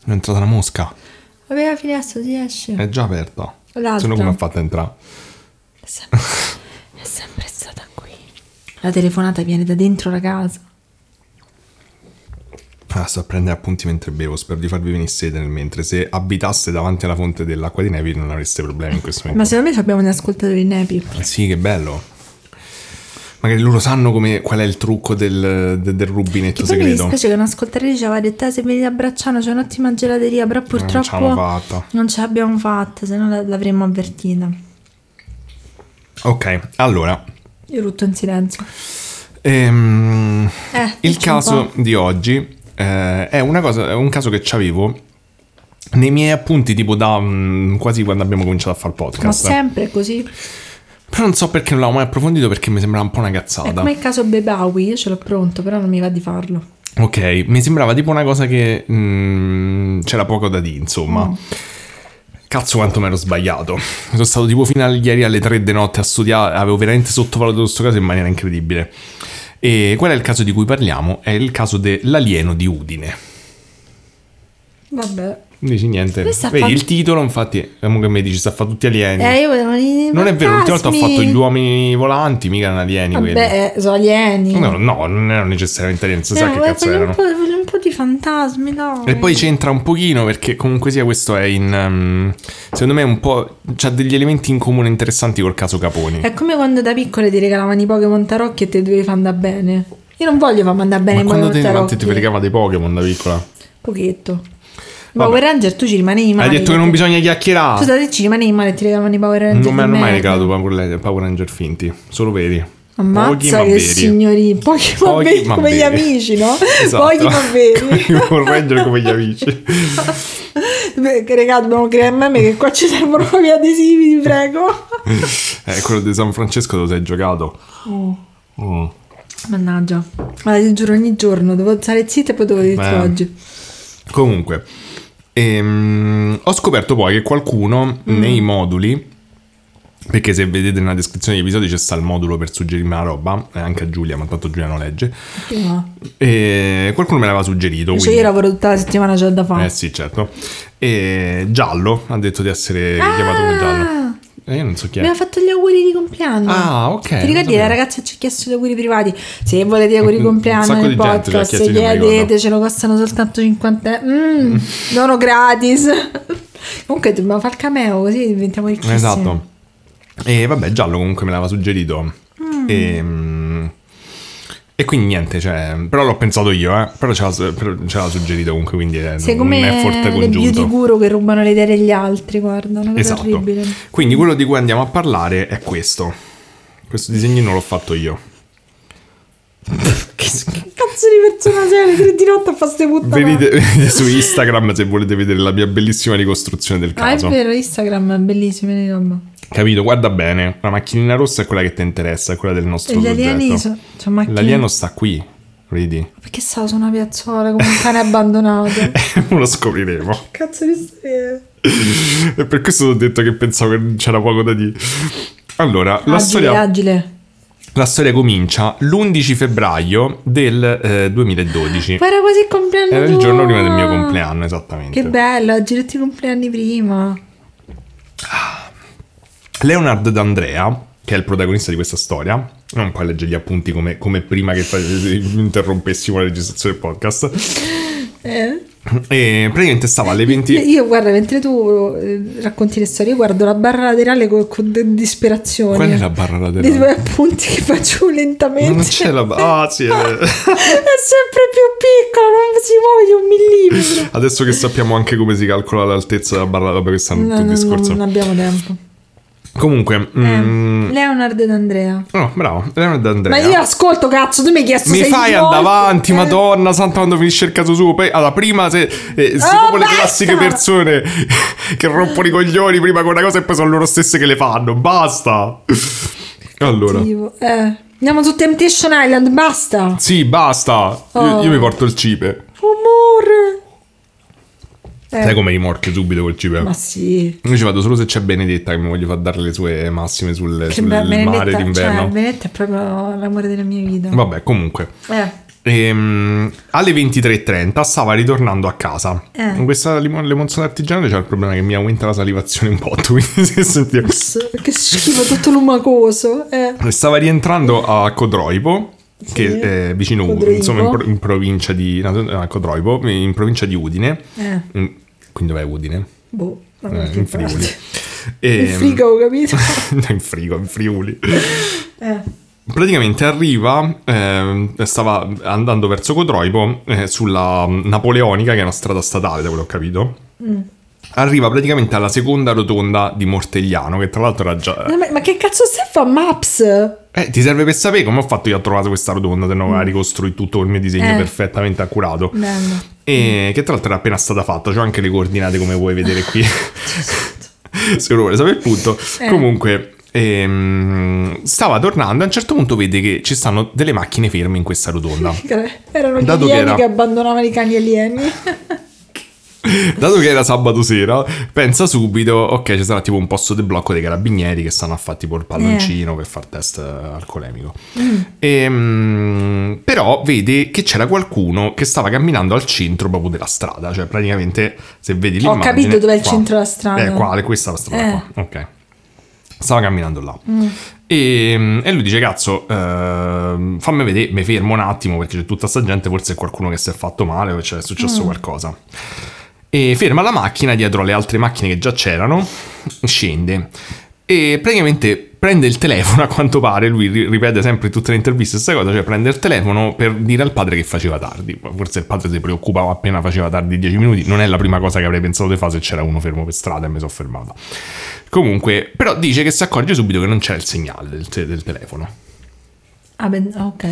È entrata una mosca. Vabbè, la finestra si esce. È già aperta. L'altra. Se no come ha fatto a entrare? È sempre, è sempre stata qui. La telefonata viene da dentro la casa. Ah, sto a prendere appunti mentre bevo. Spero di farvi venire sede nel mentre. Se abitaste davanti alla fonte dell'acqua di Nevi non avreste problemi in questo Ma momento. secondo me abbiamo un ascoltatori nepi. Sì, che bello. Magari loro sanno come, qual è il trucco del, de- del rubinetto Che poi mi segreto. dispiace che un'ascoltatrice aveva detto "Ah, se venite a Bracciano c'è un'ottima gelateria, però Non ce purtroppo fatta. non ce l'abbiamo fatta, se no la- l'avremmo avvertita. Ok, allora. Io rutto in silenzio. ehm, Eh, il caso di oggi eh, è, una cosa, è un caso che avevo nei miei appunti tipo da mm, quasi quando abbiamo cominciato a fare il Ma podcast. sempre così. Però non so perché non l'avevo mai approfondito perché mi sembrava un po' una È cazzata. come il caso Bebawi, io ce l'ho pronto, però non mi va di farlo. Ok, mi sembrava tipo una cosa che mm, c'era poco da dire, insomma. Mm. Cazzo quanto mi ero sbagliato. Sono stato tipo fino a ieri alle 3 di notte a studiare, avevo veramente sottovalutato questo caso in maniera incredibile. E qual è il caso di cui parliamo? È il caso dell'alieno di Udine. Vabbè. Non dici niente. Vedi fa- il titolo, infatti, comunque mi dici, sta a fare tutti alieni. Eh, io volevo i non è vero, l'ultima volta ho fatto gli uomini volanti, mica erano alieni quelli. Vabbè, eh, sono alieni. No, no, non erano necessariamente alieni, non si Eh, sa che cazzo un erano. po', voglio un po' di fantasmi, no. E poi c'entra un pochino perché comunque sia questo è in... ehm, secondo me è un po'... c'ha degli elementi in comune interessanti col caso Caponi. È come quando da piccole ti regalavano i Pokémon tarocchi e te dovevi far andare bene. Io non voglio farmi andare bene Ma i quando Pokémon te, tarocchi. quando ti fregava dei Pokémon da piccola? Pochetto. Power Ranger tu ci rimanevi male. Hai detto che non bisogna chiacchierare. Scusa, te ci rimanevi male e ti regalavano i Power Ranger. non mi hanno mai regalato Power Ranger finti, solo veri. Ammazza Pochi che signori. Pochi Pochi veri ma come gli amici, no? Esatto. Pochi ma veri. Power Ranger come gli amici. Che regà, dobbiamo creare meme che qua ci servono gli adesivi, ti prego. eh, quello di San Francesco lo sei giocato. Mm. Mannaggia. Ma ti giuro ogni giorno, devo stare zitta e poi devo dirti Beh. oggi. Comunque, ehm, ho scoperto poi che qualcuno Mm. nei moduli, perché se vedete nella descrizione degli episodi c'è sta il modulo per suggerirmi la roba, e anche a Giulia, ma tanto Giulia non legge, No. e qualcuno me l'aveva suggerito. Cioè, quindi- io lavoro tutta la settimana, c'è da fare. Eh sì, certo. E Giallo ha detto di essere chiamato come Giallo. Ah, E io non so chi mi è. ha fatto gli auguri di compleanno. Ah, ok, Ti ricordi la ragazza ci ha chiesto gli auguri privati? Se volete gli auguri di compleanno nel podcast, non mi ricordo. chiedetecelo, costano soltanto 50 Mm, dono gratis. Comunque dobbiamo fare il cameo così diventiamo ricchissimi. Esatto. E vabbè, Giallo comunque me l'aveva suggerito. Mm. E, mm, E quindi niente, cioè, però l'ho pensato io, eh. Però ce l'ha, ce l'ha suggerito comunque, quindi è Sei un come effort le beauty congiunto. guru che rubano le idee degli altri, guarda, una Esatto. orribile. Quindi quello di cui andiamo a parlare è questo. Questo disegnino l'ho fatto io. Che, che cazzo di persona sei? Tre di notte a fare ste puttanate. Venite, venite su Instagram se volete vedere la mia bellissima ricostruzione del Ah, è caso. vero, Instagram è bellissimo, vedi, roba. Capito? Guarda bene, la macchinina rossa è quella che ti interessa, è quella del nostro gli alieni soggetto. sono... Cioè, macchine... L'alieno sta qui, vedi? Perché stavo su una piazzola come un cane abbandonato? Lo scopriremo. cazzo di storia. E per questo ho detto che pensavo che c'era poco da dire. Allora, la, Agile, storia, agile. La storia comincia l'11 febbraio del eh, 2012. Ma era quasi il compleanno Era il giorno prima del mio compleanno, esattamente. Che bello, oggi tutti i compleanni prima. Leonard D'Andrea, che è il protagonista di questa storia, non puoi leggere gli appunti come, come prima che interrompessimo la registrazione del podcast. Eh? E praticamente stava alle Io, 20. io, guarda, mentre tu eh, racconti le storie, io guardo la barra laterale con, con de- disperazione. Qual è la barra Dei laterale? tuoi appunti che faccio lentamente. Non c'è la barra. Ah, sì. è vero. È sempre più piccola, non si muove di un millimetro. Adesso che sappiamo anche come si calcola l'altezza della barra, vabbè, questo è un No, altro no, discorso. non abbiamo tempo. Comunque, mm, Leonard ed Andrea. no, bravo, Leonard D'Andrea. Ma io ascolto, cazzo, tu mi hai chiesto Mi fai andare avanti, Eh. madonna santa, quando finisce il caso suo. Poi, allora, prima se, eh, se Oh, le classiche persone che rompono i coglioni prima con una cosa e poi sono loro stesse che le fanno. Basta. Allora, eh. Andiamo su Temptation Island, basta. sì, basta. Io, Oh. io mi porto il cipe. Amore. Eh, Sai come rimorchio subito col cipe? Ma sì. Io ci vado solo se c'è Benedetta che mi voglio far dare le sue massime sul, sul be- mare d'inverno. Cioè, Benedetta è proprio l'amore della mia vita. Vabbè, comunque. Eh. Ehm, alle 23.30 stava ritornando a casa. Eh. Con questa limone limonzata artigianale c'è il problema che mi aumenta la salivazione un po'. Quindi si sente- Che schifo tutto lumacoso. Eh. Stava rientrando a Codroipo, che è vicino Codroipo. insomma in, pro- in provincia di no, a Codroipo, in provincia di Udine. Eh. In- quindi dov'è Udine? Boh. Eh, in Friuli. E, Il frigo, ho capito? in frigo, in Friuli. Eh. Praticamente arriva, ehm, stava andando verso Codroipo eh, sulla Napoleonica, che è una strada statale, da quello che ho capito. Mm. Arriva praticamente alla seconda rotonda di Mortegliano, che tra l'altro era già... Ma, ma che cazzo stai a fa Maps? Eh, ti serve per sapere come ho fatto io a trovare questa rotonda, se no aveva ricostruito tutto il mio disegno Mm. Eh. perfettamente accurato. Bello. E che tra l'altro era appena stata fatta, c'ho anche le coordinate come puoi vedere qui. Se uno vuole sapere il punto. Eh. Comunque, ehm, stava tornando a un certo punto vede che ci stanno delle macchine ferme in questa rotonda. Erano gli Dato che alieni era- che abbandonavano i cani alieni. Dato che era sabato sera, pensa subito, ok, ci sarà tipo un posto di blocco dei carabinieri che stanno a fare tipo il palloncino per far test eh, alcolemico. Ehm, però vede che c'era qualcuno che stava camminando al centro proprio della strada, cioè praticamente se vedi Ho l'immagine... capito dov'è il qua. centro della strada. Eh, qua, questa è la strada Eh. qua, ok. Stava camminando là. Mm. E, e lui dice: Cazzo, ehm, fammi vedere, mi fermo un attimo perché c'è tutta sta gente. Forse è qualcuno che si è fatto male o c'è Mm. successo qualcosa. E ferma la macchina dietro alle altre macchine che già c'erano. Scende e praticamente prende il telefono. A quanto pare, lui ri- ripete sempre in tutte le interviste questa cosa: cioè prende il telefono per dire al padre che faceva tardi. Forse il padre si preoccupava appena faceva tardi 10 minuti. Non è la prima cosa che avrei pensato di fare se c'era uno fermo per strada e mi sono fermato. Comunque, però dice che si accorge subito che non c'è il segnale del, te- del telefono. Ah, beh, ok.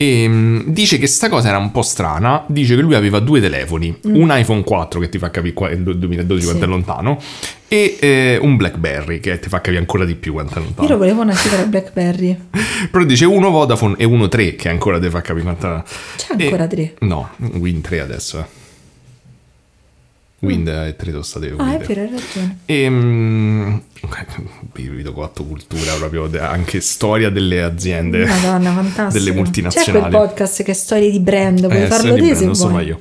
E mm, dice che sta cosa era un po' strana. Dice che lui aveva due telefoni: un iPhone 4 che ti fa capire qua- il 2012 quanto Sì. è lontano, e eh, un Blackberry che ti fa capire ancora di più quanto è Io lo lontano. volevo una cifra Blackberry. Però dice uno Vodafone e uno 3 che ancora ti fa capire quanto è. C'è ancora E- tre. No, Win 3 adesso. Eh. Wind e 3 sono state Ah, è vero, hai ragione. E vi vedo quattro cultura proprio anche storia delle aziende Madonna, fantastico. delle C'è multinazionali quel podcast che è storie di brand, puoi Eh, farlo te Brand, se vuoi. io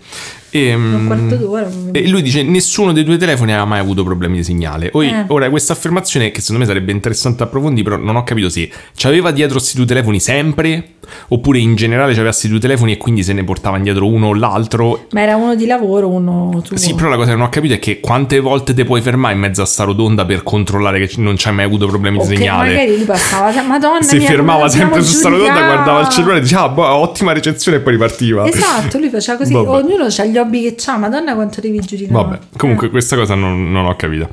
E, quarto d'ora. e lui dice: Nessuno dei due telefoni aveva mai avuto problemi di segnale. Oi- Eh. Ora, questa affermazione, che secondo me sarebbe interessante approfondire, però non ho capito se c'aveva dietro questi due telefoni sempre, oppure in generale c'aveva questi due telefoni e quindi se ne portava indietro uno o l'altro. Ma era uno di lavoro, uno tuo. Sì, però la cosa che non ho capito è che quante volte te puoi fermare in mezzo a sta rotonda per controllare che non c'hai mai avuto problemi O di segnale. magari lui passava, madonna si mia, fermava sempre su sta rotonda, guardava il cellulare e diceva: ah, boh, ottima recensione e poi ripartiva. Esatto, lui faceva così, Vabbè. ognuno ha gli hobby che ha, madonna quanto devi giudicare. Vabbè, comunque questa cosa non, non ho capito.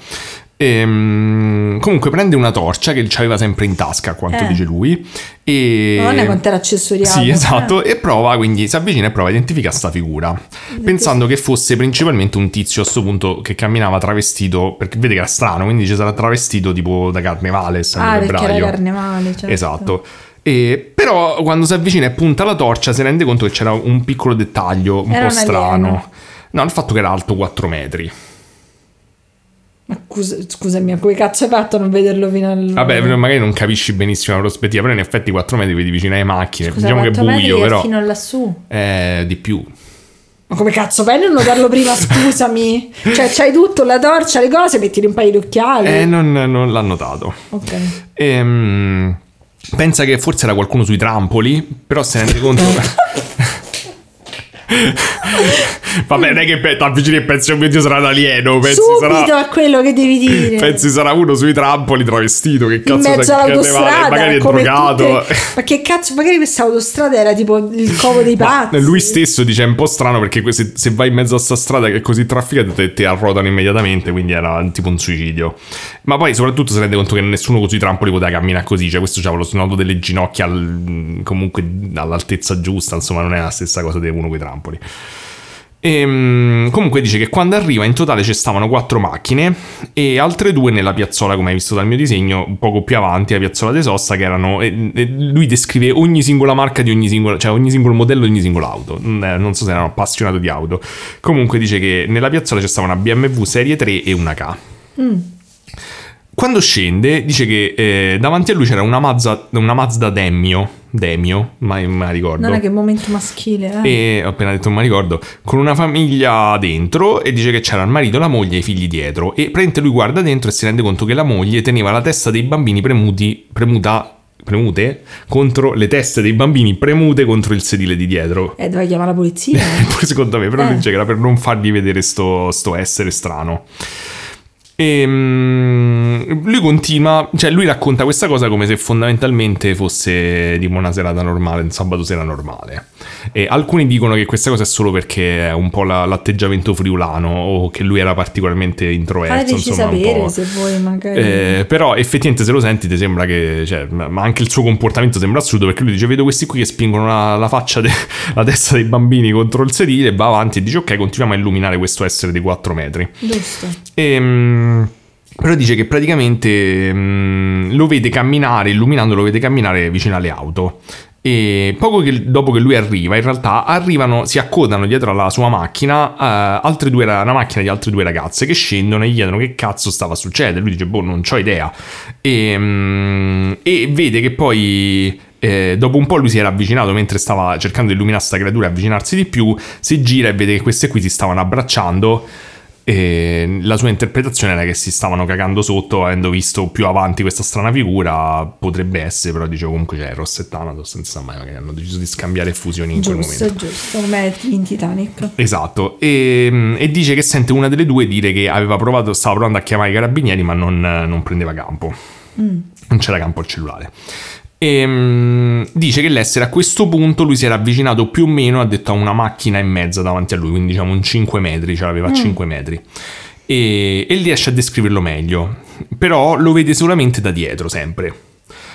Ehm, comunque prende una torcia che aveva sempre in tasca, a quanto Eh. dice lui. E... Madonna quanto era accessoriato. Sì, esatto, Eh. e prova, quindi si avvicina e prova a identificare sta figura, pensando che fosse principalmente un tizio a sto punto che camminava travestito, perché vede che era strano, quindi ci sarà travestito tipo da carnevale, Ah, perché era febbraio. carnevale, certo. Esatto. E, però quando si avvicina e punta la torcia si rende conto che c'era un piccolo dettaglio un Era po' strano. alieno. No, il fatto che era alto 4 metri. Ma scusa, scusami, come cazzo hai fatto a non vederlo fino al... Vabbè, magari non capisci benissimo la prospettiva, però in effetti 4 metri vedi vicino alle macchine. Scusa, diciamo che è buio, però fino lassù. è di più. Ma come cazzo fai a non notarlo prima, scusami? Cioè, c'hai tutto, la torcia, le cose, metti un paio di occhiali. Eh, non, non l'ha notato. Ok. Ehm, pensa che forse era qualcuno sui trampoli, però se ne rende conto. Vabbè, non è che pe- ti avvicini e pensi, oh mio Dio, sarà un alieno. Pensi Subito sarà, a quello che devi dire. pensi sarà uno sui trampoli travestito. Che in cazzo mezzo sta- che all'autostrada, Magari è drogato. tutte- Ma che cazzo, magari questa autostrada era tipo il covo dei Ma pazzi. lui stesso dice è un po' strano perché se, se vai in mezzo a sta strada che è così trafficata te, te arrotano immediatamente, quindi era tipo un suicidio. Ma poi soprattutto si rende conto che nessuno con sui trampoli poteva camminare così, cioè questo aveva lo snodo delle ginocchia al- comunque all'altezza giusta, insomma non è la stessa cosa di uno con i trampoli. Ehm, comunque dice che quando arriva in totale ci stavano quattro macchine e altre due nella piazzola, come hai visto dal mio disegno, un poco più avanti, la piazzola di sosta, che erano. e- e lui descrive ogni singola marca di ogni singola, cioè ogni singolo modello di ogni singola auto. Non, è- non so se erano appassionato di auto. Comunque dice che nella piazzola ci stava una BMW Serie 3 e una K. Quando scende, dice che eh, davanti a lui c'era una Mazda, una Mazda Demio. Demio, mai me la ricordo. Non è che momento maschile, eh. E ho appena detto, non mi ricordo, con una famiglia dentro e dice che c'era il marito, la moglie e i figli dietro. E praticamente lui guarda dentro e si rende conto che la moglie teneva la testa dei bambini premuti, premuta, premute contro le teste dei bambini premute contro il sedile di dietro. Eh, doveva chiamare la polizia. Secondo me, però Eh. lui dice che era per non fargli vedere sto, sto essere strano. E mm, lui continua, cioè lui racconta questa cosa come se fondamentalmente fosse tipo una serata normale, un sabato sera normale. E alcuni dicono che questa cosa è solo perché è un po' la- l'atteggiamento friulano o che lui era particolarmente introverso, Fateci insomma, sapere se voi magari... Eh, però effettivamente se lo senti ti sembra che cioè, ma anche il suo comportamento sembra assurdo perché lui dice vedo questi qui che spingono la, la faccia de- la testa dei bambini contro il sedile va avanti e dice ok continuiamo a illuminare questo essere di 4 metri Giusto. Ehm, però dice che praticamente mm, lo vede camminare, illuminando lo vede camminare vicino alle auto. E poco che- dopo che lui arriva, in realtà arrivano, si accodano dietro alla sua macchina eh, due, una macchina di altre due ragazze che scendono e gli chiedono che cazzo stava succedendo. Lui dice, boh, non ho idea. E, mm, e vede che poi eh, dopo un po' lui si era avvicinato mentre stava cercando di illuminare sta creatura e avvicinarsi di più, si gira e vede che queste qui si stavano abbracciando e la sua interpretazione era che si stavano cagando sotto avendo visto più avanti questa strana figura potrebbe essere però dicevo comunque c'è Ross e Thanatos senza mai magari hanno deciso di scambiare fusioni in quel momento Giusto, giusto. Come in Titanic. Esatto, e, e dice che sente una delle due dire che aveva provato, stava provando a chiamare i carabinieri, ma non, non prendeva campo. Non c'era campo al cellulare. E, mm, dice che l'essere a questo punto lui si era avvicinato più o meno, ha detto, a una macchina e mezza davanti a lui, quindi diciamo un 5 metri, ce l'aveva a 5 metri. E, e riesce a descriverlo meglio, però lo vede solamente da dietro, sempre.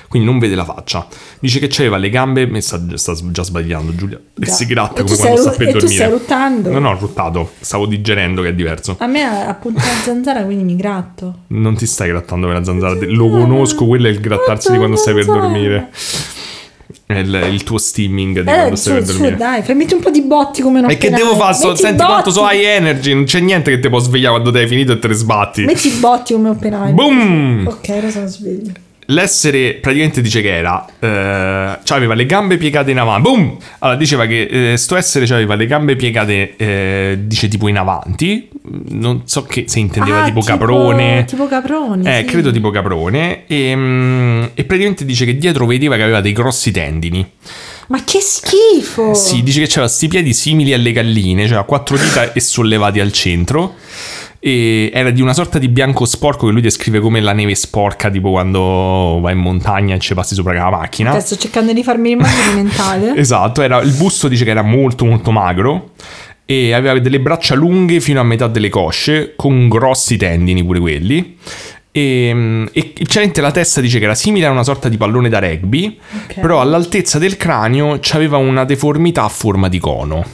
Quindi non vede la faccia. Dice che c'aveva le gambe. Mi sta, sta già sbagliando Giulia. E si gratta come quando sta per e tu dormire. stai ruttando? No, no, ho ruttato. Stavo digerendo, che è diverso. A me appunto la zanzara, quindi mi gratto. Non ti stai grattando per la zanzara. Lo conosco, quello è il grattarsi di quando stai per dormire. Il, il tuo steaming di Eh, quando su, stai per su, dormire. dai, fai metti un po' di botti come non E che devo fare? So- Senti quanto so hai energy. Non c'è niente che ti può svegliare quando ti hai finito e te ne sbatti. Metti i botti come Oppenheimer. Boom! Ok, ora sono sveglio. L'essere praticamente dice che era, eh, cioè aveva le gambe piegate in avanti, boom! Allora diceva che eh, sto essere cioè, aveva le gambe piegate, eh, dice tipo in avanti, non so che se intendeva Ah, tipo, caprone. Tipo caproni. Eh, sì. credo tipo caprone. E, mm, e praticamente dice che dietro vedeva che aveva dei grossi tendini. Ma che schifo! Sì, dice che c'aveva sti piedi simili alle galline, cioè a quattro dita e sollevati al centro. E era di una sorta di bianco sporco che lui descrive come la neve sporca, tipo quando vai in montagna e ci passi sopra la macchina. Adesso sto cercando di farmi l'immagine mentale. Esatto, era, il busto dice che era molto molto magro e aveva delle braccia lunghe fino a metà delle cosce, con grossi tendini pure quelli. E, e chiaramente la testa dice che era simile a una sorta di pallone da rugby, Ok. però all'altezza del cranio c'aveva una deformità a forma di cono.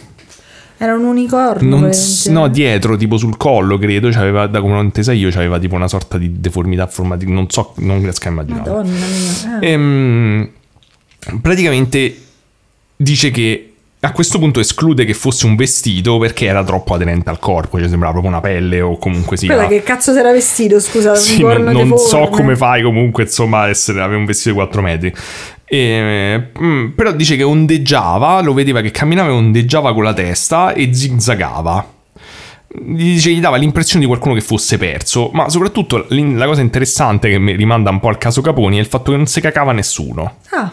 Era un unicorno. Non no, dietro, tipo sul collo, credo, c'aveva, da come l'ho intesa io, c'aveva tipo una sorta di deformità a forma di... non so, non riesco a immaginare. Madonna mia. eh. Ehm, praticamente dice che a questo punto esclude che fosse un vestito perché era troppo aderente al corpo, cioè sembrava proprio una pelle o comunque sia. Guarda che cazzo si era vestito, scusa, Sì, non, non so come fai comunque insomma essere, avere un vestito di 4 metri. E, mm, però dice che ondeggiava, lo vedeva che camminava e ondeggiava con la testa e zigzagava. Gli dice gli dava l'impressione di qualcuno che fosse perso, ma soprattutto la cosa interessante che mi rimanda un po' al caso Caponi è il fatto che non si cacava nessuno. Ah,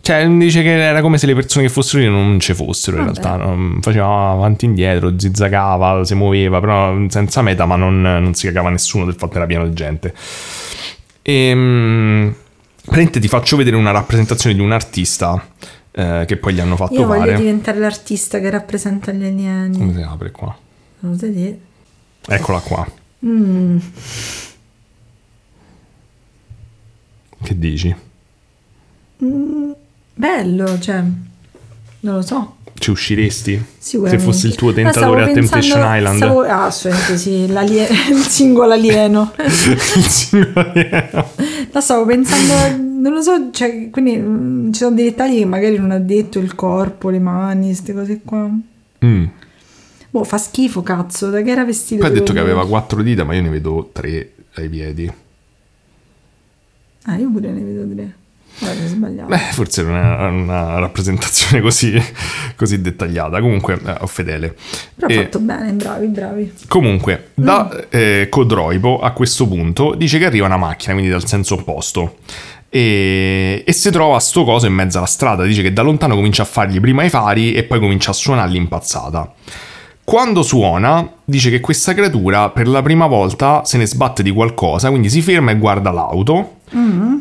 Cioè, dice che era come se le persone che fossero lì non ci fossero in Vabbè. realtà. non- faceva avanti e indietro, zizzagava, si muoveva, però senza meta, ma non, non si cagava nessuno del fatto che era pieno di gente. E. Praticamente ti faccio vedere una rappresentazione di un artista eh, che poi gli hanno fatto io voglio fare. diventare l'artista che rappresenta gli alieni. Come si apre qua? Non sai dire? Eccola qua. Mm, Che dici? bello, cioè, non lo so. Ci usciresti? Sicuramente. Se fosse il tuo tentatore a Temptation pensando- Island? stavo- ah, assolutamente sì, il singolo alieno. Il singolo alieno. No, stavo pensando, non lo so, cioè, quindi mm, ci sono dei dettagli che magari non ha detto il corpo, le mani, queste cose qua. Mm. Boh, fa schifo, cazzo, da che era vestito? Poi ha detto che aveva quattro dita, ma io ne vedo tre ai piedi. Ah, io pure ne vedo tre. Beh, forse non è una rappresentazione così, così dettagliata. Comunque, eh, ho fedele. Però E- fatto bene, bravi, bravi. Comunque, da eh, Codroipo a questo punto dice che arriva una macchina, quindi dal senso opposto. E, e si trova sto coso in mezzo alla strada. Dice che da lontano comincia a fargli prima i fari e poi comincia a suonare l'impazzata. Quando suona, dice che questa creatura per la prima volta se ne sbatte di qualcosa, quindi si ferma e guarda l'auto.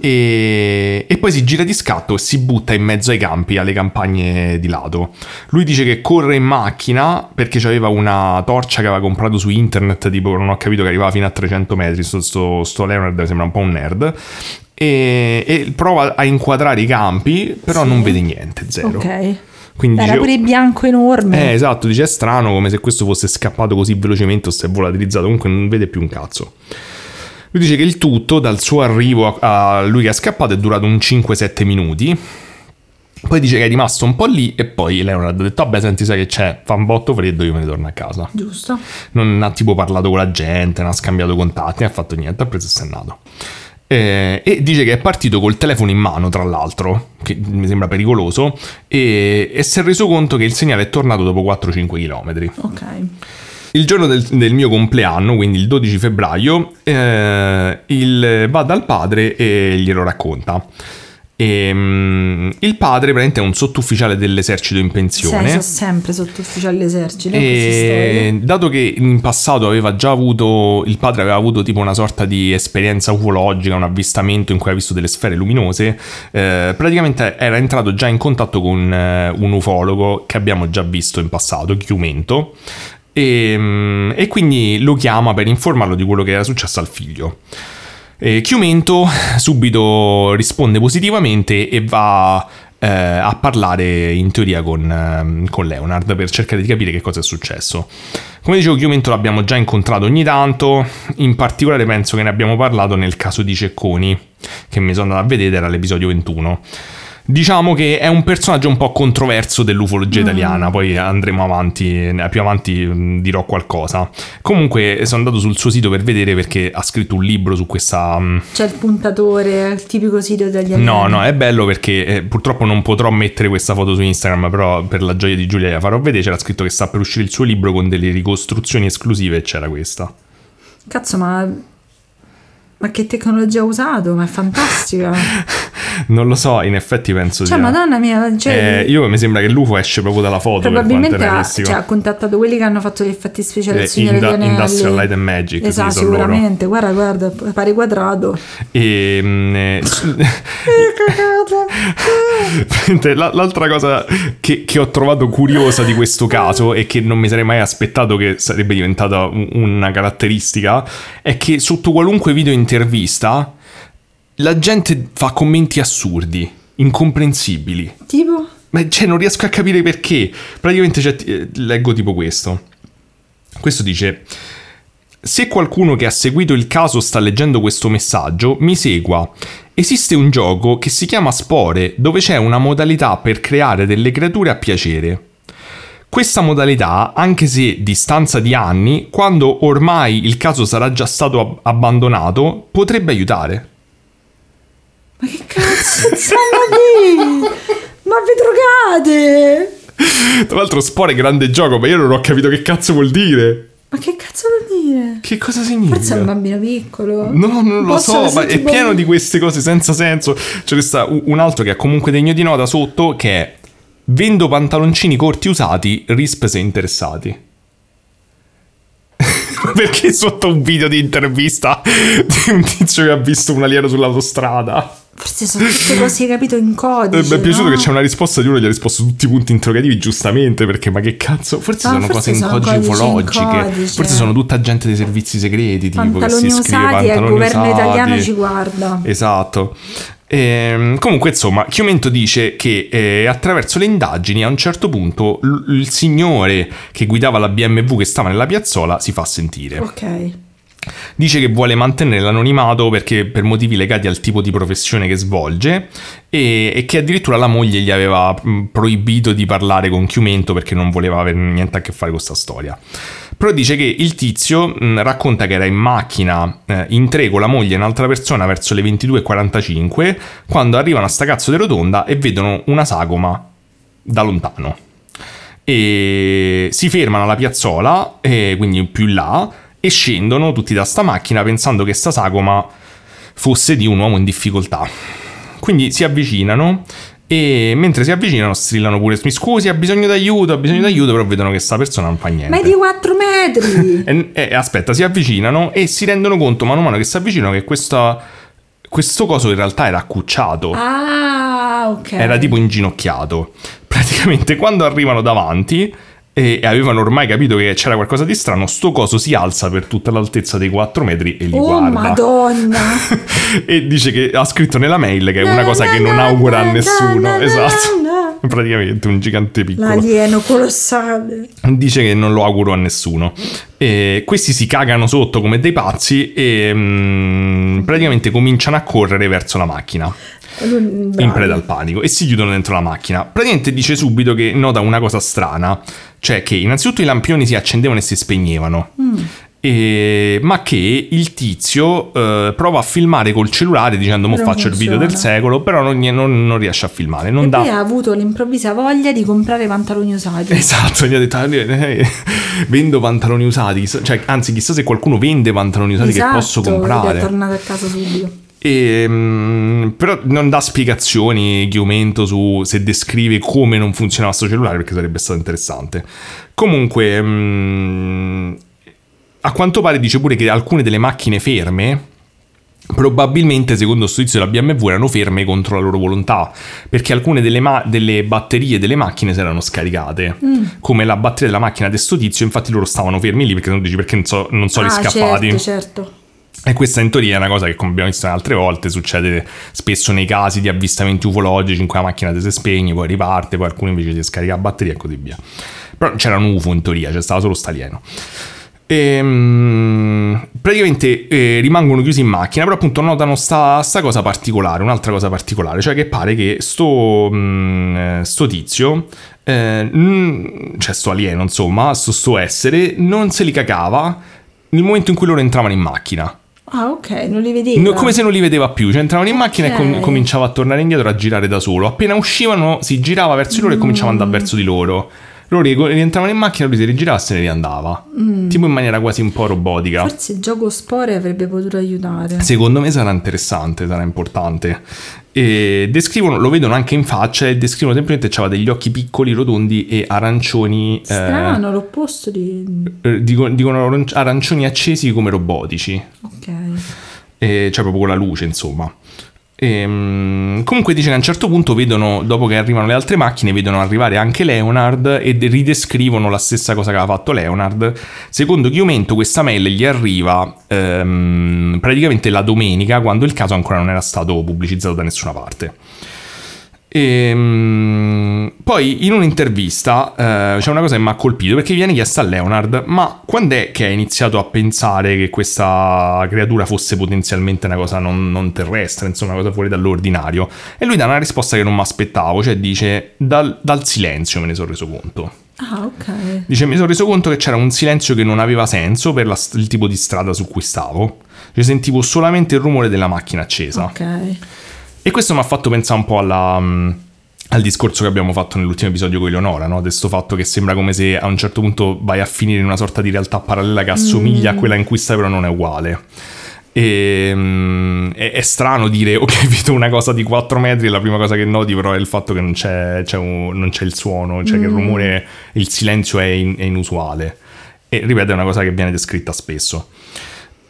E, e poi si gira di scatto e si butta in mezzo ai campi, alle campagne di lato. Lui dice che corre in macchina perché aveva una torcia che aveva comprato su internet, tipo non ho capito che arrivava fino a 300 metri, sto, sto, sto Leonard sembra un po' un nerd. E, e prova a inquadrare i campi, però Sì. non vede niente, zero. Ok. Quindi Era dice, pure bianco enorme. eh, esatto, dice è strano come se questo fosse scappato così velocemente o si è volatilizzato, comunque non vede più un cazzo. Lui dice che il tutto, dal suo arrivo a, a lui che è scappato, è durato un 5-7 minuti. Poi dice che è rimasto un po' lì e poi Leonard ha detto, vabbè senti sai che c'è, fa un botto freddo, io me ne torno a casa. Giusto. Non ha tipo parlato con la gente, non ha scambiato contatti, non ha fatto niente, ha preso e se n'è andato. Eh, e dice che è partito col telefono in mano, tra l'altro, che mi sembra pericoloso, e, e si è reso conto che il segnale è tornato dopo 4-5 km. Ok. Il giorno del, del mio compleanno, quindi il 12 febbraio, eh, il- va dal padre e glielo racconta. E, mm, il padre praticamente è un sottufficiale dell'esercito in pensione. Sono sempre sottufficiale. E dato che in passato aveva già avuto, il padre aveva avuto tipo una sorta di esperienza ufologica, un avvistamento in cui ha visto delle sfere luminose, eh, praticamente era entrato già in contatto con eh, un ufologo che abbiamo già visto in passato, Chiumento, e, mm, e quindi lo chiama per informarlo di quello che era successo al figlio. E Chiumento subito risponde positivamente e va eh, a parlare in teoria con, ehm, con Leonard per cercare di capire che cosa è successo. Come dicevo, Chiumento l'abbiamo già incontrato ogni tanto, in particolare penso che ne abbiamo parlato nel caso di Cecconi, che mi sono andato a vedere, era l'episodio 21. Diciamo che è un personaggio un po' controverso dell'ufologia italiana, poi andremo avanti, più avanti mh, dirò qualcosa. Comunque sono andato sul suo sito per vedere perché ha scritto un libro su questa... mh, C'è il puntatore, il tipico sito italiano. No, no, è bello perché eh, purtroppo non potrò mettere questa foto su Instagram, però per la gioia di Giulia la farò vedere. C'era scritto che sta per uscire il suo libro con delle ricostruzioni esclusive e c'era questa. Cazzo, ma... Ma che tecnologia ha usato? Ma è fantastica. Non lo so, in effetti penso cioè, sia... madonna mia, cioè, Eh, io mi sembra che l'UFO esce proprio dalla foto probabilmente ha, cioè, ha contattato quelli che hanno fatto gli effetti speciali Eh, al Signore Inda-. Industrial Light and Magic, sì, Esatto, loro. sicuramente. Guarda, guarda, pare quadrato. E, mm, eh, la- l'altra cosa che, che ho trovato curiosa di questo caso e che non mi sarei mai aspettato che sarebbe diventata un- una caratteristica è che sotto qualunque video intervista la gente fa commenti assurdi, incomprensibili. Tipo? Ma cioè, non riesco a capire perché. Praticamente eh, leggo tipo questo. Questo dice: Se qualcuno che ha seguito il caso sta leggendo questo messaggio, mi segua. Esiste un gioco che si chiama Spore, dove c'è una modalità per creare delle creature a piacere. Questa modalità, anche se distanza di anni, quando ormai il caso sarà già stato ab- abbandonato, potrebbe aiutare. Ma che cazzo stanno lì? Ma vi drogate? Tra l'altro, Spore è grande gioco, ma io non ho capito che cazzo vuol dire. Ma che cazzo vuol dire? Che cosa significa? Forse è un bambino piccolo. No, non lo so, ma è pieno di queste cose senza senso. Ce ne sta un altro che è comunque degno di nota sotto che è Vendo pantaloncini corti usati, RISP se interessati. Perché sotto un video di intervista di un tizio che ha visto un alieno sull'autostrada? Forse sono tutte cose capito in Eh, codice. Mi è piaciuto no? che c'è una risposta di uno che gli ha risposto tutti i punti interrogativi giustamente perché ma che cazzo forse No, sono forse cose in sono in ufologiche codice. forse sono tutta gente dei servizi segreti tipo che Pantaloni si scrive usati e il pantaloni governo usati. italiano ci guarda. Esatto. Ehm, comunque, insomma, Chiomento dice che eh, attraverso le indagini a un certo punto l- il signore che guidava la BMW che stava nella piazzola si fa sentire. Ok. Dice che vuole mantenere l'anonimato perché per motivi legati al tipo di professione che svolge e, e che addirittura la moglie gli aveva proibito di parlare con Chiumento perché non voleva avere niente a che fare con questa storia. Però dice che il tizio mh, racconta che era in macchina eh, in tre con la moglie e un'altra persona verso le 22.45 quando arrivano a sta cazzo di rotonda e vedono una sagoma da lontano e si fermano alla piazzola, e quindi più in là, e scendono tutti da sta macchina pensando che sta sagoma fosse di un uomo in difficoltà. Quindi si avvicinano e mentre si avvicinano strillano pure mi scusi ha bisogno d'aiuto, ha bisogno d'aiuto, però vedono che sta persona non fa niente. Ma è di 4 metri. E, e aspetta, si avvicinano e si rendono conto mano a mano che si avvicinano che questa- questo coso in realtà era accucciato. ah, ok. Era tipo inginocchiato. Praticamente quando arrivano davanti e avevano ormai capito che c'era qualcosa di strano, sto coso si alza per tutta l'altezza dei 4 metri e li Oh guarda. madonna. e dice che ha scritto nella mail che è una cosa che non augura a nessuno. Esatto. Praticamente un gigante piccolo. L'alieno colossale. Dice che non lo auguro a nessuno. E questi si cagano sotto come dei pazzi e mm, praticamente cominciano a correre verso la macchina in Bravi. preda al panico e si chiudono dentro la macchina. Praticamente dice subito che nota una cosa strana, cioè che innanzitutto i lampioni si accendevano e si spegnevano. Mm. E- ma che il tizio eh, prova a filmare col cellulare dicendo mo faccio il video del funziona. secolo però non, non- non riesce a filmare non E dà poi ha avuto l'improvvisa voglia di comprare pantaloni usati. Esatto, gli ha detto "Ah, eh, vendo pantaloni usati, cioè, anzi chissà se qualcuno vende pantaloni usati esatto, che posso ed è comprare. tornato a casa subito. E, mm, però non dà spiegazioni Chiumento su se descrive come non funzionava sto cellulare perché sarebbe stato interessante. Comunque, mm, a quanto pare dice pure che alcune delle macchine ferme probabilmente secondo sto tizio della BMW erano ferme contro la loro volontà perché alcune delle, ma- delle batterie delle macchine si erano scaricate come la batteria della macchina di sto tizio infatti loro stavano fermi lì perché non dici perché non, so, non sono ah, riscappati certo, certo. E questa in teoria è una cosa che, come abbiamo visto altre volte, succede spesso nei casi di avvistamenti ufologici in cui la macchina si spegne, poi riparte, poi alcuni invece si scarica la batteria e così via. Però c'era un UFO in teoria, c'è stato solo sto alieno. E, mm, praticamente eh, rimangono chiusi in macchina, però appunto notano sta, sta cosa particolare, un'altra cosa particolare, cioè che pare che sto, mm, eh, sto tizio, eh, mm, cioè sto alieno insomma, sto, sto essere, non se li cagava nel momento in cui loro entravano in macchina. Ah, ok, non li vedeva. No, come se non li vedeva più, cioè entravano in macchina e com- cominciava a tornare indietro a girare da solo. Appena uscivano si girava verso di loro e cominciava ad andare verso di loro. Loro ri- rientravano in macchina, lui si rigirava e se ne riandava. Tipo in maniera quasi un po' robotica. Forse il gioco spore avrebbe potuto aiutare. Secondo me sarà interessante, sarà importante. E descrivono, lo vedono anche in faccia e descrivono semplicemente che aveva degli occhi piccoli, rotondi e arancioni. eh, Strano, l'opposto di... eh, dico- dicono aranci- arancioni accesi come robotici. Ok. E cioè proprio con la luce, insomma. Ehm, comunque dice che a un certo punto vedono, dopo che arrivano le altre macchine, vedono arrivare anche Leonard e de- ridescrivono la stessa cosa che aveva fatto Leonard. Secondo Chiumento questa mail gli arriva ehm, praticamente la domenica, quando il caso ancora non era stato pubblicizzato da nessuna parte. Ehm, poi in un'intervista eh, c'è una cosa che mi ha colpito perché viene chiesta a Leonard ma quando è che hai iniziato a pensare che questa creatura fosse potenzialmente una cosa non, non terrestre, insomma una cosa fuori dall'ordinario? E lui dà una risposta che non mi aspettavo, cioè dice dal, dal silenzio me ne sono reso conto. Ah, ok. Dice mi sono reso conto che c'era un silenzio che non aveva senso per la- il tipo di strada su cui stavo. Cioè sentivo solamente il rumore della macchina accesa. Ok. E questo mi ha fatto pensare un po' alla, mm, al discorso che abbiamo fatto nell'ultimo episodio con Eleonora, no? Questo fatto che sembra come se a un certo punto vai a finire in una sorta di realtà parallela che assomiglia a quella in cui stai, però non è uguale. E, mm, è, è strano dire ok, vedo una cosa di 4 metri e la prima cosa che noti però è il fatto che non c'è, c'è un- non c'è il suono, cioè che il rumore, il silenzio è, in- è inusuale. E ripeto, è una cosa che viene descritta spesso.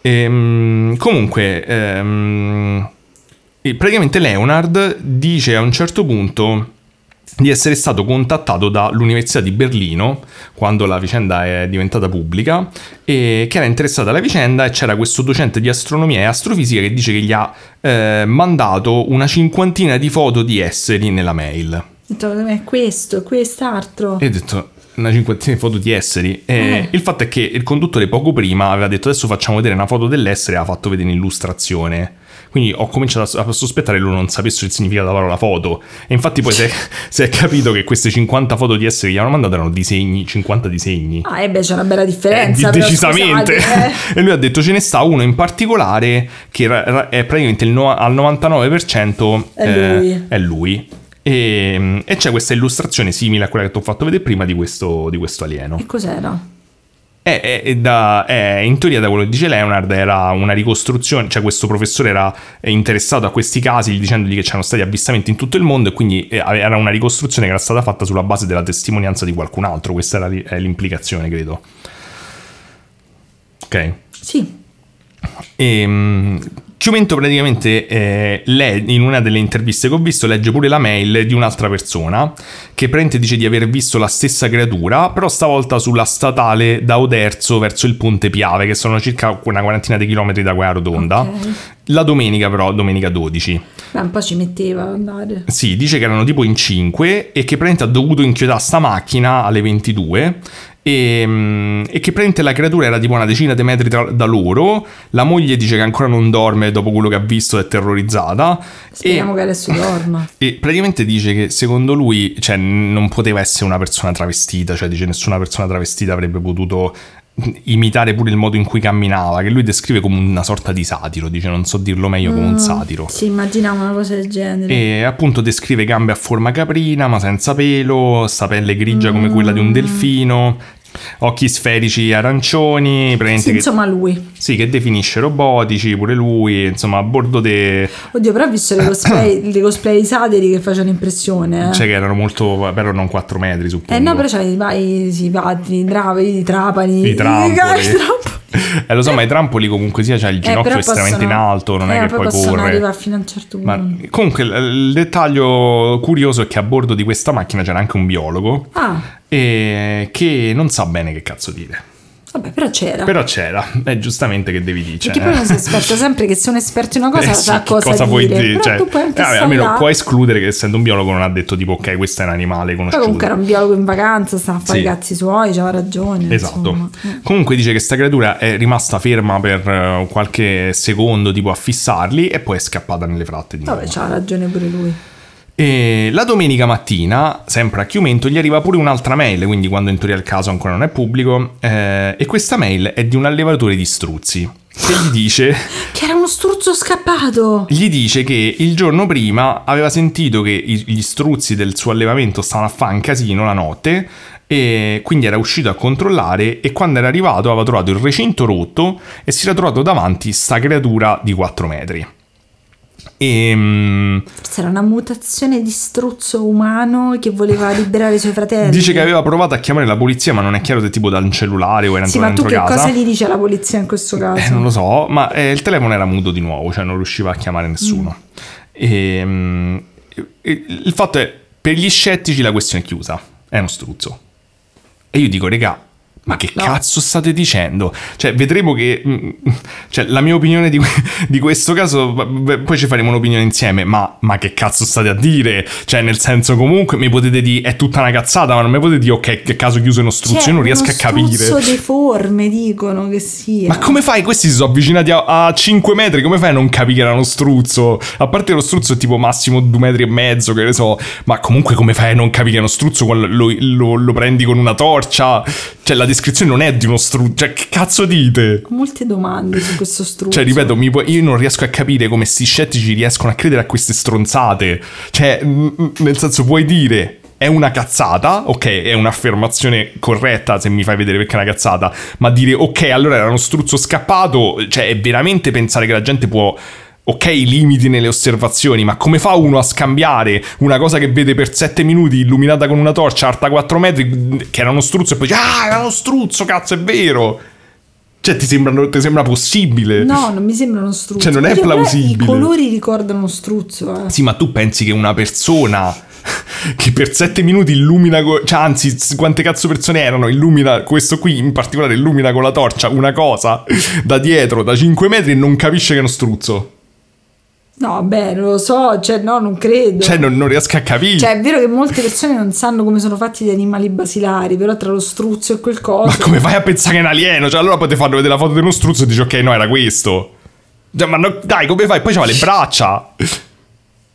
Ehm, comunque, ehm, e praticamente Leonard dice a un certo punto di essere stato contattato dall'Università di Berlino quando la vicenda è diventata pubblica e che era interessata alla vicenda e c'era questo docente di astronomia e astrofisica che dice che gli ha eh, mandato una cinquantina di foto di esseri nella mail. Detto, è questo, quest'altro. E ho detto una cinquantina di foto di esseri. E Eh. Il fatto è che il conduttore poco prima aveva detto adesso facciamo vedere una foto dell'essere e ha fatto vedere un'illustrazione. Quindi ho cominciato a, a sospettare che loro non sapessero il significato della parola foto. E infatti poi si è, si è capito che queste 50 foto di esseri che gli hanno mandato erano disegni, 50 disegni. Ah, e beh, c'è una bella Eh, differenza. di- però, decisamente. scusate, eh. e lui ha detto ce ne sta uno in particolare che era- è praticamente il no- al 99% È eh, lui. è lui. E, e c'è questa illustrazione simile a quella che ti ho fatto vedere prima di questo, di questo alieno. E cos'era? È, è- è da- è- in teoria, da quello che dice Leonard, era una ricostruzione, cioè questo professore era eh, interessato a questi casi dicendogli che c'erano stati avvistamenti in tutto il mondo e quindi eh, era una ricostruzione che era stata fatta sulla base della testimonianza di qualcun altro. Questa era l'implicazione, credo. Ok. Sì. E, Chiumento praticamente eh, le- in una delle interviste che ho visto legge pure la mail di un'altra persona che praticamente dice di aver visto la stessa creatura, però stavolta sulla statale da Oderzo verso il Ponte Piave, che sono circa una quarantina di chilometri da quella rotonda. Ok. La domenica però, domenica 12. Beh, un po' ci metteva ad andare. Sì, dice che erano tipo in 5 e che praticamente ha dovuto inchiodare sta macchina alle 22 e, mm, e che praticamente la creatura era tipo una decina di metri tra- da loro. La moglie dice che ancora non dorme dopo quello che ha visto, è terrorizzata. Speriamo e, che adesso dorma. e praticamente dice che secondo lui, cioè, non poteva essere una persona travestita, cioè dice nessuna persona travestita avrebbe potuto imitare pure il modo in cui camminava, che lui descrive come una sorta di satiro, dice non so dirlo meglio come un satiro. Si immaginava una cosa del genere. E appunto descrive gambe a forma caprina, ma senza pelo, sta pelle grigia come quella di un delfino, occhi sferici arancioni, Sì, che, insomma, lui. sì, che definisce robotici, pure lui, insomma, a bordo de... Oddio, però ho visto le cosplay, le cosplay satiri che facevano impressione. Eh, Cioè che erano molto, però non 4 metri, suppongo. eh no, però c'è i i i trapani. I trampoli. i trampoli. Eh, lo so, ma i trampoli comunque sia, c'ha il Eh, ginocchio però estremamente in alto, non eh, è che poi correre. arrivare fino a un certo punto. Ma comunque il, il dettaglio curioso è che a bordo di questa macchina c'era anche un biologo Ah, e che non sa bene che cazzo dire. Vabbè, però c'era. Però c'era, è giustamente che devi dire. Perché poi uno si aspetta sempre che se un esperto in una cosa Eh sa sì, cosa, cosa puoi dire. Cioè, puoi eh, vabbè, almeno puoi escludere che essendo un biologo non ha detto tipo ok questo è un animale Poi conosciuto. comunque era un biologo in vacanza, stava a fare Sì. i cazzi suoi, c'aveva ragione. Esatto. insomma. Comunque dice che sta creatura è rimasta ferma per eh, qualche secondo, tipo a fissarli, e poi è scappata nelle fratte di nuovo. Vabbè, c'ha ragione pure lui. E la domenica mattina, sempre a Chiumento, gli arriva pure un'altra mail, quindi quando in teoria il caso ancora non è pubblico, eh, e questa mail è di un allevatore di struzzi, che gli dice... Che era uno struzzo scappato. Gli dice che il giorno prima aveva sentito che gli struzzi del suo allevamento stavano a fare un casino la notte e quindi era uscito a controllare e quando era arrivato aveva trovato il recinto rotto e si era trovato davanti sta creatura di 4 metri. E, mm, Forse era una mutazione di struzzo umano che voleva liberare i suoi fratelli. dice che aveva provato a chiamare la polizia ma non è chiaro se tipo dal cellulare o era Sì, entrato ma tu dentro che casa. cosa gli dice la polizia in questo caso? Eh, non lo so, ma eh, il telefono era muto di nuovo, cioè non riusciva a chiamare nessuno. E, mm, e- il fatto è, per gli scettici la questione è chiusa, è uno struzzo. E io dico, regà, ma che No. cazzo state dicendo? Cioè, vedremo che... mm, Cioè, la mia opinione di, di questo caso, poi ci faremo un'opinione insieme, ma, ma che cazzo state a dire? Cioè, nel senso, comunque, mi potete dire, è tutta una cazzata, ma non mi potete dire, ok, che caso chiuso è uno struzzo, Cioè, io non riesco a capire. Struzzo deforme, dicono che sia. Ma come fai? Questi si sono avvicinati a, a 5 metri. Come fai a non capire che era uno struzzo? A parte lo struzzo è tipo massimo 2 metri e mezzo, che ne so. Ma comunque come fai a non capire che è uno struzzo quando lo, lo- lo prendi con una torcia? Cioè la descrizione non è di uno struzzo. Cioè che cazzo dite? Ho molte domande su questo struzzo. Cioè, ripeto, puoi- io non riesco a capire come sti scettici riescono a credere a queste stronzate. Cioè, nel senso, puoi dire. È una cazzata, ok, è un'affermazione corretta se mi fai vedere perché è una cazzata, ma dire ok, allora era uno struzzo scappato, cioè è veramente pensare che la gente può, ok, limiti nelle osservazioni, ma come fa uno a scambiare una cosa che vede per 7 minuti illuminata con una torcia alta 4 metri, che era uno struzzo, e poi dice, ah, era uno struzzo, cazzo, è vero. Cioè, ti sembra, ti sembra possibile? No, non mi sembra uno struzzo. Cioè, non è Perché però plausibile. I colori ricordano uno struzzo, eh. Sì, ma tu pensi che una persona che per sette minuti illumina, cioè anzi, quante cazzo persone erano? Illumina, questo qui in particolare illumina con la torcia una cosa da dietro, da 5 metri e non capisce che è uno struzzo. No, beh, non lo so, cioè no, non credo. Cioè, non, non riesco a capire. Cioè, è vero che molte persone non sanno come sono fatti gli animali basilari, però tra lo struzzo e quel coso... ma come fai a pensare che è un alieno? Cioè, allora poi ti fanno vedere la foto di uno struzzo e dici, ok, no, era questo. Cioè, ma no- dai, come fai? Poi c'ha le braccia.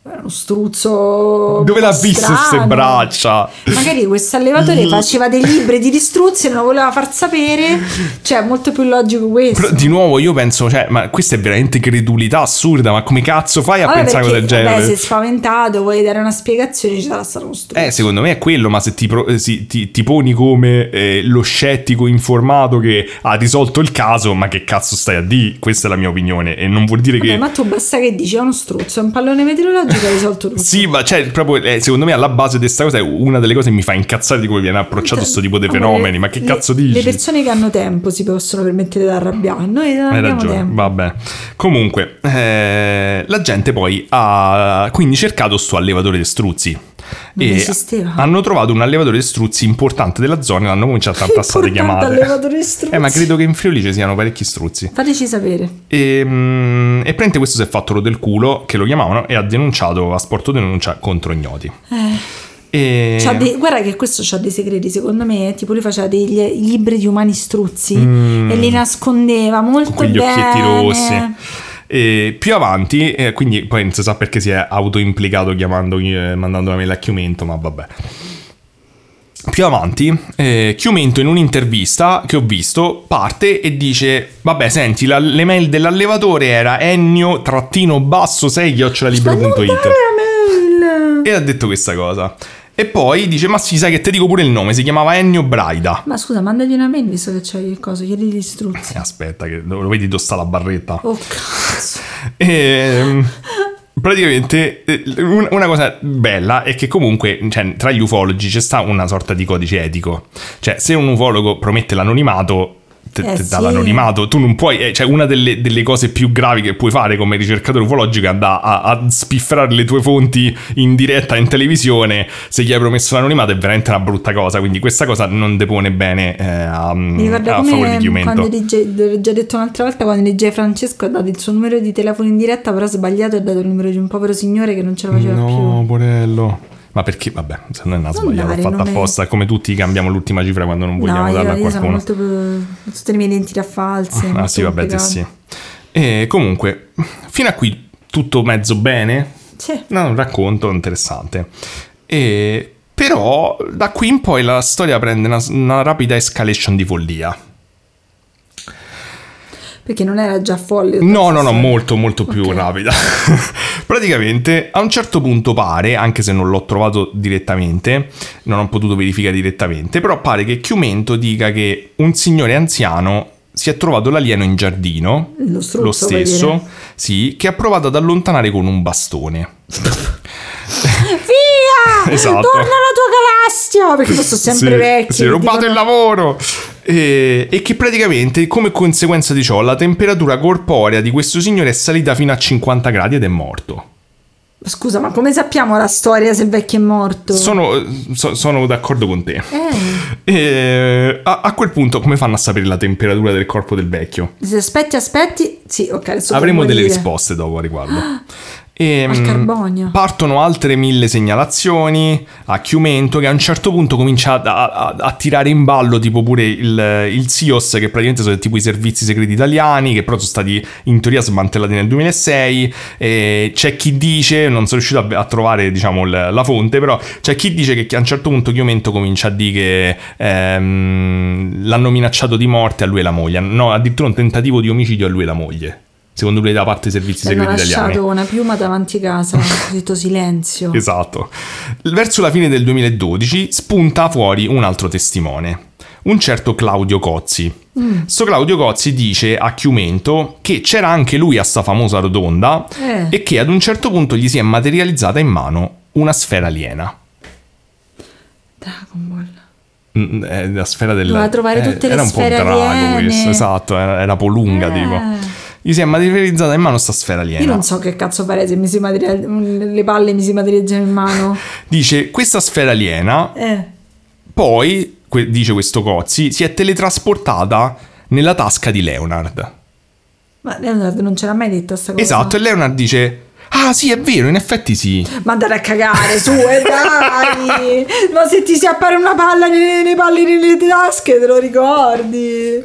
Era uno struzzo... Dove l'ha visto queste braccia? Magari questo allevatore faceva dei libri di distruzzi e non lo voleva far sapere. Cioè, è molto più logico questo. Però di nuovo io penso, cioè, ma questa è veramente credulità assurda, ma come cazzo fai a Vabbè, pensare a cosa del perché, genere? vabbè, sei spaventato, vuoi dare una spiegazione, ci sarà stato uno struzzo. Eh, secondo me è quello, ma se ti, pro- eh, si- ti- ti poni come eh, lo scettico informato che ha risolto il caso, ma che cazzo stai a dire? Questa è la mia opinione e non vuol dire Vabbè, che... ma tu basta che dici è uno struzzo, è un pallone meteorologico hai risolto tutto. Sì, ma cioè, proprio, eh, secondo me alla base di questa cosa è una delle cose che mi fa incazzare di come viene approcciato questo tipo di fenomeni, ma che le- cazzo dici? Le persone che hanno tempo si possono permettere di arrabbiare, noi non Hai abbiamo ragione, tempo. vabbè. Comunque, eh, la gente poi ha quindi cercato sto allevatore di struzzi. Non e esisteva. hanno trovato un allevatore di struzzi importante della zona e l'hanno cominciato a passare Importante chiamate. Eh, ma credo che in Friuli ci siano parecchi struzzi. Fateci sapere. E, mm, e praticamente questo si è fatto del culo, che lo chiamavano, e ha denunciato, ha sporto denuncia contro ignoti. Eh, E... dei- guarda che questo c'ha dei segreti, secondo me. Tipo, lui faceva dei li- libri di umani struzzi Mm. e li nascondeva molto con quegli bene. occhietti rossi. E più avanti, eh, quindi poi non si sa perché si è autoimplicato chiamando, eh, mandando una mail a Chiumento, ma vabbè. Più avanti, eh, Chiumento in un'intervista che ho visto parte e dice: Vabbè, senti, la- l'email dell'allevatore era ennio-basso 6 Ma non dare chiocciolalibero.it la mail! e ha detto questa cosa. E poi dice: Ma sì, sai che ti dico pure il nome, si chiamava Ennio Braida. Ma scusa, mandagli una mail visto che c'hai il coso, chiedi gli struzzi. Eh, aspetta, che lo vedi dove sta la barretta. Oh cazzo. E, ehm, praticamente eh, un- una cosa bella è che comunque cioè, tra gli ufologi c'è sta una sorta di codice etico. Cioè, se un ufologo promette l'anonimato, te, Eh, te sì. dà l'anonimato. Tu non puoi, eh, cioè una delle, delle cose più gravi che puoi fare come ricercatore ufologico è andare a, a spiffrare le tue fonti in diretta in televisione. Se gli hai promesso l'anonimato è veramente una brutta cosa. Quindi questa cosa non depone bene eh, a, ricorda a favore di Chiumento. quando l'ho già detto un'altra volta, quando DJ Francesco ha dato il suo numero di telefono in diretta, però ha sbagliato e ha dato il numero di un povero signore che non ce la faceva No, più. porello. Ma perché? Vabbè, se non è una sbagliata, dare, l'ho fatta non è- apposta. Come tutti cambiamo l'ultima cifra quando non vogliamo No, darla a io, io sono qualcuno. molto più... tutte le mie identità false. Ah molto sì, vabbè, te sì. E comunque, fino a qui tutto mezzo bene. Sì. No, un racconto interessante. E, però da qui in poi la storia prende una, una rapida escalation di follia. Perché non era già folle. No, no, no, molto, molto più Ok. rapida. Praticamente a un certo punto pare, anche se non l'ho trovato direttamente, non ho potuto verificare direttamente, però pare che Chiumento dica che un signore anziano si è trovato l'alieno in giardino, Lo struzzo, lo stesso, sì, che ha provato ad allontanare con un bastone. Esatto. Torna alla tua galassia! Perché sto sempre Sì, vecchio. Si è rubato dicono- il lavoro. E, e che praticamente, come conseguenza di ciò, la temperatura corporea di questo signore è salita fino a 50 gradi ed è morto. Scusa, ma come sappiamo la storia se il vecchio è morto? Sono, so- sono d'accordo con te. Eh, E, a, a quel punto, come fanno a sapere la temperatura del corpo del vecchio? se aspetti, aspetti. Sì, ok, Avremo delle risposte dopo a riguardo. E, mm, carbonio. Partono altre mille segnalazioni a Chiumento che a un certo punto comincia a, a- a tirare in ballo tipo pure il, il SIOS che praticamente sono tipo i servizi segreti italiani che però sono stati in teoria smantellati nel 2006 e c'è chi dice, non sono riuscito a, a trovare diciamo l- la fonte però c'è chi dice che a un certo punto Chiumento comincia a dire che ehm, l'hanno minacciato di morte a lui e la moglie. No addirittura un tentativo di omicidio a lui e la moglie secondo lui da parte dei servizi Hanno segreti italiani lasciato una piuma davanti casa, cosito silenzio. Esatto. Verso la fine del 2012 spunta fuori un altro testimone, un certo Claudio Cozzi. Mm. Sto Claudio Cozzi dice a Chiumento che c'era anche lui a sta famosa rotonda Eh. e che ad un certo punto gli si è materializzata in mano una sfera aliena. Dragon Ball. Mm, è la sfera del... Doveva trovare eh, tutte le era un sfere po' drago questo, esatto, era, era polunga Eh. tipo. Gli si è materializzata in mano sta sfera aliena. Io non so che cazzo fare se mi si material- le palle mi si materializzano in mano. Dice, questa sfera aliena Eh. Poi, que- dice questo Cozzi, si è teletrasportata nella tasca di Leonard. Ma Leonard non ce l'ha mai detto sta cosa. Esatto, e Leonard dice: Ah, sì, è vero, in effetti sì. Ma andate a cagare, su, e dai! Ma se ti si appare una palla nelle, nelle palle nelle tasche, te lo ricordi?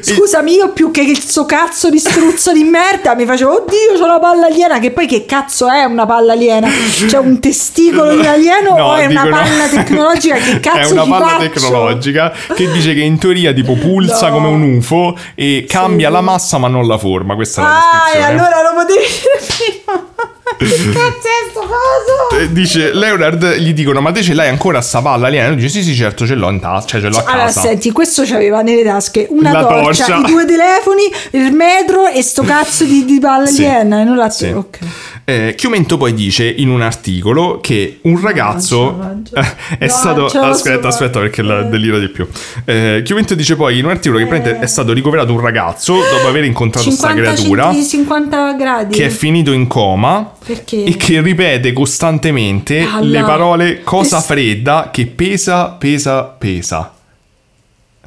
Scusami, io più che il suo cazzo di struzzo di merda mi facevo, oddio, c'ho una palla aliena, che poi che cazzo è una palla aliena? C'è un testicolo di un alieno No, o è una palla tecnologica? Che cazzo È una palla faccio? tecnologica che dice che in teoria tipo pulsa No. come un UFO e cambia la massa ma non la forma. Questa è la Ah, e descrizione. allora lo potevi dire prima. Che cazzo è sto coso? Eh, Dice Leonard, gli dicono: Ma te ce l'hai ancora sta palla aliena? Lui dice: Sì, sì, certo, ce l'ho in tasca, cioè ce l'ho a Allora, casa. senti, questo c'aveva nelle tasche una La torcia, torcia. i due telefoni, il metro e sto cazzo di, di palla Sì. aliena. E non la Sì. ok. Eh, Chiumento poi dice in un articolo che un ragazzo la faccio. è Non stato. Aspetta, aspetta, perché la delira di più. Eh, Chiumento dice poi in un articolo che praticamente è stato ricoverato un ragazzo dopo aver incontrato sta 50 creatura centi- 50 gradi. che è finito in coma Perché? e che ripete costantemente Palla. le parole cosa fredda che pesa, pesa, pesa.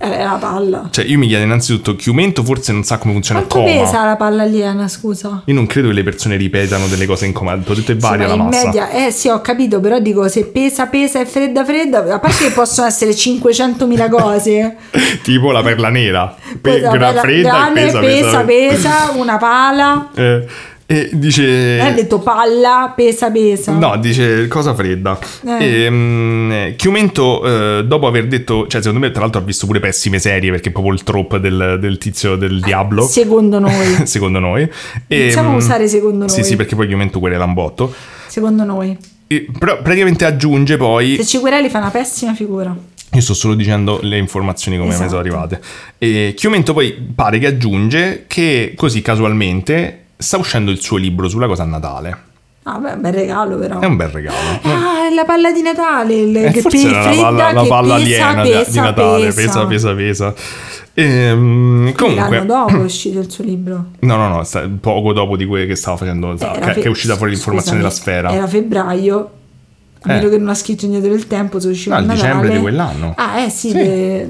Eh, la palla. Cioè, io mi chiedo innanzitutto, Chiumento forse non sa come funziona Quanto il coma. pesa la palla aliena, scusa? Io non credo che le persone ripetano delle cose in coma, ho detto è varia Sì, la in massa. media, eh sì, ho capito, però dico se pesa, pesa e fredda, fredda, a parte che possono essere 500.000 cose. tipo la perla nera, Pe- vabbè, fredda grande, e pesa, pesa, pesa, una pala. Eh, e dice... Non ha detto palla, pesa, pesa. No, dice cosa fredda. Eh. E, mm, Chiumento, eh, dopo aver detto, cioè secondo me tra l'altro ha visto pure pessime serie perché è proprio il trope del, del tizio del diavolo. Secondo noi. secondo noi. E, a mm, usare secondo Sì, noi. sì, perché poi Chiumento querela un botto. Secondo noi. E, però praticamente aggiunge poi... Se ci quereli fa una pessima figura. Io sto solo dicendo le informazioni come Esatto. mi sono arrivate. E Chiumento poi pare che aggiunge che così casualmente sta uscendo il suo libro sulla cosa a Natale. Ah, beh, bel regalo però. È un bel regalo. Ah, è la palla di Natale, il, Eh, che forse era la palla, la palla pesa, aliena di- pesa, di Natale, pesa, pesa, pesa, pesa. Ehm, comunque, L'anno dopo è uscito il suo libro. no, no, no, sta- poco dopo di quello che stava facendo, Era che, fe- che è uscita fuori l'informazione della sfera. Era febbraio. A meno Eh. che non ha scritto indietro del tempo, se usciva No, a Natale. dicembre di quell'anno. Ah, eh sì. Sì. de-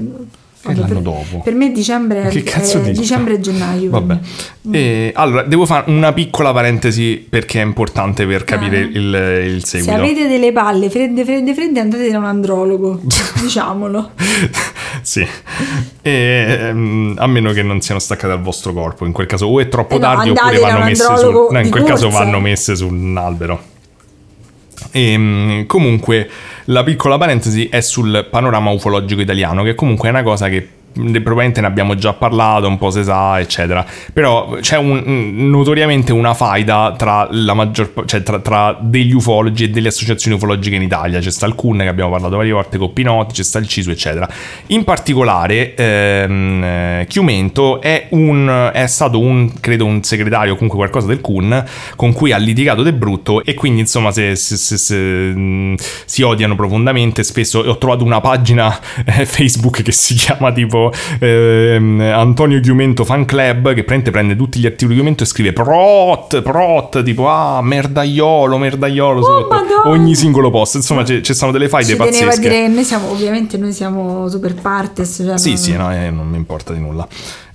È l'anno per, dopo. Per me dicembre Che cazzo dici? dicembre e gennaio. Vabbè. me. E, allora, devo fare una piccola parentesi perché è importante per capire Eh. il, il Se seguito. avete delle palle fredde, fredde, fredde, andate da un andrologo. diciamolo. sì. E, ehm, a meno che non siano staccate dal vostro corpo. In quel caso o è troppo Eh no, tardi oppure vanno messe su... No, in quel caso corsa. vanno messe su un albero. E, comunque, la piccola parentesi è sul panorama ufologico italiano, che comunque è una cosa che probabilmente ne abbiamo già parlato, un po' se sa, eccetera. Però c'è un- notoriamente una faida tra la maggior cioè tra, tra degli ufologi e delle associazioni ufologiche in Italia. C'è sta il CUN che abbiamo parlato varie volte, Coppinotti, c'è sta il CISU, eccetera. In particolare, ehm, eh, Chiumento è, un, è stato un, credo, un segretario o comunque qualcosa del CUN con cui ha litigato De Brutto e quindi insomma se, se- se- mh, si odiano profondamente. Spesso ho trovato una pagina eh, Facebook che si chiama tipo ehm, Antonio Chiumento Fan Club che prende, prende tutti gli articoli di Chiumento e scrive prot, prot, tipo ah merdaiolo, merdaiolo sotto Madonna! ogni singolo post. Insomma ci ci sono delle faide tenevo a pazzesche. dire noi siamo, ovviamente noi siamo super partes. Cioè Sì, non- sì, no, eh, non mi importa di nulla.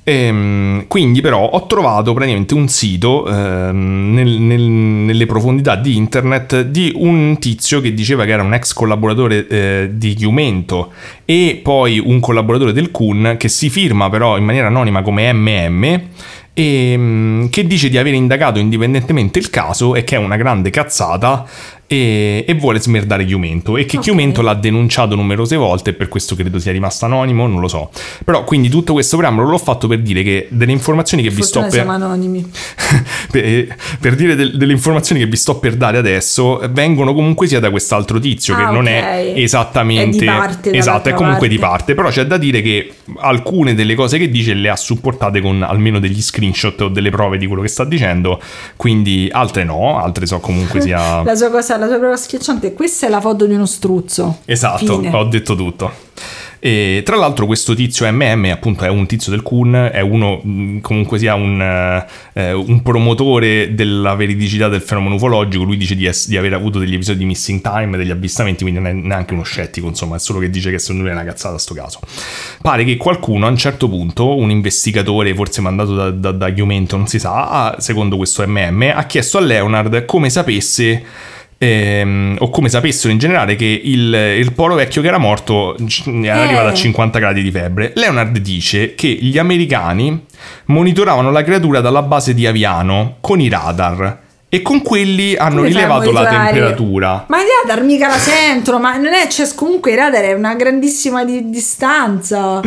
Ehm, quindi però ho trovato praticamente un sito ehm, nel- nel- nelle profondità di internet di un tizio che diceva che era un ex collaboratore eh, di Chiumento e poi un collaboratore del Kun che si firma però in maniera anonima come MM e che dice di aver indagato indipendentemente il caso e che è una grande cazzata e, e vuole smerdare Chiumento e che Ok. Chiumento l'ha denunciato numerose volte e per questo credo sia rimasto anonimo, non lo so. Però quindi tutto questo preambolo l'ho fatto per dire che delle informazioni che vi sto Fortuna per, anonimi. per, per dire del- delle informazioni che vi sto per dare adesso vengono comunque sia da quest'altro tizio che Ah, non è esattamente È di parte, esatto, è comunque di parte. parte, però c'è da dire che alcune delle cose che dice le ha supportate con almeno degli screenshot o delle prove di quello che sta dicendo, quindi altre no, altre so comunque sia La sua cosa, la sua prova schiacciante, questa è la foto di uno struzzo. Esatto, Fine. ho detto tutto. E tra l'altro questo tizio MM appunto è un tizio del Kun, è uno comunque sia un, eh, un promotore della veridicità del fenomeno ufologico, lui dice di, ess- di aver avuto degli episodi di missing time, degli avvistamenti, quindi non è neanche uno scettico, insomma è solo che dice che secondo lui è una cazzata sto caso. Pare che qualcuno a un certo punto, un investigatore forse mandato da, da, da Chiumento, non si sa, ha- secondo questo MM, ha chiesto a Leonard come sapesse ehm, o come sapessero in generale che il, il poro vecchio che era morto era Eh. arrivato a 50 gradi di febbre. Leonard dice che gli americani monitoravano la creatura dalla base di Aviano con i radar e con quelli hanno Come rilevato la temperatura. Ma i radar mica la sentono, ma non è, c'è comunque i radar è una grandissima di- distanza.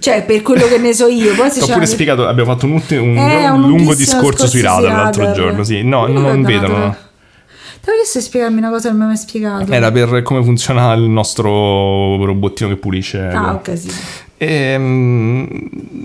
Cioè, per quello che ne so io. Poi se ho pure spiegato, abbiamo fatto un, un Eh, un lungo discorso sui discorso radar l'altro giorno. Sì, no, non, non vedono. Una- Ti ho chiesto di spiegarmi una cosa che non mi hai mai spiegato. Era per come funziona il nostro robottino che pulisce. Ah, ok, sì. Ehm,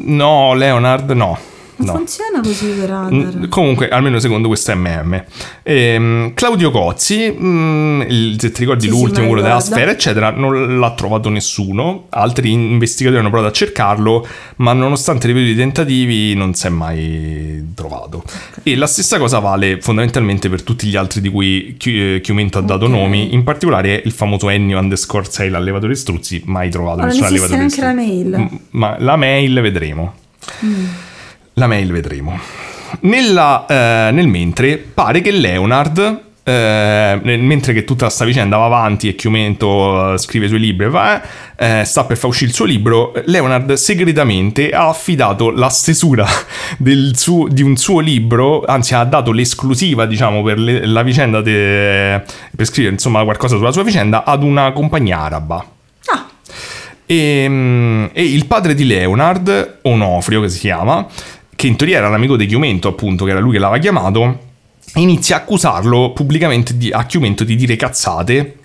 no, Leonard, no. Non no. funziona così per radar. Mm, Comunque, almeno secondo questo MM. Ehm, Claudio Cozzi, mm, il- se ti ricordi Sì, sì, l'ultimo, lo quello della sfera, eccetera, non l'ha trovato nessuno. Altri investigatori hanno provato a cercarlo, ma nonostante ripetutivi tentativi non si è mai trovato. E la stessa cosa vale fondamentalmente per tutti gli altri di cui Chi- eh, Chiumento ha dato Ok. nomi, in particolare il famoso Ennio underscore 6, l'allevatore struzzi, mai trovato Ma non esiste neanche la mail. Mm, Ma la mail vedremo. La mail vedremo. Nella, eh, nel mentre pare che Leonard, eh, mentre che tutta sta vicenda va avanti e Chiumento eh, scrive i suoi libri, va, eh, sta per far uscire il suo libro, Leonard segretamente ha affidato la stesura del suo- di un suo libro, anzi ha dato l'esclusiva diciamo per le- la vicenda, de- per scrivere insomma qualcosa sulla sua vicenda ad una compagnia araba. Ah, E, mm, e il padre di Leonard, Onofrio che si chiama, che in teoria era l'amico di Chiumento, appunto, che era lui che l'aveva chiamato, inizia a accusarlo pubblicamente di, a Chiumento di dire cazzate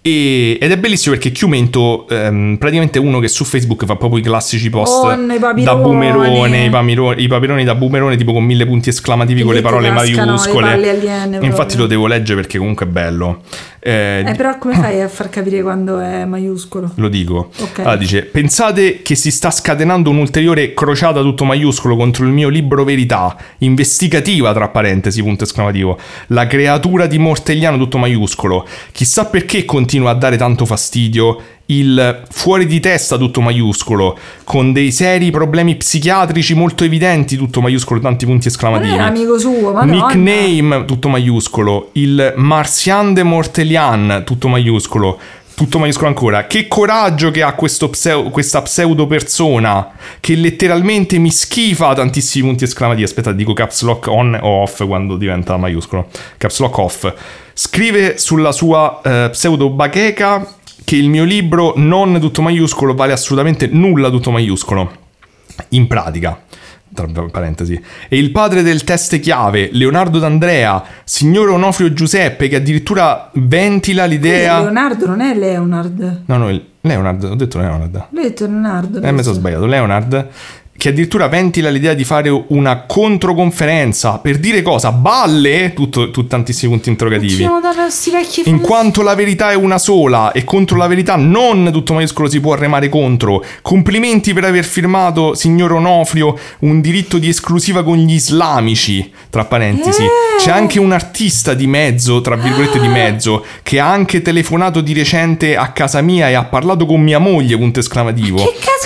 E- ed è bellissimo perché Chiumento ehm, praticamente è uno che su Facebook fa proprio i classici post i da boomerone, i, pamiro- i papironi da boomerone tipo con mille punti esclamativi con le parole cascano le maiuscole. aliene Infatti lo devo leggere perché comunque è bello. Eh, Eh, però come fai a far capire quando è maiuscolo? Lo dico. Ok. Allora dice: Pensate che si sta scatenando un'ulteriore crociata tutto maiuscolo contro il mio libro Verità, investigativa, tra parentesi, punto esclamativo. La creatura di Mortegliano tutto maiuscolo. Chissà perché continua a dare tanto fastidio. Il fuori di testa tutto maiuscolo, con dei seri problemi psichiatrici molto evidenti, tutto maiuscolo, tanti punti Ma esclamativi. era amico suo, madonna. Nickname tutto maiuscolo, il Martian de Mortelian tutto maiuscolo, tutto maiuscolo ancora. Che coraggio che ha questo pseu- questa pseudo persona che letteralmente mi schifa tantissimi punti esclamativi. Aspetta, dico caps lock on o off quando diventa maiuscolo. Caps lock off. Scrive sulla sua eh, pseudo bacheca che il mio libro non tutto maiuscolo vale assolutamente nulla tutto maiuscolo. In pratica, tra parentesi, e il padre del test chiave, Leonardo D'Andrea, signor Onofrio Giuseppe, che addirittura ventila l'idea. Leonardo non è Leonard. No, no, Leonard, ho detto Leonard. Ha detto Leonardo. Eh, mi sono sbagliato. Leonard, che addirittura ventila l'idea di fare una controconferenza per dire cosa? Balle? Tutto, tu- tantissimi punti interrogativi. In quanto la verità è una sola e contro la verità non tutto maiuscolo si può remare contro. Complimenti per aver firmato, signor Onofrio, un diritto di esclusiva con gli islamici. Tra parentesi, Eh. c'è anche un artista di mezzo, tra virgolette di mezzo, che ha anche telefonato di recente a casa mia e ha parlato con mia moglie, punto esclamativo. Che successo?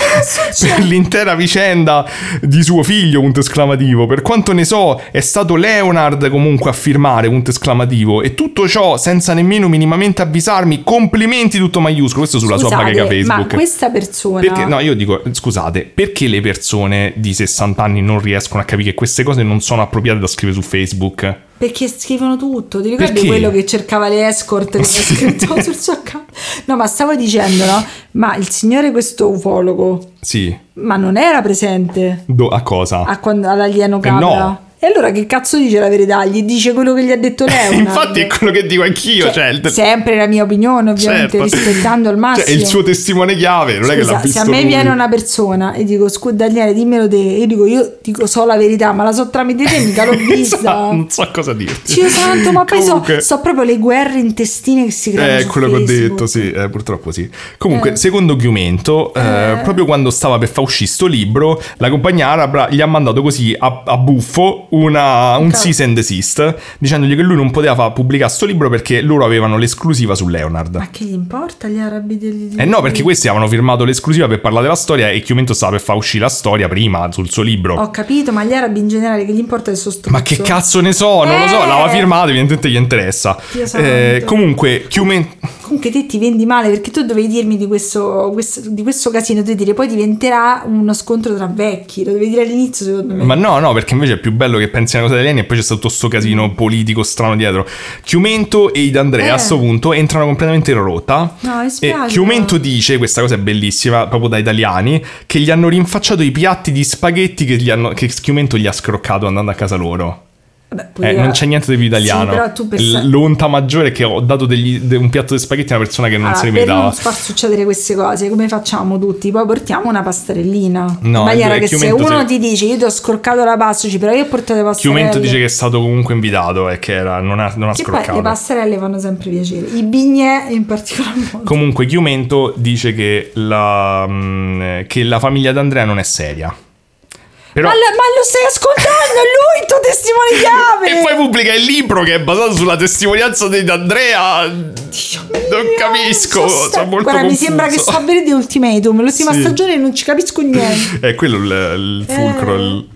Per l'intera vicenda di suo figlio, punto esclamativo. Per quanto ne so, è stato Leonard comunque a firmare, punto esclamativo. E tutto ciò senza nemmeno minimamente avvisarmi. Complimenti tutto maiuscolo. Questo sulla sua Scusate, bacheca Facebook. Ma questa persona... Perché, no, io dico, scusate, perché le persone di 60 anni non riescono a capire che queste cose non sono appropriate da scrivere su Facebook? Perché scrivono tutto. Ti ricordi Perché? quello che cercava le escort che scritto sul suo account? No, ma stavo dicendo, no? Ma il signore questo ufologo, Sì. ma non era presente Do- a cosa? a quando, all'alieno Eh, capra? no. E allora che cazzo dice la verità? Gli dice quello che gli ha detto Leonard. Infatti è quello che dico anch'io. Cioè, Cioè, sempre la mia opinione, ovviamente, certo. rispettando al massimo. Cioè, è il suo testimone chiave, non è che l'ha Scusa, visto se a me lui. viene una persona e dico scusa Daniele dimmelo te io dico io dico so la verità ma la so tramite te mica l'ho vista non so cosa dirti. Dio santo ma poi so, Comunque- so proprio le guerre intestine che si creano Eh, su quello che ho detto, sì, eh, purtroppo sì. Comunque, Eh. secondo Chiumento, eh, proprio quando stava per far uscire sto libro, la compagnia araba gli ha mandato così a, a buffo una- un cease and desist, dicendogli che lui non poteva far pubblicare sto libro perché loro avevano l'esclusiva su Leonard. ma che gli importa gli arabi degli Eh no, perché questi avevano firmato l'esclusiva per parlare della storia e Chiumento stava per far uscire la storia prima sul suo libro. ho capito ma gli arabi in generale che gli importa il suo struzzo Ma che cazzo ne so, non lo so, Eh. l'aveva firmato, evidentemente gli interessa. Eh, comunque, Chiumento... comunque te ti vendi male perché tu dovevi dirmi di questo, questo- di questo casino dovevi dire poi diventerà uno scontro tra vecchi lo dovevi dire all'inizio secondo me Ma no, no, perché invece è più bello che pensi a una cosa degli alieni e poi c'è stato tutto sto casino politico strano dietro. Chiumento e Idandrea Eh. a sto punto entrano completamente in rotta. No, E Chiumento dice, questa cosa è bellissima, proprio da italiani, che gli hanno rinfacciato i piatti di spaghetti che, gli hanno, che Chiumento gli ha scroccato andando a casa loro. Vabbè, Eh, non c'è niente di più italiano. Sì, però tu per L- sa- L'onta maggiore è che ho dato degli- de- un piatto di spaghetti a una persona che non Allora, se ne per meritava. non far succedere queste cose, come facciamo tutti? Poi portiamo una pastarellina. No, in maniera è che se uno se- ti dice io ti ho scorcato la pastoci, però io ho portato le pastarelle. Chiumento dice che è stato comunque invitato e che era- non ha, non ha Che poi le pastarelle fanno sempre piacere. I bignè in particolar modo. Comunque, Chiumento dice che la, mm, che la famiglia d'Andrea non è seria. Però, Ma, lo- ma lo stai ascoltando? È lui il tuo testimone e poi pubblica il libro che è basato sulla testimonianza di D'Andrea. Dio Non mio, capisco, so sta- Guarda, mi confuso. sembra che sto a vedere The Ultimatum. L'ultima Sì. stagione non ci capisco niente. È quello il, il fulcro. Eh. il-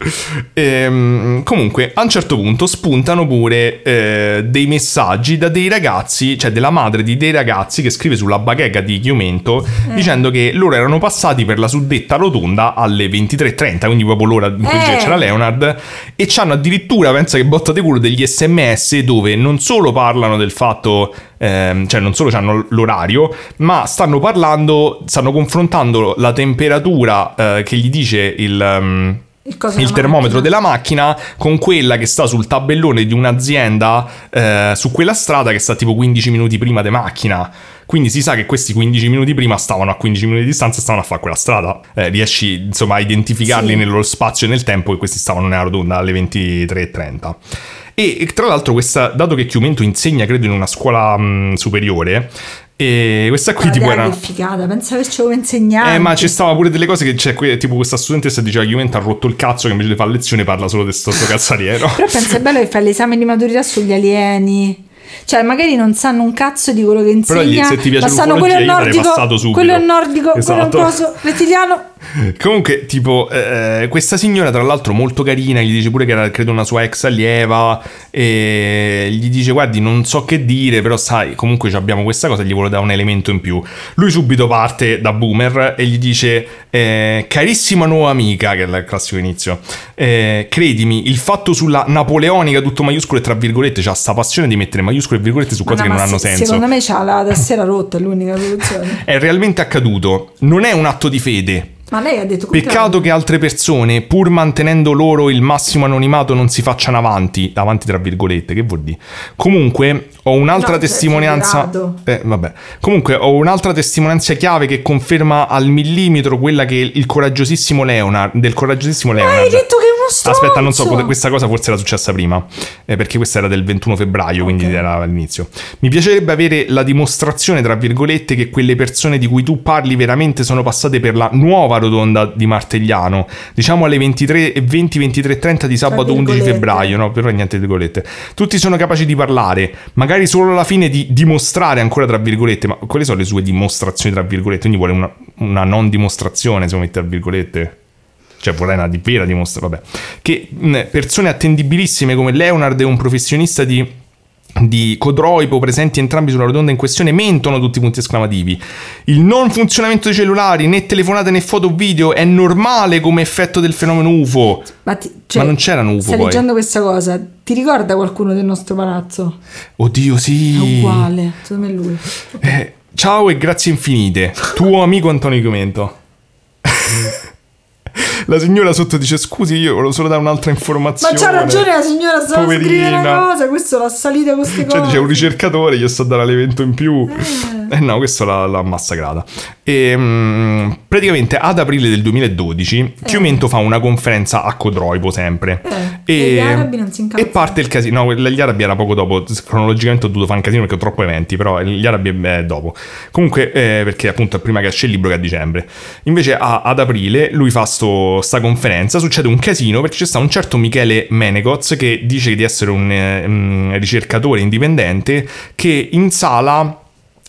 Ehm, comunque, a un certo punto spuntano pure eh, dei messaggi da dei ragazzi, cioè della madre di dei ragazzi che scrive sulla bacheca di Chiumento Eh. dicendo che loro erano passati per la suddetta rotonda alle 23.30, quindi proprio l'ora in cui Eh. c'era Leonard, e c'hanno addirittura, pensa che botta di culo, degli sms dove non solo parlano del fatto, ehm, cioè non solo hanno l'orario, ma stanno parlando, stanno confrontando la temperatura eh, che gli dice il... ehm, Il, il termometro macchina. della macchina con quella che sta sul tabellone di un'azienda eh, su quella strada che sta tipo 15 minuti prima di macchina. Quindi si sa che questi 15 minuti prima stavano a 15 minuti di distanza e stavano a fare quella strada. Eh, riesci insomma a identificarli Sì. nel loro spazio e nel tempo che questi stavano nella rotonda alle 23.30. E tra l'altro, questa, dato che Chiumento insegna, credo, in una scuola mh, superiore, e questa qui tipo Guarda era. che figata, pensa averci come insegnante. Eh, ma ci stava pure delle cose che c'è, que- tipo questa studentessa diceva che Chiumento ha rotto il cazzo che invece di fare lezione parla solo di sto sto cazzariero. Però pensa è bello che fai l'esame di maturità sugli alieni. Cioè, magari non sanno un cazzo di quello che Però gli- insegna, se ti piace ma sanno quello nordico, quello è nordico, quello è un Esatto. coso rettiliano. Comunque, tipo, eh, questa signora, tra l'altro, molto carina, gli dice pure che era, credo, una sua ex allieva. E gli dice: Guardi, non so che dire, però sai, comunque abbiamo questa cosa. Gli vuole dare un elemento in più. Lui subito parte da boomer e gli dice: eh, Carissima nuova amica, che è il classico inizio, eh, credimi, il fatto sulla napoleonica, tutto maiuscolo e tra virgolette, c'ha sta passione di mettere maiuscole e virgolette su cose Ma che no, non ma hanno se- senso. Secondo me c'ha la tastiera rotta, è l'unica soluzione. È realmente accaduto. Non è un atto di fede. Ma lei ha detto Peccato che altre persone, pur mantenendo loro il massimo anonimato, non si facciano avanti, avanti tra virgolette, che vuol dire? Comunque, ho un'altra No, cioè, testimonianza. Eh, vabbè. Comunque, ho un'altra testimonianza chiave che conferma al millimetro quella che il coraggiosissimo Leonard. Del coraggiosissimo Ma Leonard. hai detto che stronzo. Aspetta, non so, questa cosa forse era successa prima, eh, perché questa era del 21 febbraio, quindi Ok. era all'inizio. Mi piacerebbe avere la dimostrazione, tra virgolette, che quelle persone di cui tu parli veramente sono passate per la nuova rotonda di Martegliano, diciamo alle 23.20, 23.30 di sabato 11 virgolette. febbraio, no? Però niente virgolette. Tutti sono capaci di parlare, magari solo alla fine di dimostrare ancora tra virgolette, ma quali sono le sue dimostrazioni tra virgolette? Quindi vuole una, una non dimostrazione, se vuoi mettere tra virgolette cioè vorrei una vera dimostrazione, vabbè, che mh, persone attendibilissime come Leonard e un professionista di di Codroipo presenti entrambi sulla rotonda in questione mentono tutti i punti esclamativi. Il non funzionamento dei cellulari, né telefonate né foto o video è normale come effetto del fenomeno UFO. Ma, ti- cioè, Ma non c'erano UFO Stai poi. leggendo questa cosa. Ti ricorda qualcuno del nostro palazzo? Oddio, È sì. uguale. Secondo me è lui. Eh, ciao e grazie infinite. Tuo amico Antonio Chimento. La signora sotto dice scusi, io volevo solo dare un'altra Ma informazione. c'ha ragione la signora, stava Poverina. una cosa. Questo l'ha salita con queste cose. Cioè, dice un ricercatore, gli sto a dare l'evento in più. Eh no, questo l'ha, l'ha massacrata. E, mm, praticamente ad aprile del 2012 Chiumento fa una conferenza a Codroipo sempre. Eh, e gli arabi non si incazzano. E parte il casino. No, gli arabi era poco dopo. Cronologicamente ho dovuto fare un casino perché ho troppo eventi. Però gli arabi è dopo. Comunque, eh, perché appunto è prima che esce il libro che a dicembre. Invece a- ad aprile lui fa sto, sta conferenza. Succede un casino perché c'è sta un certo Michele Menegoz che dice di essere un mm, ricercatore indipendente che in sala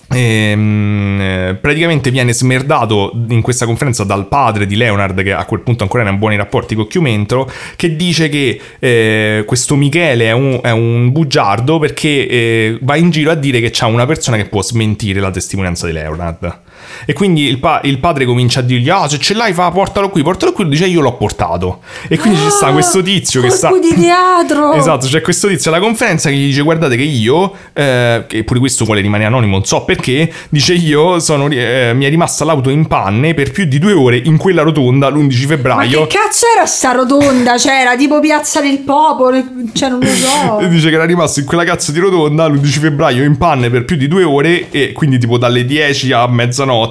ehm, eh, praticamente viene smerdato in questa conferenza dal padre di Leonard che a quel punto ancora era in buoni rapporti con Chiumento che dice che eh, questo Michele è un, è un bugiardo perché eh, va in giro a dire che c'è una persona che può smentire la testimonianza di Leonard e quindi il, pa- il padre comincia a dirgli ah se ce l'hai fa portalo qui portalo qui lui dice io l'ho portato e quindi ci sta questo tizio che sta di teatro. Esatto, c'è questo tizio alla conferenza che gli dice guardate che io, eh, che pure questo vuole rimanere anonimo, non so perché, dice io sono, eh, mi è rimasta l'auto in panne per più di due ore in quella rotonda l'11 Ma febbraio. che cazzo era sta rotonda? Cioè, era tipo Piazza del Popolo, cioè non lo so. E dice che era rimasto in quella cazzo di rotonda l'11 febbraio in panne per più di due ore e quindi tipo dalle 10 a mezzanotte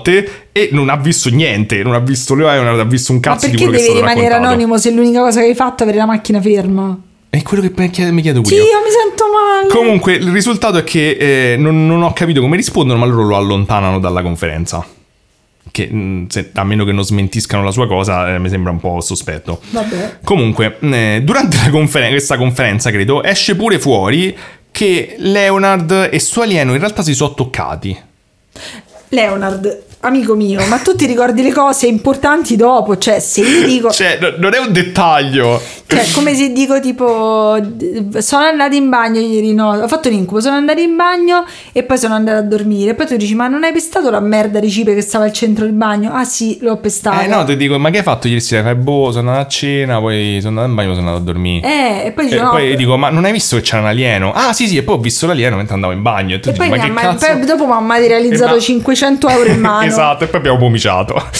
e non ha visto niente, non ha visto Leonard, ha visto un cazzo di quello che è devi stato rimanere raccontato. anonimo se l'unica cosa che hai fatto è avere la macchina ferma? È quello che mi chiedo, mi chiedo Sì, io. mi sento male. Comunque, il risultato è che eh, non, non ho capito come rispondono, ma loro lo allontanano dalla conferenza. Che mh, se- a meno che non smentiscano la sua cosa, eh, mi sembra un po' sospetto. Vabbè. Comunque, eh, durante conferen- questa conferenza, credo, esce pure fuori che Leonard e suo alieno in realtà si sono toccati. Leonard, amico mio, ma tu ti ricordi le cose importanti dopo? Cioè, se io dico... Cioè, no- non è un dettaglio. Cioè, come se dico tipo, sono andata in bagno ieri, no, ho fatto un incubo, sono andata in bagno e poi sono andata a dormire. E poi tu dici, ma non hai pestato la merda di cipe che stava al centro del bagno? Ah sì, l'ho pestata. Eh no, ti dico, ma che hai fatto ieri sera? Fai, boh, sono andato a cena, poi sono andato in bagno, sono andato a dormire. Eh, e poi dici, E no, poi dico, ma non hai visto che c'era un alieno? Ah, sì, sì, e poi ho visto l'alieno mentre andavo in bagno. E tu E dici, poi, ma mi che ma- cazzo? poi dopo mi ha materializzato Eh, ma- 500 euro in mano. Esatto, e poi abbiamo vomiciato.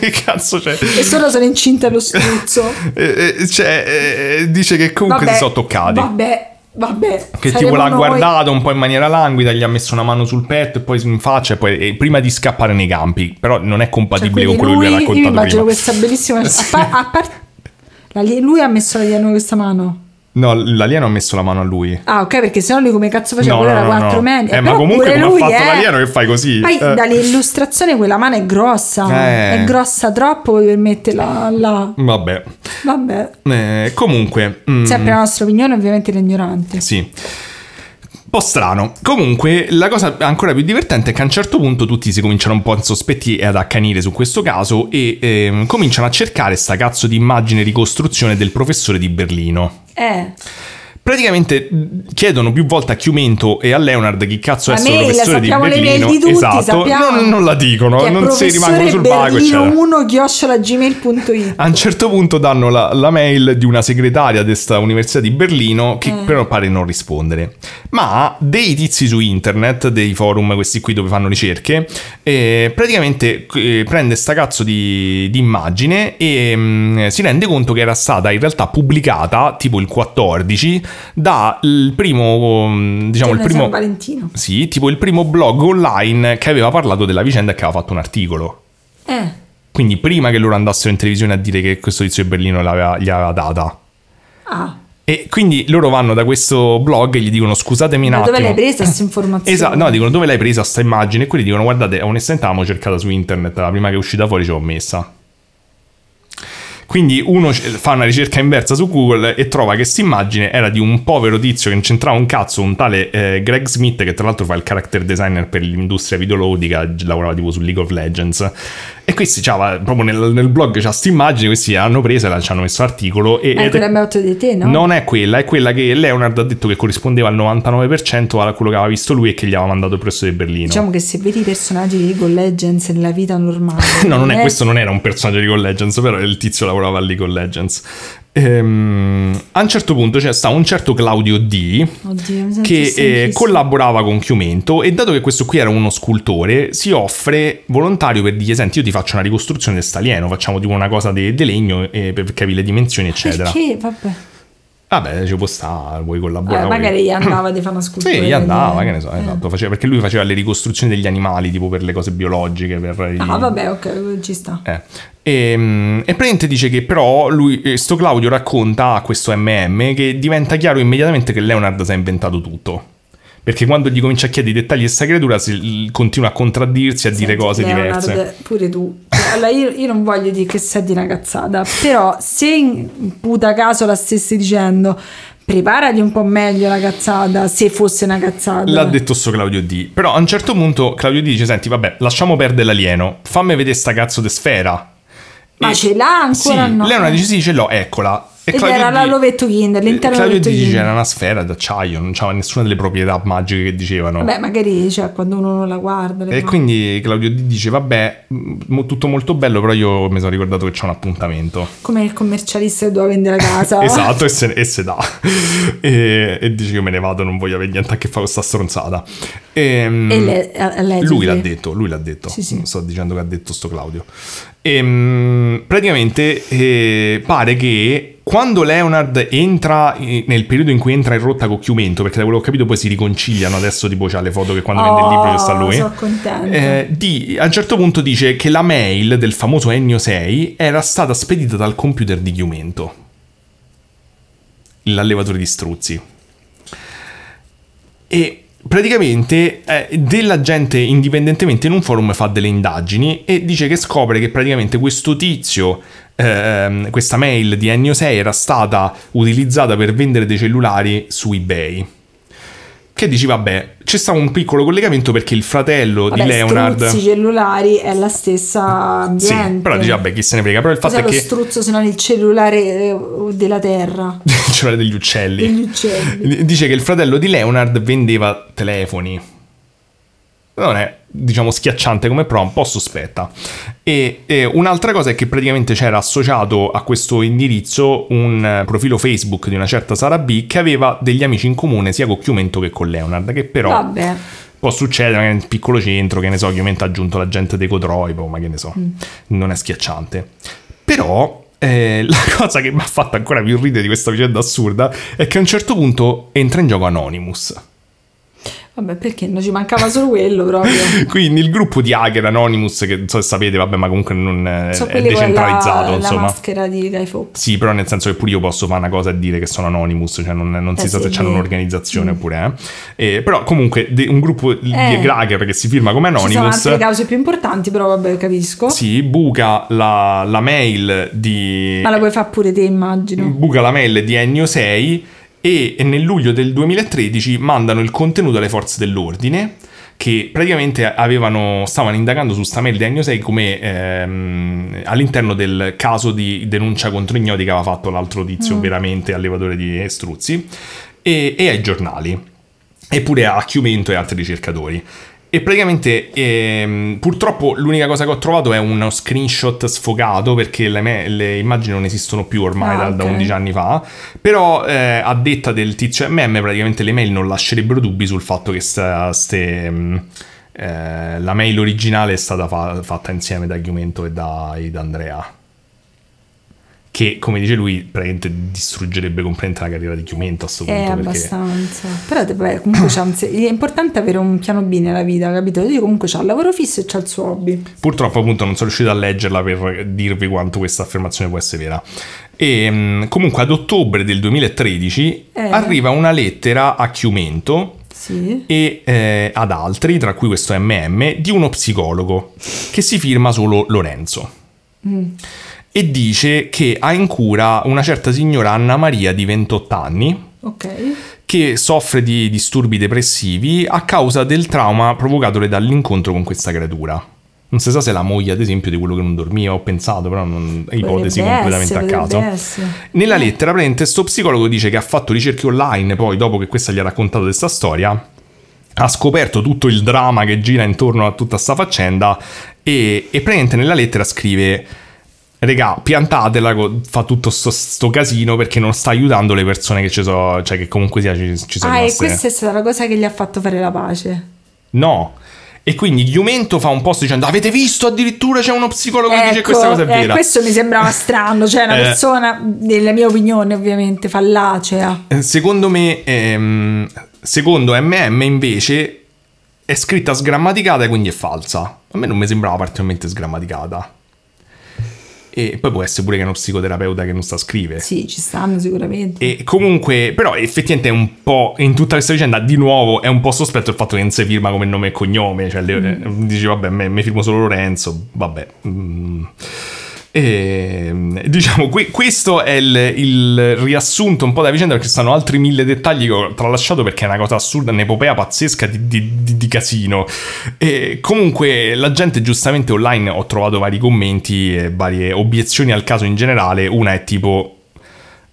che cazzo c'è? E solo sono incinta lo struzzo. Cioè, dice che comunque Vabbè, si sono toccati. Vabbè, vabbè. Che tipo l'ha noi. guardato un po' in maniera languida, gli ha messo una mano sul petto e poi in faccia e poi e prima di scappare nei campi. Però non è Cioè, compatibile quindi con quello che lui, ha io raccontato immagino prima. questa bellissima... A par- a par- la lui ha messo l'alieno questa mano. No, l'alieno ha messo la mano a lui. Ah, ok, perché sennò lui come cazzo faceva? No, Quello no, era no, quattro no. mani. Eh, ma però comunque come ha lui, fatto eh. l'alieno che fai così? Poi Eh. dall'illustrazione quella mano è grossa. Eh. È grossa troppo per metterla là. Vabbè. Vabbè. Eh, comunque... mm, Sempre la nostra opinione, ovviamente l'ignorante. Sì. Po' strano. Comunque, la cosa ancora più divertente è che a un certo punto tutti si cominciano un po' a sospetti e ad accanire su questo caso e ehm, cominciano a cercare sta cazzo di immagine ricostruzione del professore di Berlino. Eh. Praticamente mh, chiedono più volte a Chiumento e a Leonard chi cazzo è mail, professore di Berlino. di tutti, esatto, non, non la dicono, non si rimangono sul vago, Berlino eccetera. 1 chiocciolagmail.it A un certo punto danno la, la mail di una segretaria di questa università di Berlino che Eh. però pare non rispondere. Ma dei tizi su internet, dei forum, questi qui dove fanno ricerche, eh, praticamente eh, prende sta cazzo di, di immagine e mm, si rende conto che era stata in realtà pubblicata tipo il 14 da il primo, mm, diciamo il San primo... Valentino. Sì, tipo il primo blog online che aveva parlato della vicenda e che aveva fatto un articolo. Eh. Quindi prima che loro andassero in televisione a dire che questo tizio di Berlino gli aveva data. Ah. E quindi loro vanno da questo blog e gli dicono scusatemi un attimo. dove l'hai presa questa informazione? Esatto, no, dicono dove l'hai presa sta immagine e quelli dicono guardate, onestamente l'avevamo cercata su internet, la prima che è uscita fuori ce l'ho messa. Quindi uno fa una ricerca inversa su Google e trova che questa immagine era di un povero tizio che non c'entrava un cazzo, un tale eh, Greg Smith che tra l'altro fa il character designer per l'industria videoludica, lavorava tipo su League of Legends. E questi c'ava, proprio nel, nel blog c'ha questa immagine, questi l'hanno presa e ci hanno messo articolo. E, Ma è quella che di te, no? non è quella, è quella che Leonard ha detto che corrispondeva al 99% a quello che aveva visto lui e che gli aveva mandato il professore di Berlino. Diciamo che se vedi i personaggi di League of Legends nella vita normale. No, non è, questo non era un personaggio di League of Legends, però il tizio lavorava a League of Legends. Ehm, a un certo punto c'è sta un certo Claudio D Oddio, che eh, collaborava con Chiumento e dato che questo qui era uno scultore si offre volontario per dire senti io ti faccio una ricostruzione del stalieno facciamo tipo una cosa di legno eh, per capire le dimensioni eccetera Perché? Vabbè. Vabbè ci può stare vuoi collaborare Eh, magari gli andava di fare una scultura. Sì, gli andava, eh. che ne so, esatto, faceva, perché lui faceva le ricostruzioni degli animali, tipo per le cose biologiche, per i- Ah, vabbè, ok, ci sta. Eh. E, mm, e praticamente dice che però lui, eh, sto Claudio racconta a questo MM che diventa chiaro immediatamente che Leonard si è inventato tutto. Perché quando gli comincia a chiedere i dettagli di questa creatura si, continua a contraddirsi e a dire Senti, cose Leonard, diverse. Pure tu. Allora, io, io non voglio dire che sei di una cazzata, però se in puta caso la stessi dicendo, preparati un po' meglio la cazzata, se fosse una cazzata. L'ha detto sto Claudio D. Però a un certo punto Claudio D dice: Senti, vabbè, lasciamo perdere l'alieno, fammi vedere sta cazzo di sfera. Ma E- ce l'ha ancora? Sì, no? Leonard dice: Sì, ce l'ho, eccola. E Ed era la lovetto Kinder, l'intero Claudio lovetto dice: Kinder. Era una sfera d'acciaio, non c'aveva nessuna delle proprietà magiche che dicevano. Vabbè, magari cioè, quando uno non la guarda. le E fa- quindi Claudio D dice: Vabbè, m- tutto molto bello, però io mi sono ricordato che c'è un appuntamento. Come il commercialista che doveva vendere la casa. esatto, e se, e se dà. e, e dice che io me ne vado, non voglio avere niente a che fare con sta stronzata. Ehm, E le- allegedly. lui l'ha detto, lui l'ha detto. Sì, sì. Sto dicendo che ha detto sto Claudio. Ehm, praticamente eh, pare che quando Leonard entra nel periodo in cui entra in rotta con Chiumento, perché da quello che ho capito poi si riconciliano, adesso tipo c'ha le foto che quando vende il libro ci sta lui. Sono contenta. Eh, di- a un certo punto dice che la mail del famoso Ennio 6 era stata spedita dal computer di Chiumento, l'allevatore di struzzi. E praticamente eh, della gente indipendentemente in un forum fa delle indagini e dice che scopre che praticamente questo tizio, ehm, questa mail di Ennio 6 era stata utilizzata per vendere dei cellulari su eBay. Che dici, vabbè, c'è stato un piccolo collegamento perché il fratello Vabbè, di Leonard... struzzi cellulari è la stessa Sì, ambiente. però dici, vabbè, chi se ne frega. Però il fatto Cos'è è lo che... struzzo se non il cellulare eh, della terra? C'era degli uccelli. Degli uccelli. Dice che il fratello di Leonard vendeva telefoni. Non è, diciamo, schiacciante come prova, un po' sospetta. E, e un'altra cosa è che praticamente c'era associato a questo indirizzo un profilo Facebook di una certa Sara B che aveva degli amici in comune sia con Chiumento che con Leonard, che però Vabbè. Può succedere magari nel piccolo centro, che ne so, ovviamente ha aggiunto la gente dei Cotroipo, ma che ne so, non è schiacciante. Però eh, la cosa che mi ha fatto ancora più ridere di questa vicenda assurda è che a un certo punto entra in gioco Anonymous. Vabbè, perché non ci mancava solo quello proprio. Quindi il gruppo di hacker Anonymous, che non so se sapete, vabbè, ma comunque non è, So è decentralizzato, la, insomma. la maschera di Guy Fawkes. Sì, però nel senso che pure io posso fare una cosa e dire che sono Anonymous, cioè non, non si Eh sa sì, se è c'hanno vero. un'organizzazione Mm. oppure eh. Eh, però comunque de- un gruppo di Eh. hacker che si firma come Ci sono Anonymous altre cause più importanti, però vabbè, capisco. sì, buca la, la mail di Ma la puoi fare pure te, immagino. buca la mail di Ennio 6 e nel luglio del 2013 mandano il contenuto alle forze dell'ordine che praticamente avevano, stavano indagando su sta mail di Ennio 6 come ehm, all'interno del caso di denuncia contro ignoti che aveva fatto l'altro tizio veramente allevatore di struzzi e, e ai giornali eppure a Chiumento e altri ricercatori. E praticamente ehm, purtroppo l'unica cosa che ho trovato è uno screenshot sfogato perché le, me- le immagini non esistono più ormai Ah, da, da ok. 11 anni fa. Però eh, a detta del tizio MM praticamente le mail non lascerebbero dubbi sul fatto che sta, ste, mh, eh, la mail originale è stata fa- fatta insieme da Chiumento e da, e da Andrea. Che come dice lui praticamente distruggerebbe completamente la carriera di Chiumento a questo È punto. perché... abbastanza. Però beh, comunque un è importante avere un piano B nella vita, capito? Lui comunque c'ha il lavoro fisso e c'ha il suo hobby. Purtroppo appunto non sono riuscito a leggerla per dirvi quanto questa affermazione può essere vera. E mh, comunque ad ottobre del 2013 Eh. arriva una lettera a Chiumento Sì. e eh, ad altri, tra cui questo MM, di uno psicologo che si firma solo Lorenzo. E dice che ha in cura una certa signora Anna Maria di 28 anni Ok. che soffre di disturbi depressivi a causa del trauma provocatole dall'incontro con questa creatura. Non si sa se è la moglie, ad esempio, di quello che non dormiva, ho pensato, però non, è ipotesi Potrebbe completamente essere, a caso. essere. Nella lettera, praticamente, sto psicologo dice che ha fatto ricerche online, poi dopo che questa gli ha raccontato questa storia, ha scoperto tutto il dramma che gira intorno a tutta sta faccenda e, e praticamente nella lettera scrive Regà, piantatela, fa tutto sto, sto casino perché non sta aiutando le persone che ci sono, cioè che comunque sia ci, ci sono Ah, e rimaste. questa è stata la cosa che gli ha fatto fare la pace. No. E quindi Chiumento fa un post dicendo avete visto addirittura c'è uno psicologo che dice Ecco, questa cosa è eh, vera. questo mi sembrava strano, cioè una Eh. persona, nella mia opinione ovviamente, fallacea. Eh, Secondo me, ehm, secondo MM invece è scritta sgrammaticata e quindi è falsa. A me non mi sembrava particolarmente sgrammaticata. E poi può essere pure che è uno psicoterapeuta che non sa scrivere. Sì, ci stanno sicuramente. E comunque, però effettivamente è un po', in tutta questa vicenda, di nuovo, è un po' sospetto il fatto che non si firma come nome e cognome, cioè Mm. dici vabbè, me, me firmo solo Lorenzo, vabbè. mm. E, diciamo, que- questo è il, il riassunto un po' della vicenda perché stanno altri mille dettagli che ho tralasciato perché è una cosa assurda, un'epopea pazzesca di, di- di- di casino. E comunque la gente giustamente online ho trovato vari commenti e varie obiezioni al caso in generale, una è tipo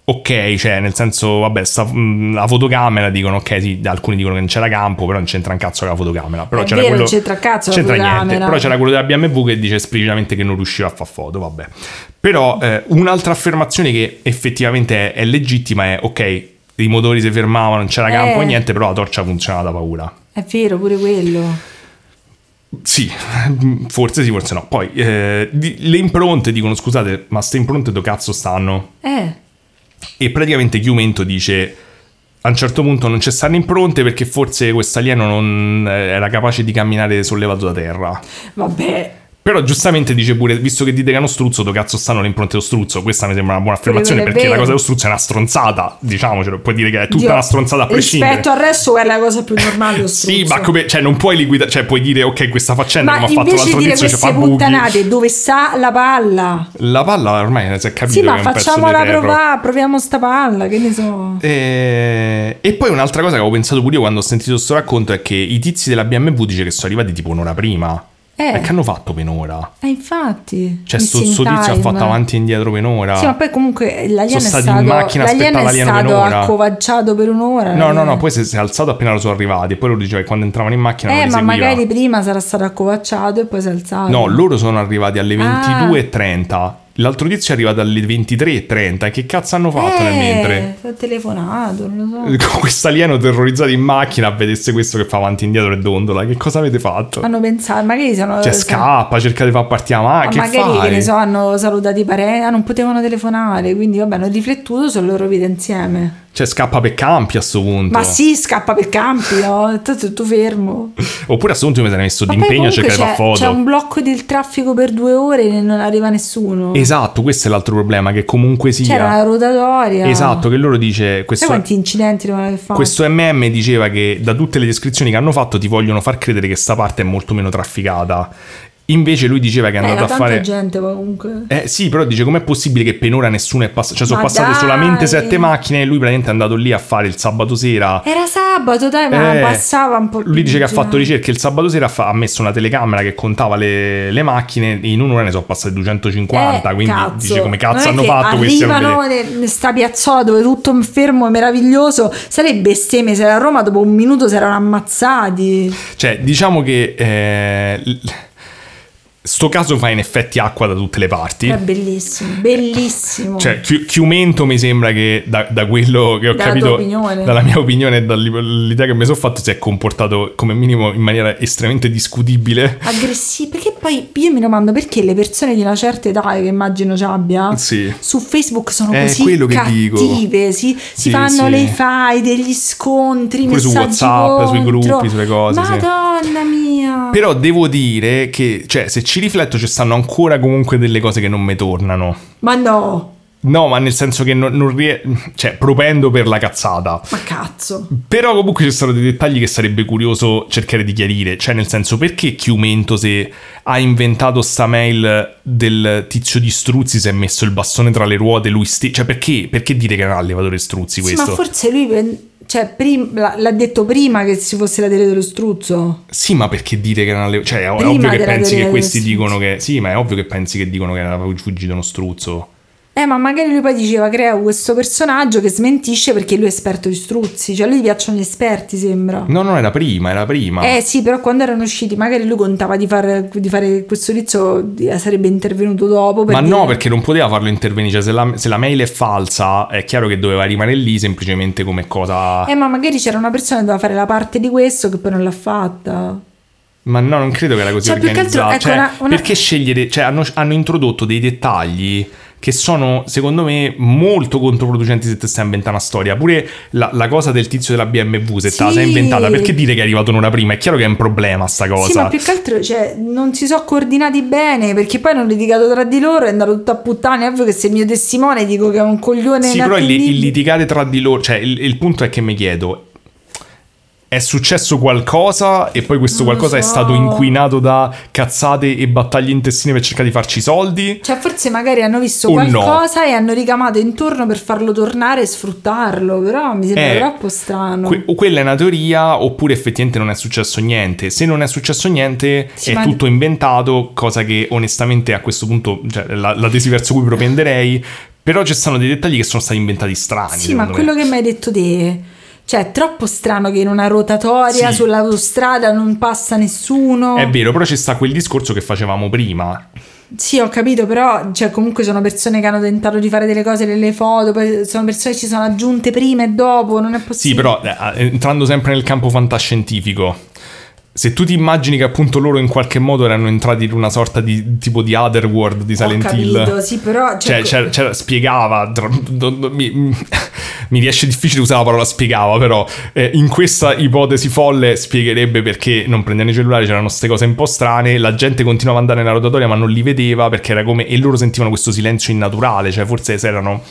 ok, cioè nel senso, vabbè, sta, mh, la fotocamera dicono ok, sì, alcuni dicono che non c'era campo, però non c'entra un cazzo con la fotocamera. Però È c'era vero, quello, non c'entra cazzo c'entra niente, fotocamera. però c'era quello della BMW che dice esplicitamente che non riusciva a fare foto, vabbè. Però eh, un'altra affermazione che effettivamente è, è legittima è ok, i motori si fermavano, non c'era campo Eh. e niente, però la torcia funzionava da paura. È vero, pure quello. Sì, forse sì, forse no. Poi eh, le impronte dicono scusate, ma ste impronte dove cazzo stanno? Eh, E praticamente Chiumento dice a un certo punto non ci stanno impronte perché forse questo alieno non eh, era capace di camminare sollevato da terra. vabbè. Però giustamente dice pure, visto che dite che è uno struzzo, dove cazzo stanno le impronte dello struzzo? Questa mi sembra una buona affermazione perché la vero. cosa dello struzzo è una stronzata, diciamocelo, puoi dire che è tutta Dio, una stronzata a prescindere. Rispetto al resto, è la cosa più normale. lo Sì, struzzo. ma come, cioè non puoi liquidare, cioè puoi dire ok questa faccenda Ma come ha fatto l'altro di dire tizio ci queste fa buchi. dove sta la palla? La palla ormai si è capito Sì, che ma facciamola provare, proviamo sta palla, che ne so. E... e poi un'altra cosa che avevo pensato pure io quando ho sentito questo racconto è che i tizi della BMW dice che sono arrivati tipo un'ora prima. Eh. Che hanno fatto per un'ora? Eh, infatti. Cioè, sto, sto tizio ha fatto avanti e indietro per un'ora. Sì, ma poi comunque l'alieno Sono è stati stato, in macchina a l'alieno aspettare è l'alieno un'ora. accovacciato per un'ora. No, no, no, l'alieno. poi si si è alzato appena lo sono arrivati. E poi loro diceva che quando entravano in macchina Eh, ma magari prima sarà stato accovacciato e poi si è alzato. No, loro sono arrivati alle Ah. 22.30 L'altro tizio è arrivato alle 23.30. Che cazzo hanno fatto nel mentre? Eh, ho telefonato, non lo so. Con questo alieno terrorizzato in macchina a vedesse questo che fa avanti e indietro e dondola. Che cosa avete fatto? Hanno pensato, magari sono... Cioè, scappa, cerca di far partire la Ma macchina. Che magari, che fai? ne so, hanno salutato i parenti, ah, non potevano telefonare, quindi vabbè, hanno riflettuto sulla loro vita insieme. Cioè, scappa per campi a sto punto. Ma sì, scappa per campi, no? Tanto tu fermo. Oppure a sto punto mi sarei messo d'impegno a comunque cercare c'è, foto. c'è un blocco del traffico per due ore e non arriva nessuno. Esatto, questo è l'altro problema, che comunque sia... C'era una rotatoria. Esatto, che loro dice... Questo, Sai quanti incidenti devono aver fatto? questo MM diceva che da tutte le descrizioni che hanno fatto ti vogliono far credere che sta parte è molto meno trafficata. Invece lui diceva che è Eh, andato era a fare... gente comunque. Eh sì, però dice com'è possibile che per ora nessuno è passato... Cioè sono Ma passate dai! solamente sette macchine e lui praticamente è andato lì a fare il sabato sera. Era sabato, dai, ma Eh, passava un po' Lui dice che ha fatto gente. ricerche il sabato sera, ha messo una telecamera che contava le, le macchine, in un'ora ne sono passate 250, Eh, quindi cazzo. dice come cazzo hanno fatto questi a arrivano vedere. in sta piazzola dove tutto fermo e meraviglioso sarebbe bestemmie se a Roma dopo un minuto si erano ammazzati Cioè, diciamo che eh, l- sto caso fa in effetti acqua da tutte le parti. è bellissimo bellissimo Cioè, Chi- Chiumento mi sembra che da, da quello che ho Dalla capito, dalla mia opinione e dall'idea che mi sono fatto, si è comportato come minimo in maniera estremamente discutibile. aggressivo perché poi io mi domando perché le persone di una certa età che immagino ci abbia Sì. su Facebook sono È così quello che dico. cattive si, si Sì, fanno sì. le fai degli scontri Pure su WhatsApp, sui contro. gruppi, sulle cose, madonna mia Però devo dire che, cioè, se ci rifletto, ci stanno ancora comunque delle cose che non mi tornano. ma no No, ma nel senso che non, non rie- cioè, propendo per la cazzata. ma cazzo Però comunque ci sono dei dettagli che sarebbe curioso cercare di chiarire. Cioè, nel senso, perché Chiumento, se ha inventato sta mail del tizio di Struzzi, si è messo il bastone tra le ruote lui stesso? Cioè, perché, perché dire che era allevatore Struzzi Sì, questo? ma forse lui cioè, prim- l'ha, detto prima che ci fosse la tele dello struzzo. Sì, ma perché dire che era un allevatore? Cioè, è Prima ovvio che pensi teoria che questi dicono che... Sì, ma è ovvio che pensi che dicono che era fuggito uno struzzo. Eh, ma magari lui poi diceva crea questo personaggio che smentisce perché lui è esperto di struzzi. Cioè, a lui piacciono gli esperti, sembra. No, no, era prima, era prima. Eh sì, però quando erano usciti, magari lui contava di, far- di fare questo tizio, eh, sarebbe intervenuto dopo. Per Ma dire- no, perché non poteva farlo intervenire. Cioè, se la, se la mail è falsa, è chiaro che doveva rimanere lì semplicemente come cosa. Eh, ma magari c'era una persona che doveva fare la parte di questo che poi non l'ha fatta. Ma no, non credo che era così Cioè, che altro, organizzata. ecco, Cioè, una- una- Perché scegliere. Cioè, hanno, hanno introdotto dei dettagli che sono, secondo me, molto controproducenti se te stai inventando una storia. Pure la, la cosa del tizio della BMW, se te la sei Sì. inventata, perché dire che è arrivato un'ora prima? È chiaro che è un problema sta cosa. Sì, ma più che altro cioè, non si sono coordinati bene perché poi hanno litigato tra di loro, è andato tutto a puttane. È ovvio che se il mio testimone dico che è un coglione Sì, però il, il litigare tra di loro, cioè il, il punto è che mi chiedo, è successo qualcosa e poi questo Non qualcosa è so. stato inquinato da cazzate e battaglie intestine per cercare di farci soldi? Cioè, forse magari hanno visto O no. qualcosa e hanno ricamato intorno per farlo tornare e sfruttarlo. Però mi sembra Eh, troppo strano. Que- o quella è una teoria oppure effettivamente non è successo niente. Se non è successo niente Sì, è ma- tutto inventato, cosa che onestamente a questo punto, cioè la, la tesi verso cui propenderei, però ci stanno dei dettagli che sono stati inventati strani. sì, ma secondo me. quello che mi hai detto te. Cioè, è troppo strano che in una rotatoria Sì. sull'autostrada non passa nessuno. È vero, però ci sta quel discorso che facevamo prima. Sì, ho capito, però cioè, comunque sono persone che hanno tentato di fare delle cose nelle foto, poi sono persone che ci sono aggiunte prima e dopo, non è Sì, possibile. però eh, entrando sempre nel campo fantascientifico, se tu ti immagini che appunto loro in qualche modo erano entrati in una sorta di tipo di Otherworld di Ho Silent capito, Hill. sì, però... Cioè, Cioè, c'era- c'era- spiegava, dr- do- do- mi, mi riesce difficile usare la parola spiegava, però eh, in questa ipotesi folle spiegherebbe perché non prendevano i cellulari, c'erano queste cose un po' strane, la gente continuava ad andare nella rotatoria ma non li vedeva perché era come... e loro sentivano questo silenzio innaturale, cioè forse si erano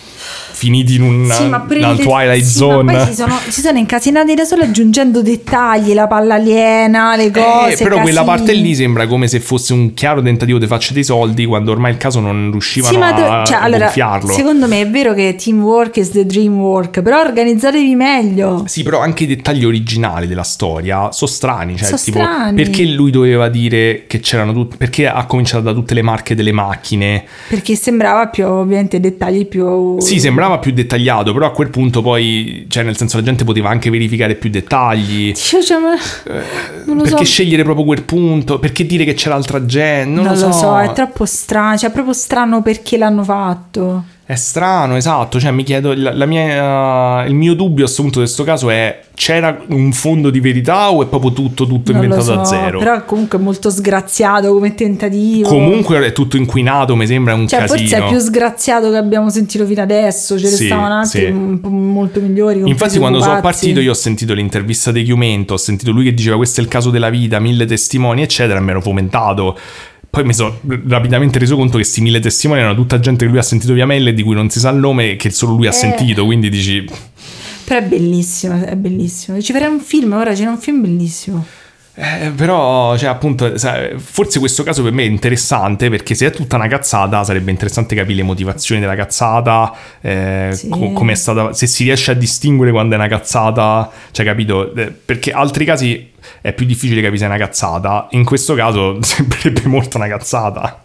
finiti in una, Sì, le- Twilight sì, Zone. Si sono, si sono incasinati da solo aggiungendo dettagli, la palla aliena, le cose. Eh, però quella casini. parte lì sembra come se fosse un chiaro tentativo di farci dei soldi quando ormai il caso non riuscivano Sì, ma a cioè, allora, gonfiarlo. secondo me è vero che teamwork is the dream work, però organizzatevi meglio. Sì, però anche i dettagli originali della storia sono strani. Cioè, Sono tipo, strani. perché lui doveva dire che c'erano tutte. Perché ha cominciato da tutte le marche delle macchine? Perché sembrava più, ovviamente, dettagli più... Sì, sembrava più dettagliato, però a quel punto poi, cioè, nel senso, la gente poteva anche verificare più dettagli. Cioè, cioè, ma- lo perché so. scegliere proprio quel punto? Perché dire che c'era altra gente? Non, Non lo so, è troppo strano, cioè è proprio strano perché l'hanno fatto. È strano, esatto. Cioè, mi chiedo, la, mia, il mio dubbio a questo punto di questo caso è: c'era un fondo di verità o è proprio tutto, tutto Non inventato so, da zero? però comunque è molto sgraziato come tentativo. Comunque è tutto inquinato, mi sembra un Cioè, casino. forse è più sgraziato che abbiamo sentito fino adesso. Ce ne Sì, stavano altri sì. molto migliori. Infatti, quando sono partito, io ho sentito l'intervista di Chiumento, ho sentito lui che diceva questo è il caso della vita, mille testimoni, eccetera, e mi ero fomentato. Poi mi sono rapidamente reso conto che questi mille testimoni erano tutta gente che lui ha sentito via mail e di cui non si sa il nome e che solo lui ha Eh. sentito. Quindi dici, Però è bellissimo, è bellissimo. Ci farei un film, ora c'è un film bellissimo. Eh, però, cioè, appunto, forse questo caso per me è interessante perché se è tutta una cazzata sarebbe interessante capire le motivazioni della cazzata, eh, Sì. co- come è stata, se si riesce a distinguere quando è una cazzata, cioè, capito? Eh, perché altri casi è più difficile capire se è una cazzata, in questo caso sembrerebbe molto una cazzata.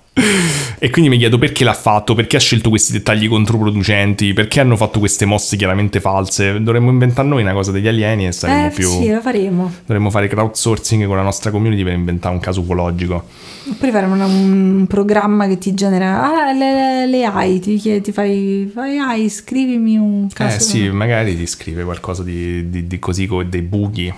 E quindi mi chiedo perché l'ha fatto, perché ha scelto questi dettagli controproducenti, perché hanno fatto queste mosse chiaramente false. Dovremmo inventare noi una cosa degli alieni e saremmo Eh più... sì, lo faremo. Dovremmo fare crowdsourcing con la nostra community per inventare un caso ufologico. Oppure faremo una- un programma che ti genera ah, le, le AI, ti, ti fai, fai AI, scrivimi un caso. Eh sì, magari ti scrive qualcosa di, di- di così con dei buchi.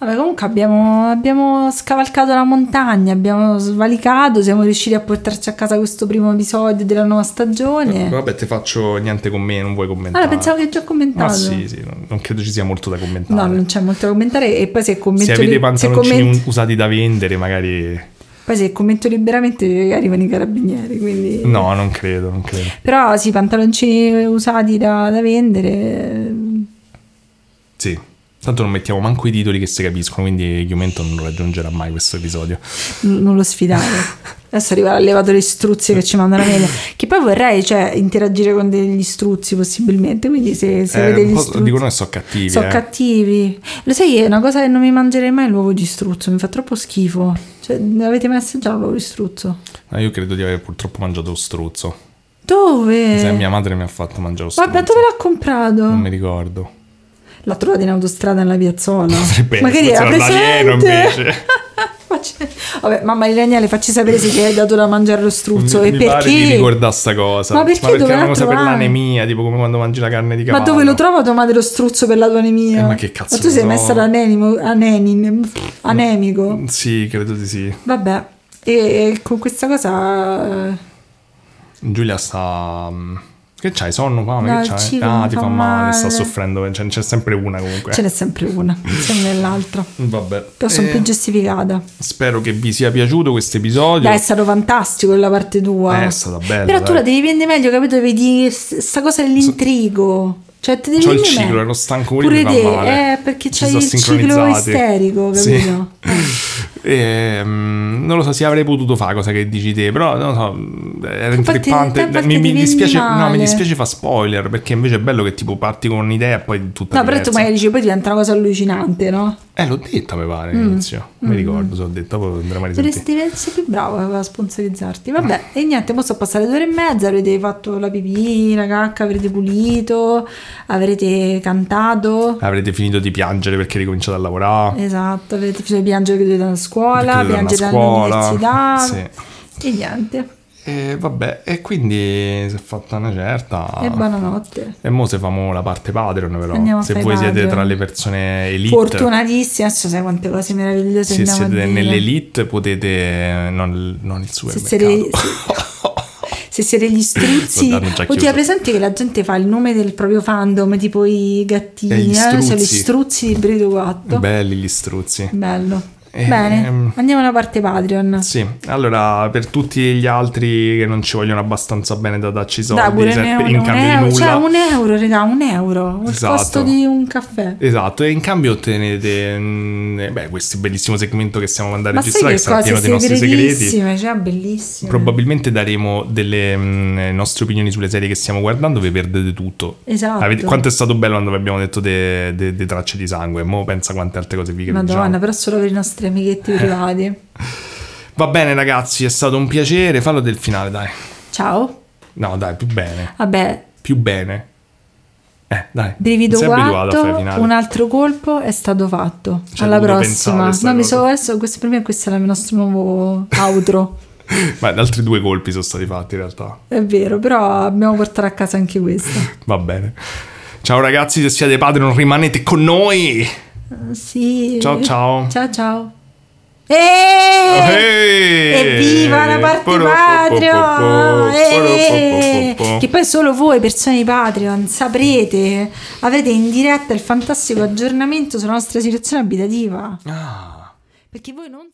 Vabbè, comunque abbiamo, abbiamo scavalcato la montagna, abbiamo svalicato, siamo riusciti a portarci a casa questo primo episodio della nuova stagione. Vabbè, ti faccio niente con me, non vuoi commentare. Ah, pensavo che già commentato. Ma sì, sì, non, credo ci sia molto da commentare. No, non c'è molto da commentare e poi se commento, Se avete li- pantaloncini comment- usati da vendere, magari... poi se commento liberamente arrivano i carabinieri, quindi... No, non credo, non credo. Però sì, pantaloncini usati da, da vendere... Sì. Tanto non mettiamo manco i titoli che si capiscono, quindi Chiumento non raggiungerà mai questo episodio. non lo sfidare. Adesso arriva l'allevatore struzzi che ci manda la mail. Che poi vorrei, cioè, interagire con degli struzzi possibilmente. Quindi se, se Eh, gli struzzi... dicono che sono cattivi. Sono eh. cattivi. Lo sai, è una cosa che non mi mangerei mai l'uovo di struzzo, mi fa troppo schifo. Cioè, ne avete mai assaggiato l'uovo di struzzo? No, io credo di aver purtroppo mangiato lo struzzo. Dove? Se mia madre mi ha fatto mangiare lo struzzo. Vabbè, dove l'ha comprato? Non mi ricordo. L'ha trovato in autostrada nella piazzola. Potrebbe Magari era presente. invece. Vabbè, mamma di Daniele, facci sapere se ti hai dato da mangiare lo struzzo e mi pare di perché. ricordare sta cosa. Ma perché dove è una cosa per l'anemia, tipo come quando mangi la carne di Ma cavallo. dove lo trova tua madre lo struzzo per la tua anemia? Eh, ma che cazzo Ma tu sei so. messa anenimo, anenin, anemico. Sì, credo di sì. Vabbè, e, e con questa cosa... eh, Giulia sta... Che c'hai? Sonno, fame? No, che c'hai? ah, ti fa fa male, sta male. soffrendo. C'è, c'è sempre una comunque. Ce n'è sempre una, insieme all'altra. Vabbè. Però sono Eh, più giustificata. Spero che vi sia piaciuto questo episodio. Dai, è stato fantastico la parte tua. Eh, è stata bella, Però tu dai. la devi vendere meglio, capito? Vedi sta cosa dell'intrigo. Cioè, ti devi C'ho il ciclo, meglio. ero stanco Pure pure te, male. eh, perché c'hai sto il ciclo isterico, Sì. capito? E, mm, non lo so, si avrei potuto fare cosa che dici te, però non lo so, era Infatti, intrippante. Mi, mi dispiace, no, mi dispiace fa spoiler perché invece è bello che tipo parti con un'idea e poi tutta No, però tu magari dici poi diventa una cosa allucinante, no? Eh, l'ho detta, mi pare, Mm. all'inizio. Mi ricordo, se l'ho detto, poi andremo a risentire. Dovresti essere più bravo a sponsorizzarti. Vabbè, e niente, ora sono passate due ore e mezza, avrete fatto la pipì, la cacca, avrete pulito, avrete cantato. Avrete finito di piangere perché ricominciate a lavorare. Esatto, avete finito di piangere che dovete andare a scuola, perché piangere all'università. Sì. E niente. E vabbè, e quindi si è fatta una certa. E buonanotte. E mo se famo la parte Patreon però. Andiamo se voi siete Patreon. tra le persone elite. Fortunatissimi, adesso sai quante cose meravigliose Se siete nell'elite potete non, non il Se supermercato. siete, se siete gli struzzi, Guarda, hanno già o ti chiuso. hai presente che la gente fa il nome del proprio fandom, tipo i gattini, E gli eh? Sono gli struzzi. struzzi di Brido 4. Belli gli struzzi. Bello. Eh, Bene, ehm, andiamo alla parte Patreon. Sì, allora per tutti gli altri che non ci vogliono abbastanza bene da darci soldi Dai, pure se- euro, in cambio euro, di nulla. cioè un euro, raga, un euro, il Esatto. costo di un caffè. Esatto, e in cambio ottenete mm, beh, questo bellissimo segmento che stiamo andando a registrare, che sarà pieno dei nostri segreti. cioè bellissime. Probabilmente daremo delle mm, nostre opinioni sulle serie che stiamo guardando, vi perdete tutto. Esatto. Avete- quanto è stato bello quando vi abbiamo detto delle tracce di sangue, mo pensa quante altre cose vi Madonna, però solo per i nostri amichetti privati. Va bene ragazzi, è stato un piacere, fallo del finale dai. Ciao. No dai, più bene, Vabbè, più bene. Eh dai, brivido finale. un altro colpo è stato fatto. Ci ha Alla prossima. No, mi sono adesso, questo per me questo è il nostro nuovo outro. Ma altri due colpi sono stati fatti in realtà. è vero, però abbiamo portato a casa anche questo. Va bene. Ciao ragazzi, se siete padri non rimanete con noi. Sì. Ciao, ciao. Ciao ciao. Eeeh! Evviva la parte Patreon! Eh! Che poi solo voi, persone di Patreon, saprete, avrete in diretta il fantastico aggiornamento sulla nostra situazione abitativa. Ah. Perché voi non